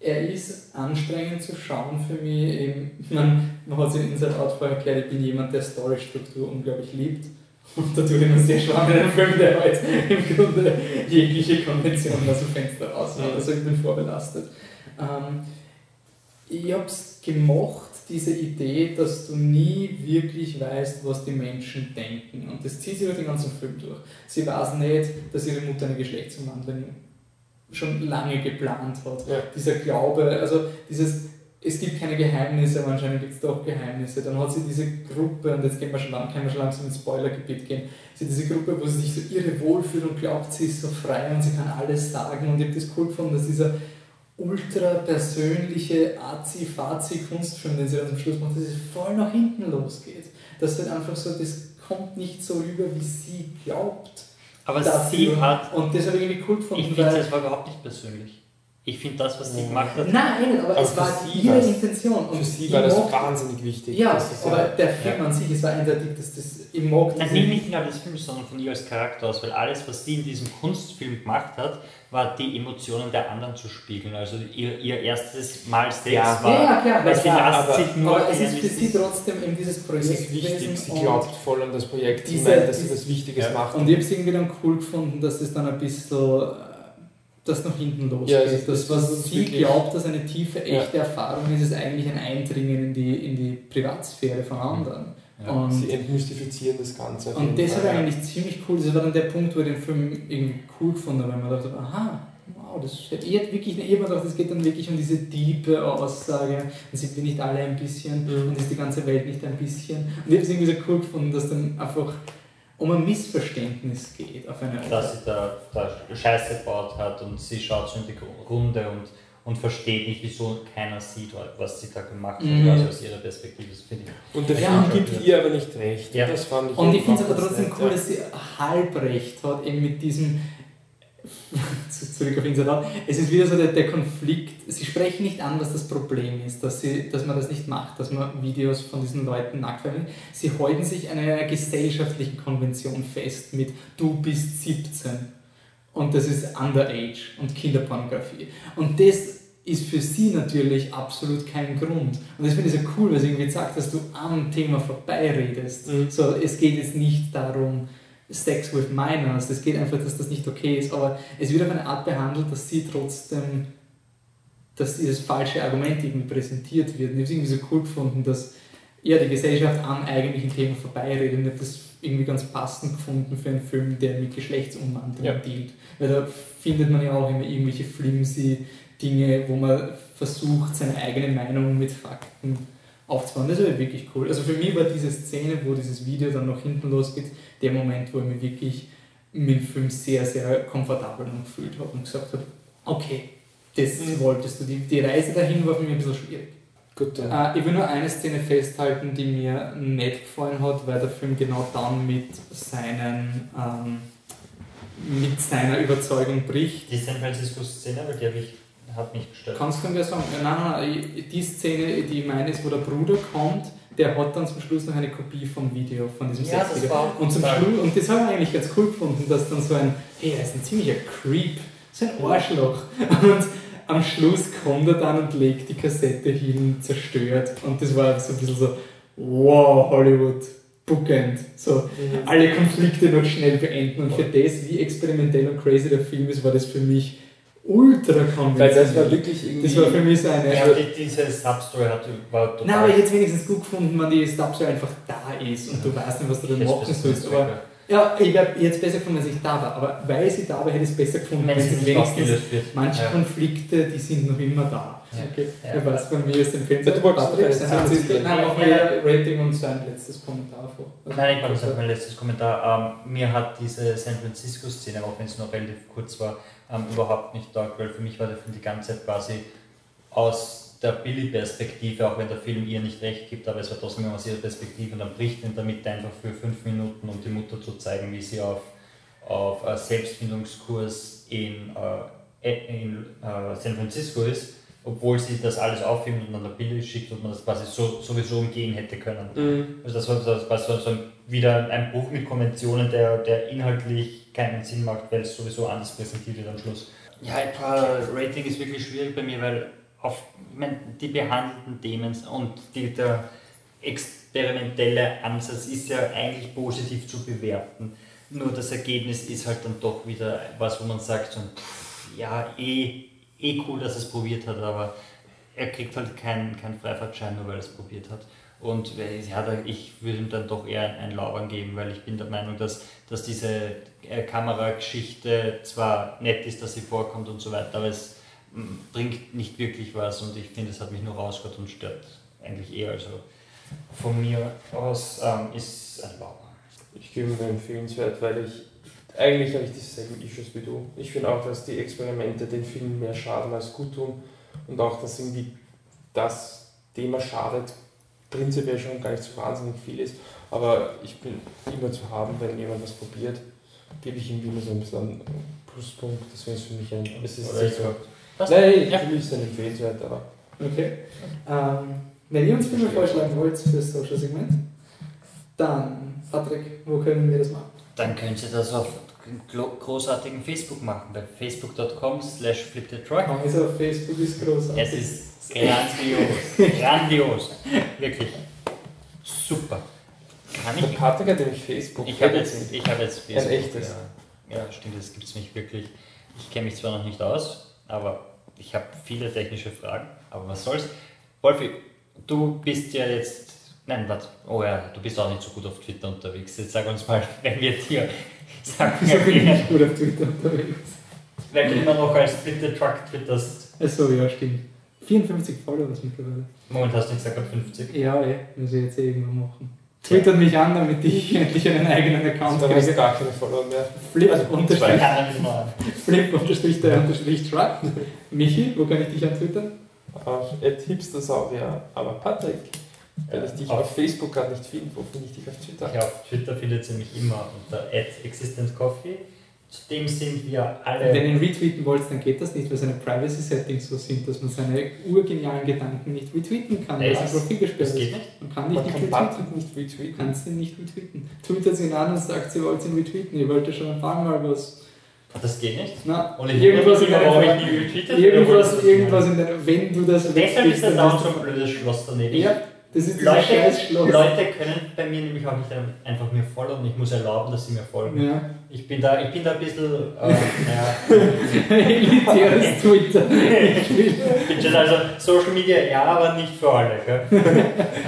Er ist anstrengend zu schauen für mich. Eben, man, man hat sich in Inside Out vorher erklärt, ich bin jemand, der Storystruktur unglaublich liebt. Und dadurch immer sehr spannenden Film, der halt im Grunde jegliche Konvention aus dem Fenster raus hat. Also ich bin vorbelastet. Ähm, ich habe es gemacht, diese Idee, dass du nie wirklich weißt, was die Menschen denken. Und das zieht sich durch den ganzen Film durch. Sie weiß nicht, dass ihre Mutter eine Geschlechtsumwandlung schon lange geplant hat. Ja. Dieser Glaube, also dieses, es gibt keine Geheimnisse, aber anscheinend gibt es doch Geheimnisse. Dann hat sie diese Gruppe, und jetzt gehen wir schon lang, können wir schon langsam ins Spoilergebiet gehen, sie diese Gruppe, wo sie sich so irre wohlfühlt und glaubt, sie ist so frei und sie kann alles sagen. Und ich habe das cool gefunden, dass dieser ultra persönliche Azi-Fazi-Kunstfilm, den sie dann zum Schluss macht, dass es voll nach hinten losgeht. Dass halt einfach so, das kommt nicht so rüber, wie sie glaubt. Aber sie hat. Und das habe ich irgendwie cool gefunden. Ich finde, es war überhaupt nicht persönlich. Ich finde das, was sie ja. gemacht hat. Nein, aber, aber es war ihre Intention. Und für sie war das wahnsinnig wichtig. Ja, aber der Film ja. an sich, es war eindeutig, dass das im Mock. Nein, nicht nur des Films, sondern von ihr als Charakter aus, weil alles, was sie in diesem Kunstfilm gemacht hat, war die Emotionen der anderen zu spiegeln. Also ihr, ihr erstes Mal Sex ja. war. Ja, klar, weil sie aber, sich nur aber es ist für sie trotzdem in dieses Projekt. Es ist wichtig, sie glaubt voll an das Projekt, sie meint, dass sie was Wichtiges macht. Und ich habe es irgendwie dann cool gefunden, dass es dann ein bisschen das nach hinten losgeht. Ja, das, das, was sie glaubt, dass eine tiefe, echte ja. Erfahrung ist, ist eigentlich ein Eindringen in die, in die Privatsphäre von anderen. Ja, und sie entmystifizieren das Ganze. Und das war eigentlich ziemlich cool. Das war dann der Punkt, wo ich den Film irgendwie cool gefunden habe, weil man dachte, aha, wow, das ich hätte wirklich, ich habe gedacht, es geht dann wirklich um diese tiefe Aussage, und sind wir nicht alle ein bisschen mhm. und ist die ganze Welt nicht ein bisschen. Und ich habe es irgendwie so cool gefunden, dass dann einfach um ein Missverständnis geht auf eine Dass sie da, da Scheiße gebaut hat und sie schaut so in die Runde und, und versteht nicht, wieso keiner sieht, was sie da gemacht hat, mhm. also aus ihrer Perspektive. Das ich und der ja, Film gibt ihr aber nicht recht. Ja. Das fand ich und ich finde es aber trotzdem cool, dass sie halb recht hat, eben mit diesem [laughs] zurück auf Inside Es ist wieder so der, der Konflikt. Sie sprechen nicht an, was das Problem ist, dass, sie, dass man das nicht macht, dass man Videos von diesen Leuten nackt verwendet. Sie halten sich an einer gesellschaftlichen Konvention fest mit du bist 17 und das ist Underage und Kinderpornografie. Und das ist für sie natürlich absolut kein Grund. Und das finde ich so cool, weil sie irgendwie sagt, dass du am Thema vorbeiredest. Mhm. So, es geht jetzt nicht darum, Sex with Minors. Es geht einfach, dass das nicht okay ist, aber es wird auf eine Art behandelt, dass sie trotzdem, dass dieses falsche Argument irgendwie präsentiert wird. Und ich habe es irgendwie so cool gefunden, dass eher die Gesellschaft am eigentlichen Thema vorbeiredet. Und ich habe das irgendwie ganz passend gefunden für einen Film, der mit Geschlechtsumwandlung ja. dealt. Weil da findet man ja auch immer irgendwelche flimsy Dinge, wo man versucht, seine eigene Meinung mit Fakten aufzubauen. Das war wirklich cool. Also für mich war diese Szene, wo dieses Video dann nach hinten losgeht, der Moment, wo ich mich wirklich mit dem Film sehr, sehr komfortabel gefühlt habe und gesagt habe, okay, das mhm. wolltest du. Die, die Reise dahin war für mich ein bisschen schwierig. Gut, ja. äh, ich will nur eine Szene festhalten, die mir nicht gefallen hat, weil der Film genau dann mit seinen ähm, mit seiner Überzeugung bricht. Die San Francisco-Szene, weil die habe ich hat mich gestört. Kannst du mir sagen, nein, nein, nein, die Szene, die ich meine, ist, wo der Bruder kommt, der hat dann zum Schluss noch eine Kopie vom Video, von diesem ja, Sexvideo. Und zum Schluss, und das habe ich eigentlich ganz cool gefunden, dass dann so ein, hey, er ist ein ziemlicher Creep, so ein Arschloch. [laughs] Und am Schluss kommt er dann und legt die Kassette hin, zerstört. Und das war so ein bisschen so, wow, Hollywood, bookend. So, mhm. alle Konflikte noch schnell beenden. Und für das, wie experimentell und crazy der Film ist, war das für mich ultra Weil konventionell. das war wirklich irgendwie. Das war für mich so eine. Ja, die, diese Substory hat, war total. Nein, aber ich hätte es wenigstens gut gefunden, wenn die Stabstory einfach da ist und du weißt nicht, was du dann Jetzt machen sollst. Aber, ja, ich wäre jetzt besser gefunden, wenn sie da war. Aber weil sie da war, hätte ich es besser gefunden, wenn sie wenigstens. Manche Ja. Konflikte, die sind noch immer da. Ja. Okay. Ja. Ja. was von mir ist empfehlenswert. Du wolltest Patrick, noch San eine Francisco. Zahl Nein, mach Ja. mal Rating und sein letztes Kommentar vor. Also, Nein, ich wollte sagen, mein letztes Kommentar. Ähm, mir hat diese San Francisco-Szene, auch wenn es noch relativ kurz war, ähm, überhaupt nicht taugt, weil für mich war der Film die ganze Zeit quasi aus der Billy-Perspektive, auch wenn der Film ihr nicht recht gibt, aber es war trotzdem immer aus ihrer Perspektive und dann bricht ihn damit einfach für fünf Minuten, um die Mutter zu zeigen, wie sie auf, auf äh, Selbstfindungskurs in, äh, in äh, San Francisco ist, obwohl sie das alles aufheben und dann der Billy schickt und man das quasi so, sowieso umgehen hätte können. Mhm. Also das war, das war so, so ein, wieder ein Buch mit Konventionen, der, der inhaltlich keinen Sinn macht, weil es sowieso anders präsentiert wird am Schluss. Ja, ein paar Rating ist wirklich schwierig bei mir, weil auf die behandelten Themen und die, der experimentelle Ansatz ist ja eigentlich positiv zu bewerten. Nur das Ergebnis ist halt dann doch wieder was, wo man sagt, so, pff, ja, eh, eh cool, dass er es probiert hat, aber er kriegt halt keinen keinen Freifahrtschein, nur weil er es probiert hat. Und äh, ja, ich würde ihm dann doch eher ein Lauern geben, weil ich bin der Meinung, dass, dass diese äh, Kamerageschichte zwar nett ist, dass sie vorkommt und so weiter, aber es bringt nicht wirklich was und ich finde, es hat mich nur rausgehört und stört eigentlich eher. Also von mir aus ähm, ist ein Lauern. Ich gebe mir empfehlenswert, weil ich eigentlich habe ich dieselben Issues wie du. Ich finde auch, dass die Experimente den Film mehr schaden als gut tun und auch, dass irgendwie das Thema schadet prinzipiell schon gar nicht so wahnsinnig viel ist. Aber ich bin immer zu haben, wenn jemand was probiert, gebe ich ihm immer so ein bisschen einen Pluspunkt. Deswegen ist für mich ein. Es ist sicher. Ich- Was? Nein, Ja. für mich ist es ein empfehlenswert, aber Okay. Ähm, wenn ihr uns Filme vorschlagen wollt für das Social-Segment, dann, Patrick, wo können wir das machen? Dann könnt ihr das auf großartigen Facebook machen, bei facebook.com slash flipthetruck. Also auf Facebook ist großartig. Es ist grandios, grandios, wirklich super. Kann ich Patrick hat nämlich Facebook. Ich habe jetzt, ich habe jetzt Facebook. echtes. Ja, ja stimmt, das gibt es nicht wirklich. Ich kenne mich zwar noch nicht aus, aber ich habe viele technische Fragen. Aber was soll's. Wolfi, du bist ja jetzt. Nein, warte. Oh ja, du bist auch nicht so gut auf Twitter unterwegs. Jetzt sag uns mal, [laughs] wenn wir dir sagen, Wieso bin ich nicht gut auf Twitter unterwegs? wenn du immer noch als Twitter Truck twitterst. Achso, ja, stimmt. 54 Followers mittlerweile. Moment, hast du nicht gesagt, ab 50? Ja, eh, muss ich jetzt eh irgendwann machen. Twittert mich an, damit ich [laughs] endlich einen eigenen Account hast du kriege. gar keine Follower mehr. Flip Also, unterstrich, er. Flip unterstrich der unterstrich Truck. Michi, wo kann ich dich antwittern? Auf hipstersaurier. Aber Patrick, wenn ich dich Auf- auf Facebook gerade nicht finde, wo finde ich dich auf Twitter? Ja, auf Twitter findet ihr mich immer unter @existentcoffee. Zudem sind wir alle. Wenn ihr ihn retweeten wollt, dann geht das nicht, weil seine Privacy-Settings so sind, dass man seine urgenialen Gedanken nicht retweeten kann, Profil gesperrt das ist. geht nicht. Man kann Man nicht kann retweeten. Nicht retweeten. kannst ihn nicht retweeten. Twittert ihn an und sagt, sie wollt ihn retweeten. Ihr wollt ja schon ein paar Mal was. Das geht nicht. Na, Und ich irgendwas in warum ich nie retweetet Irgendwas, irgendwas in deiner. Wenn du das Deshalb ist das ist so ein blödes Schloss daneben. Ja, das ist Leute. Leute können bei mir nämlich auch nicht einfach mir folgen und ich muss erlauben, dass sie mir folgen. Ja. Ich bin da, ich bin da ein bisschen, äh, [laughs] ja, Elitäres Twitter. Ich bin schon also Social Media, ja, aber nicht für alle. [laughs]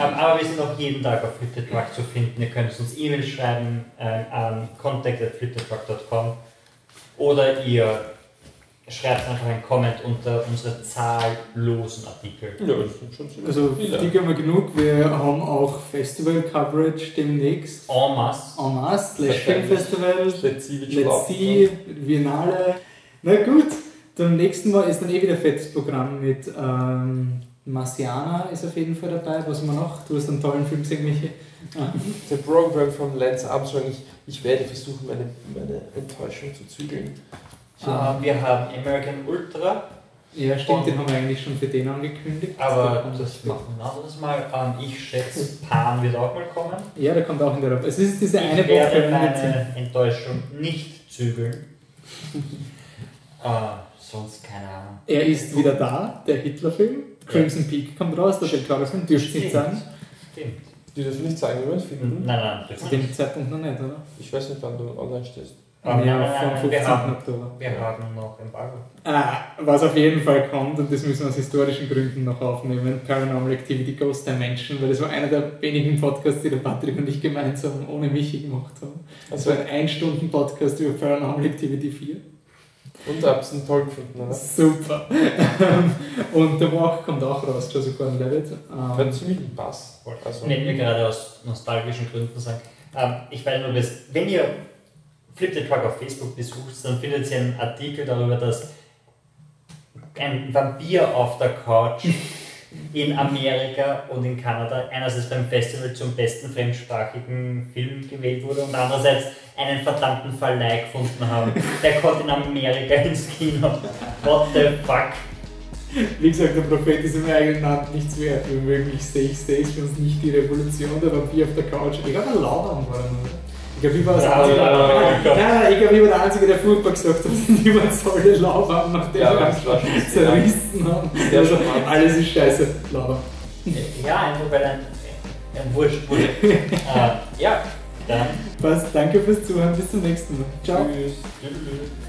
Aber wir sind auch jeden Tag auf FlipTheTruck zu finden. Ihr könnt uns E-Mails schreiben äh, an contact.flipthetruck.com oder ihr schreibt einfach einen Comment unter unsere zahllosen Artikel. Ja, das sind schon ziemlich Also, viele. die können wir genug. Wir haben auch Festival-Coverage demnächst. En masse. En masse, Slash. Filmfestival, Let's see, Biennale. Na gut, beim nächsten Mal ist dann eh wieder fettes Programm mit ähm, Marciana ist auf jeden Fall dabei. Was haben wir noch? Du hast einen tollen Film gesehen, Michi. Ah. The Program von Lance Armstrong. Ich, ich werde versuchen, meine, meine Enttäuschung zu zügeln. Äh, wir haben American Ultra, Ja, stimmt, den haben wir eigentlich schon für den angekündigt. aber kommt- das machen wir ein anderes Mal. Ähm, ich schätze, Pan wird auch mal kommen. Ja, der kommt auch in der Rapport. Es ist diese eine Ich werde Woche. mit- meine Enttäuschung nicht zügeln. äh, sonst keine Ahnung. Er ist wieder da, der Hitler-Film. Crimson Peak kommt raus, der Bill Clarkson, dürft ihr nicht sagen. Stimmt. Die dürfen nicht wir es finden. Nein, nein, das Zu dem Zeitpunkt noch nicht, oder? Ich weiß nicht, wann du online stehst. Ähm, Ja, vom nein, 15. wir haben, Oktober. wir haben noch Embargo. Ah, was auf jeden Fall kommt, und das müssen wir aus historischen Gründen noch aufnehmen, Paranormal Activity Ghost Dimension, weil das war einer der wenigen Podcasts, die der Patrick und ich gemeinsam ohne Michi gemacht haben. Das war ein Ein-Stunden-Podcast über Paranormal Activity 4. Und da habt ihr einen toll gefunden, oder? Super. [laughs] und The Walk kommt auch raus, Joseph Gordon-Levitt. Hat Ähm, ziemlich einen Pass. Also, Wenn wir gerade aus nostalgischen Gründen sagen, ähm, ich weiß nur, wenn ihr Flip the Truck auf Facebook besucht, dann findet ihr einen Artikel darüber, dass ein Vampir auf der Couch [laughs] in Amerika und in Kanada einerseits beim Festival zum besten fremdsprachigen Film gewählt wurde und andererseits einen verdammten Verleih gefunden haben. Der kommt in Amerika ins Kino. What the fuck? wie gesagt, der Prophet ist im eigenen Land nichts wert. Wir mögen nicht Safe Stays, für uns nicht die Revolution, der Vampir auf der Couch. Ich glaube, der Lauern war er nur. Ich glaube, ich war das Ja, Einzige, ja, nein, ja. nein, ich glaube, ich war der Einzige, der furchtbar gesagt hat, [laughs] niemand soll den Lauern, nachdem Ja, wir zerrissen haben. Ja, Also, alles ist scheiße, Lauern. Ja, einfach weil ein, ein Wurscht, Wurscht. [laughs] äh, ja, dann. Passt, danke fürs Zuhören, bis zum nächsten Mal. Ciao. Tschüss. Tschüss.